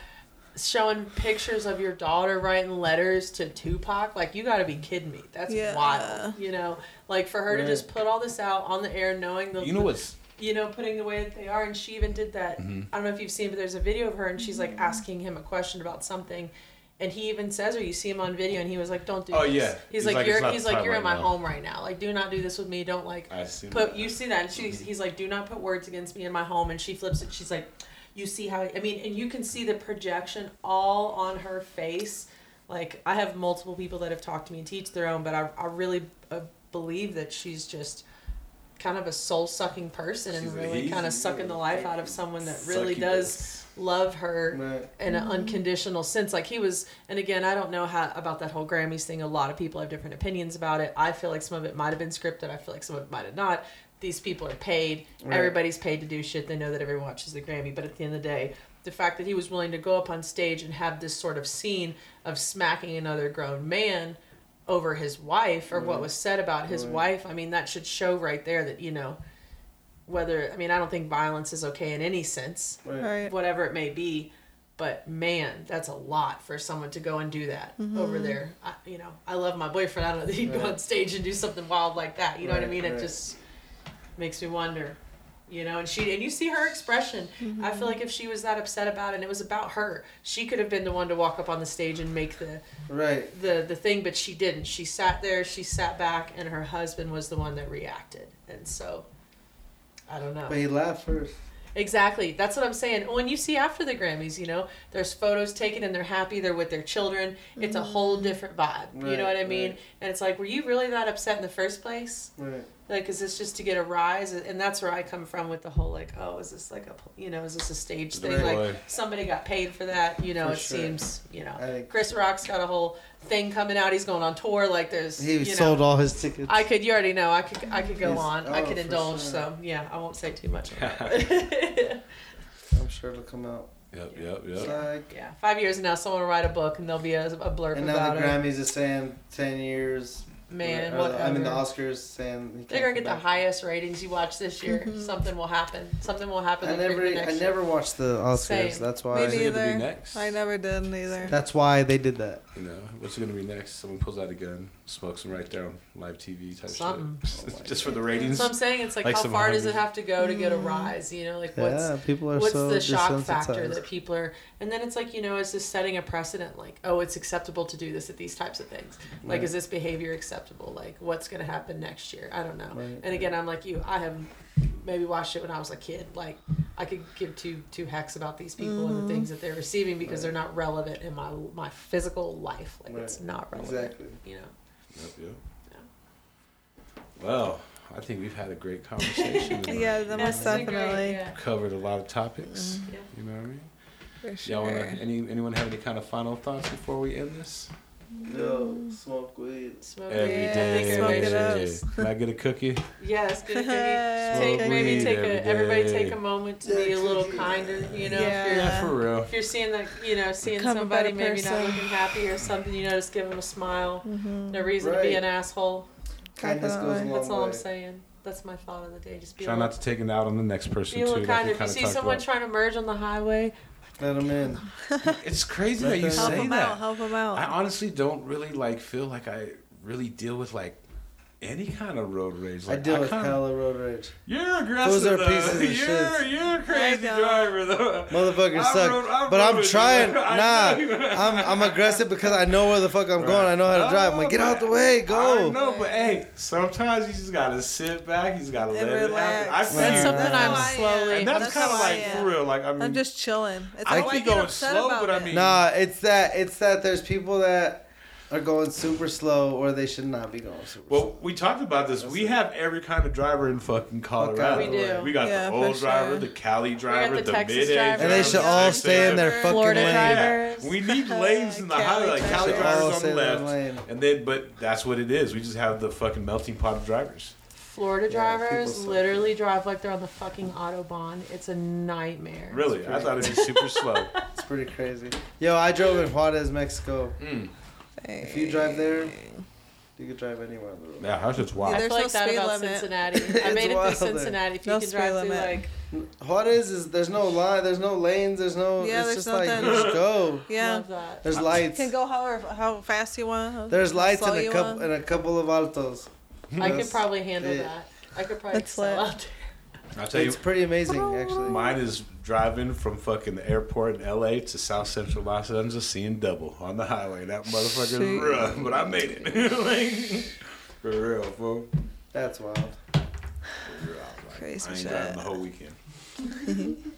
showing pictures of your daughter writing letters to Tupac. Like, you got to be kidding me. That's
Yeah.
wild. You know, like for her
Right.
to just put all this out on the air, knowing the
You know what's
you know, putting the way that they are. And she even did that.
Mm-hmm.
I don't know if you've seen, but there's a video of her and she's like asking him a question about something. And he even says, or you see him on video, and he was like, "Don't do
Oh,
this."
yeah.
He's,
He's
like,
like,
"You're," he's like, "You're
right
in my
now."
home right now. Like, do not do this with me. Don't like
I see
put
that.
you see that and she's he's like do not put words against me in my home and she flips it she's like you see how i mean and you can see the projection all on her face like i have multiple people that have talked to me and teach their own but i, I really uh, believe that she's just kind of a soul-sucking person and
She's a-
really kind of sucking the life out of someone that really does love her
Right.
in an mm-hmm. unconditional sense. Like he was, and again, I don't know how about that whole Grammys thing. A lot of people have different opinions about it. I feel like some of it might have been scripted. I feel like some of it might have not. These people are paid.
Right.
Everybody's paid to do shit. They know that everyone watches the Grammy. But at the end of the day, the fact that he was willing to go up on stage and have this sort of scene of smacking another grown man over his wife or what was said about his
Right.
wife, I mean, that should show right there that, you know, whether, I mean, I don't think violence is okay in any sense
Right.
Right.
whatever it may be. But man, that's a lot for someone to go and do that mm-hmm. over there. I, you know, I love my boyfriend. I don't know that he'd go on stage and do something wild like that. You know what I
Right,
mean? It just makes me wonder. You know, and she and you see her expression. I feel like if she was that upset about it and it was about her, she could have been the one to walk up on the stage and make the
Right.
the the thing, but she didn't. She sat there, she sat back, and her husband was the one that reacted. And so, I don't know.
But he laughed first.
Exactly. That's what I'm saying. When you see after the Grammys, you know, there's photos taken and they're happy, they're with their children. It's a whole mm. different vibe. you know what I mean?
right.
And it's like, were you really that upset in the first place?
Right.
Like, is this just to get a rise? And that's where I come from with the whole, like, oh, is this like a, you know, is this a stage thing?
Right.
Like, somebody got paid for that. You know,
For
it
sure.
seems, you know.
Think
Chris Rock's got a whole thing coming out. He's going on tour. Like, there's,
he
you
sold
know,
all his tickets.
I could, you already know, I could, I could go
He's-
on. I
oh,
could indulge.
sure.
So, yeah, I won't say too much on that.
I'm sure it'll come out.
Yep, yep,
It's
yep.
like,
Yeah, five years now, someone will write a book and there'll be a, a blurb
and now
about
the
it.
Grammys is saying ten years.
Man,
or,
whatever.
I mean the Oscars saying he
They're gonna get the
back.
highest ratings you watch this year. Something will happen. Something will happen.
I never,
next
I
year.
never watched the Oscars.
Same.
That's why.
What's
neither.
be next?
I never did either.
That's why they did that.
You know, what's gonna be next? Someone pulls out a gun, smokes them right there on live TV type
Something.
shit.
Oh
Just for the ratings.
So I'm saying it's like,
Like
how
some
far does it have to go to get a
Mm.
rise? You know, like what's
yeah, people are
what's
so
the shock factor that people are and then it's like you know is this setting a precedent like oh it's acceptable to do this at these types of things like
Right.
is this behavior acceptable acceptable. Like, what's gonna happen next year? I don't know.
Right.
And again, I'm like you. I have maybe watched it when I was a kid. Like, I could give two two hecks about these people and the mm-hmm. things that they're receiving because they're not relevant in my my physical life. Like, it's not relevant.
Exactly.
You know.
Yep, yep. Well, I think we've had a great conversation.
Yeah, that
Yeah,
most
it's been great,
definitely.
yeah.
covered a lot of topics. Mm-hmm.
Yeah.
You know what I mean?
For
Y'all wanna any anyone have any kind of final thoughts before we end this?
Yo, smoke weed.
Smoke
Every
weed.
Yeah,
day.
smoke it up.
Can I get a cookie?
Yes, good cookie.
Smoke
Take, maybe
weed
take
every
a everybody take a moment to be a little kinder. You know,
Yeah.
if you're
Yeah, for real.
if you're seeing that you know seeing
Become
somebody maybe not looking happy or something, you know, just give them a smile.
Mm-hmm.
No reason to be an asshole.
Kindness goes a
Definitely.
long
That's all
way.
I'm saying. That's my thought of the day. Just be
Try
a
not to take it out on the next person
be a
too.
little
like
kinder.
we
If you
kinda
see someone
about.
trying to merge on the highway,
Let them in.
It's crazy how
Let
you
them-
Help
say
them
that.
out. Help them out.
I honestly don't really like feel like I really deal with like any kind of road rage. Like,
I deal with
kinda-
hella road rage.
You're aggressive.
Those are
though.
pieces of
you're,
shit.
You're a crazy driver though.
Motherfuckers
I
suck.
rode- I
but I'm
with you.
trying. Nah. I'm I'm aggressive because I know where the fuck I'm going. I know how to drive. I'm like, get out the way, go.
know, but hey, sometimes you just gotta sit back. You just gotta let
And
it happen. I feel
that's something
That's
I'm
how
slowly.
and that's,
That's
kind of like
am.
for real. Like I mean,
I'm just chilling. It's
I
like, why
keep
get
going slow, but I mean-
Nah, it's that it's that there's people that are going super slow or they should not be going super slow.
Well, we talked about this. We have every kind of driver in fucking Colorado.
We do.
We got
Yeah,
the old driver,
sure.
the Cali driver,
the
the,
Texas
mid-age
driver.
And they should
Yeah.
all
Texas
stay in their fucking
Florida
lane.
drivers.
We need lanes in the highway, like Cali
drivers.
drivers on the left,
lane.
and then but that's what it is. We just have the fucking melting pot of drivers.
Florida drivers
suck.
literally drive like they're on the fucking autobahn. It's a nightmare.
Really, I thought it'd be super slow.
It's pretty crazy. Yo, I drove in Juarez, Mexico.
Mm.
If you drive there, you could drive anywhere on the road.
Yeah, how's it's
I
wild.
There's
feel
no
like that
speed
about
limit.
Cincinnati. I
It's
made it
wild
through
there.
Cincinnati. If you
No
can
speed
drive through
limit.
like
Juarez is there's no line, there's no lanes, there's no.
Yeah,
it's
there's
just like
nothing.
you just go.
Yeah.
love that.
There's lights.
You can go however how fast you want.
There's lights
slow
and a
you
couple
want.
and a couple of altos.
I could
That's
probably handle
it.
that. I could probably
That's
excel
lit.
out there.
I'll tell you,
It's pretty amazing, actually.
mine is driving from fucking the airport in LA to South Central Los Angeles, seeing double on the highway. That motherfucker's
Shoot.
rough, but I made it. like, for real, fool.
That's wild.
For real. Like,
Crazy
I ain't
shit.
driving the whole weekend.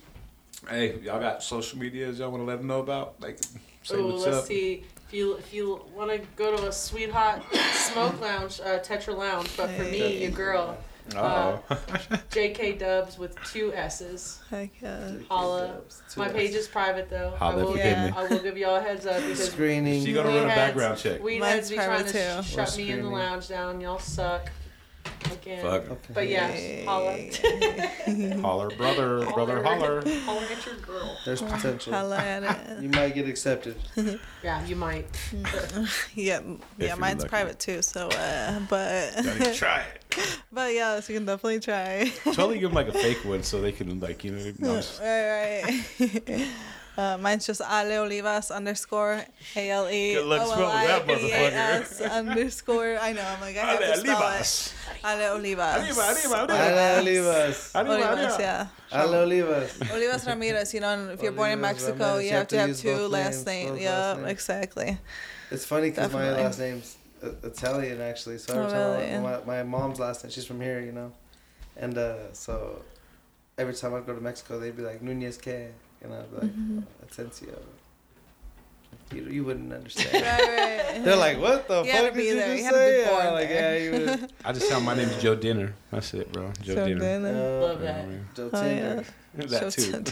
hey, y'all got social medias y'all want to let them know about? Like, say
Ooh,
what's
let's
up.
see. If you if you want to go to a sweet hot smoke lounge, uh, Tetra Lounge, but for me,
Hey.
your girl,
Uh-oh.
Uh, J.K. Dubs with two S's.
Heck yeah.
Holla. My
hours.
page is private though. I
Holla if
will,
you
give. I will give y'all a heads up because
Screening.
She gonna
We
run a
had-
background check.
we
Mine's
had be trying to
private,
sh-
too.
shut me in the lounge down. Y'all suck. Again.
Fuck.
Okay.
But yes,
Hey.
holla.
Holler, brother, brother, holler.
Holler at your girl.
There's potential.
Holla at it.
You might get accepted.
Yeah, you might.
Yeah, yeah,
you're
mine's private too. So, uh, but
Gotta try it.
but yes, you can definitely try.
Totally give them like a fake one so they can like you know. No,
right, right. Uh, mine's just Ale Olivas underscore A L E
Good luck
O L
that motherfucker.
Underscore. I know. I'm like I have to spell
Olivas.
it. Ale Olivas.
Arriba, arriba, arriba.
Ale Olivas.
Arriba,
Olivas,
arriba.
yeah.
Ale Olivas.
Olivas Ramirez. You know, and if you're born in Mexico,
Ramirez,
you have to have
use
two last
names,
names. Yeah,
names.
exactly.
It's funny because my last name's Italian actually. So every
Oh,
time I- my, my mom's last name, she's from here, you know, and uh, so every time I go to Mexico, they'd be like Nunez que, and I'd be like Atencio. You, you wouldn't understand.
Right, right.
They're like, what the
You
fuck
to be
did you
there.
just
You had to be
say? yeah, like, yeah, you would.
I just tell my name's Joe Dinner. That's it, bro. Joe
So
Dinner.
then, uh,
Love that.
Joe
Oh,
Tinder.
That
so
too.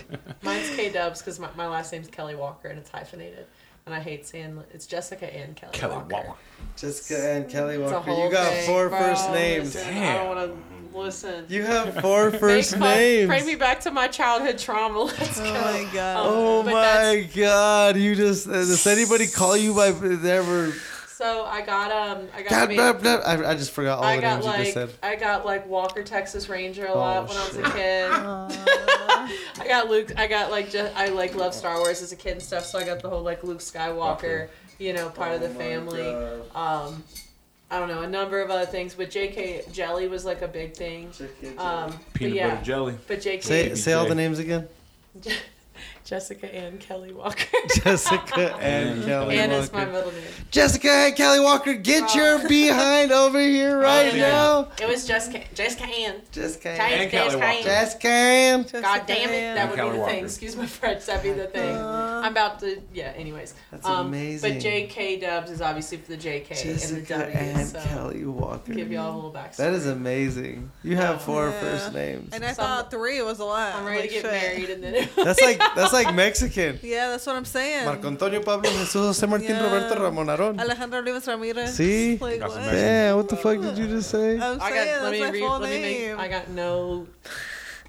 Mine's K Dubs because my, my last name's Kelly Walker and it's hyphenated. And I hate saying it's Jessica and Kelly,
Kelly
Walker.
Walker.
Jessica and Kelly Walker. You got
thing,
four
bro.
first names.
Listen, I
Damn.
don't want to listen.
You have four first
Make
names.
Bring me back to my childhood trauma. Let's
Oh
go.
my god.
Oh my god! You just uh, does anybody call you by ever?
So I got um I got
God,
made-
blah, blah. I, I just forgot all
I
the
got
names you just said.
I got like Walker Texas Ranger a lot
Oh,
when I was a kid.
Aw.
I got Luke. I got like just I like love Star Wars as a kid and stuff. So I got the whole like Luke Skywalker, you know, part of the
Oh my
family.
God.
Um, I don't know a number of other things, but J.K. Jelly was like a big thing.
Chicken
Um, but
Peanut
yeah,
butter jelly.
but J.K.
Say say all the names again.
Jessica Ann Kelly Walker.
Jessica and Kelly
Ann
Walker.
is my middle name.
Jessica and Kelly Walker, get your behind over here right
yeah.
now.
It was Jessica Jessica Ann.
Jessica
Jessica
And Kelly
Jessica
Walker.
Ann.
Jessica and
God damn it, that
And
would
Kelly
be the
Walker.
thing. Excuse my French, that'd be the thing.
Uh,
I'm about to, yeah. Anyways,
That's
um,
amazing.
But J.K. Dubs is obviously for the J.K. and the
Jessica
W.
and
so
Kelly Walker.
give y'all a little backstory.
That is amazing. You have four
Yeah.
first names.
And I
Some-
thought three was a lot.
I'm ready
Like,
to get
shit.
married, and then
That's like that's like Mexican.
Yeah, that's what I'm saying.
Marco Antonio Pablo Jesus José Martín
Yeah.
Roberto Ramón Arón.
Alejandro Rivas Ramirez.
See?
Like, what?
some
Damn, what the fuck did you just say?
saying,
I got. Let
that's
me
my
read.
full
Let me
name.
make. I got no.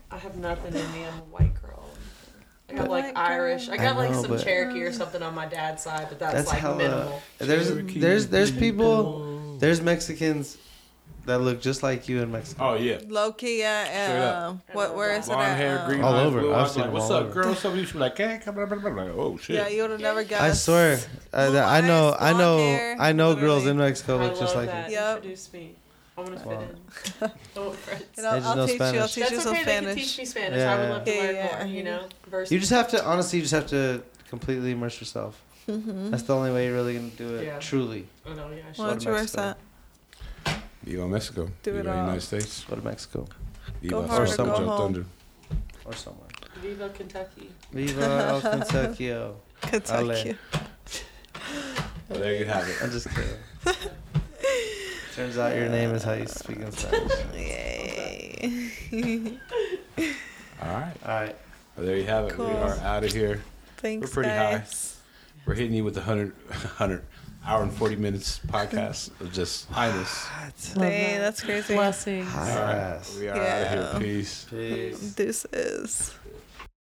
I have nothing in me. I'm a white girl. I got like
White girl.
Irish. I
I
got like some
but-
Cherokee or something on my dad's side, but that's,
That's
like
hella-
minimal.
There's
Cherokee
there's there's people
people.
there's Mexicans that look just like you in Mexico.
Oh yeah.
Low key, yeah.
Straight
And,
up.
um, what, where is it
Blonde
at?
hair,
Um,
green
All
eyes,
over.
blue
I've
eyes.
seen
Like,
them
what's
all
up,
over.
girl? Somebody she be like, hey, come on, blah, blah, blah. oh shit.
Yeah, you would have never guessed.
I swear, uh,
Blue
I know,
eyes,
I
blonde
know,
hair,
I know girls in. Mexico
I
look just
love
like
that.
you.
Yep.
Introduce me. I want to
Wow.
fit in. Oh, friends.
You know,
They just
I'll
know
teach you. I'll
Spanish.
teach you
That's
some
okay. They can
Spanish.
teach me Spanish. I would
Yeah.
love to
Yeah,
learn
yeah.
more. You know, versus
You just have to honestly, you just have to completely immerse yourself.
Mm-hmm.
That's the only way you're really gonna do it.
Yeah.
Truly,
I know. Yeah. I should.
Why don't
to
you
Mexico.
that?
You go to Mexico.
Do
you
it all.
United States.
go to Mexico
You
Go
go
hard
or
somewhere
go
home.
under.
or somewhere.
Viva Kentucky.
Viva El Kentucky.
Kentucky.
Well, there you have it.
I'm just kidding. Turns out your name is how you speak in Spanish.
Yay.
All right.
All right.
Well, there you have it. We are out of here.
Thanks, We're
pretty high. We're hitting you with the 100, 100 hour and 40 minutes podcast of just highness.
Dang, that's crazy.
Blessings.
High
All right. We are
Yeah.
out of here. Peace.
Peace.
This is.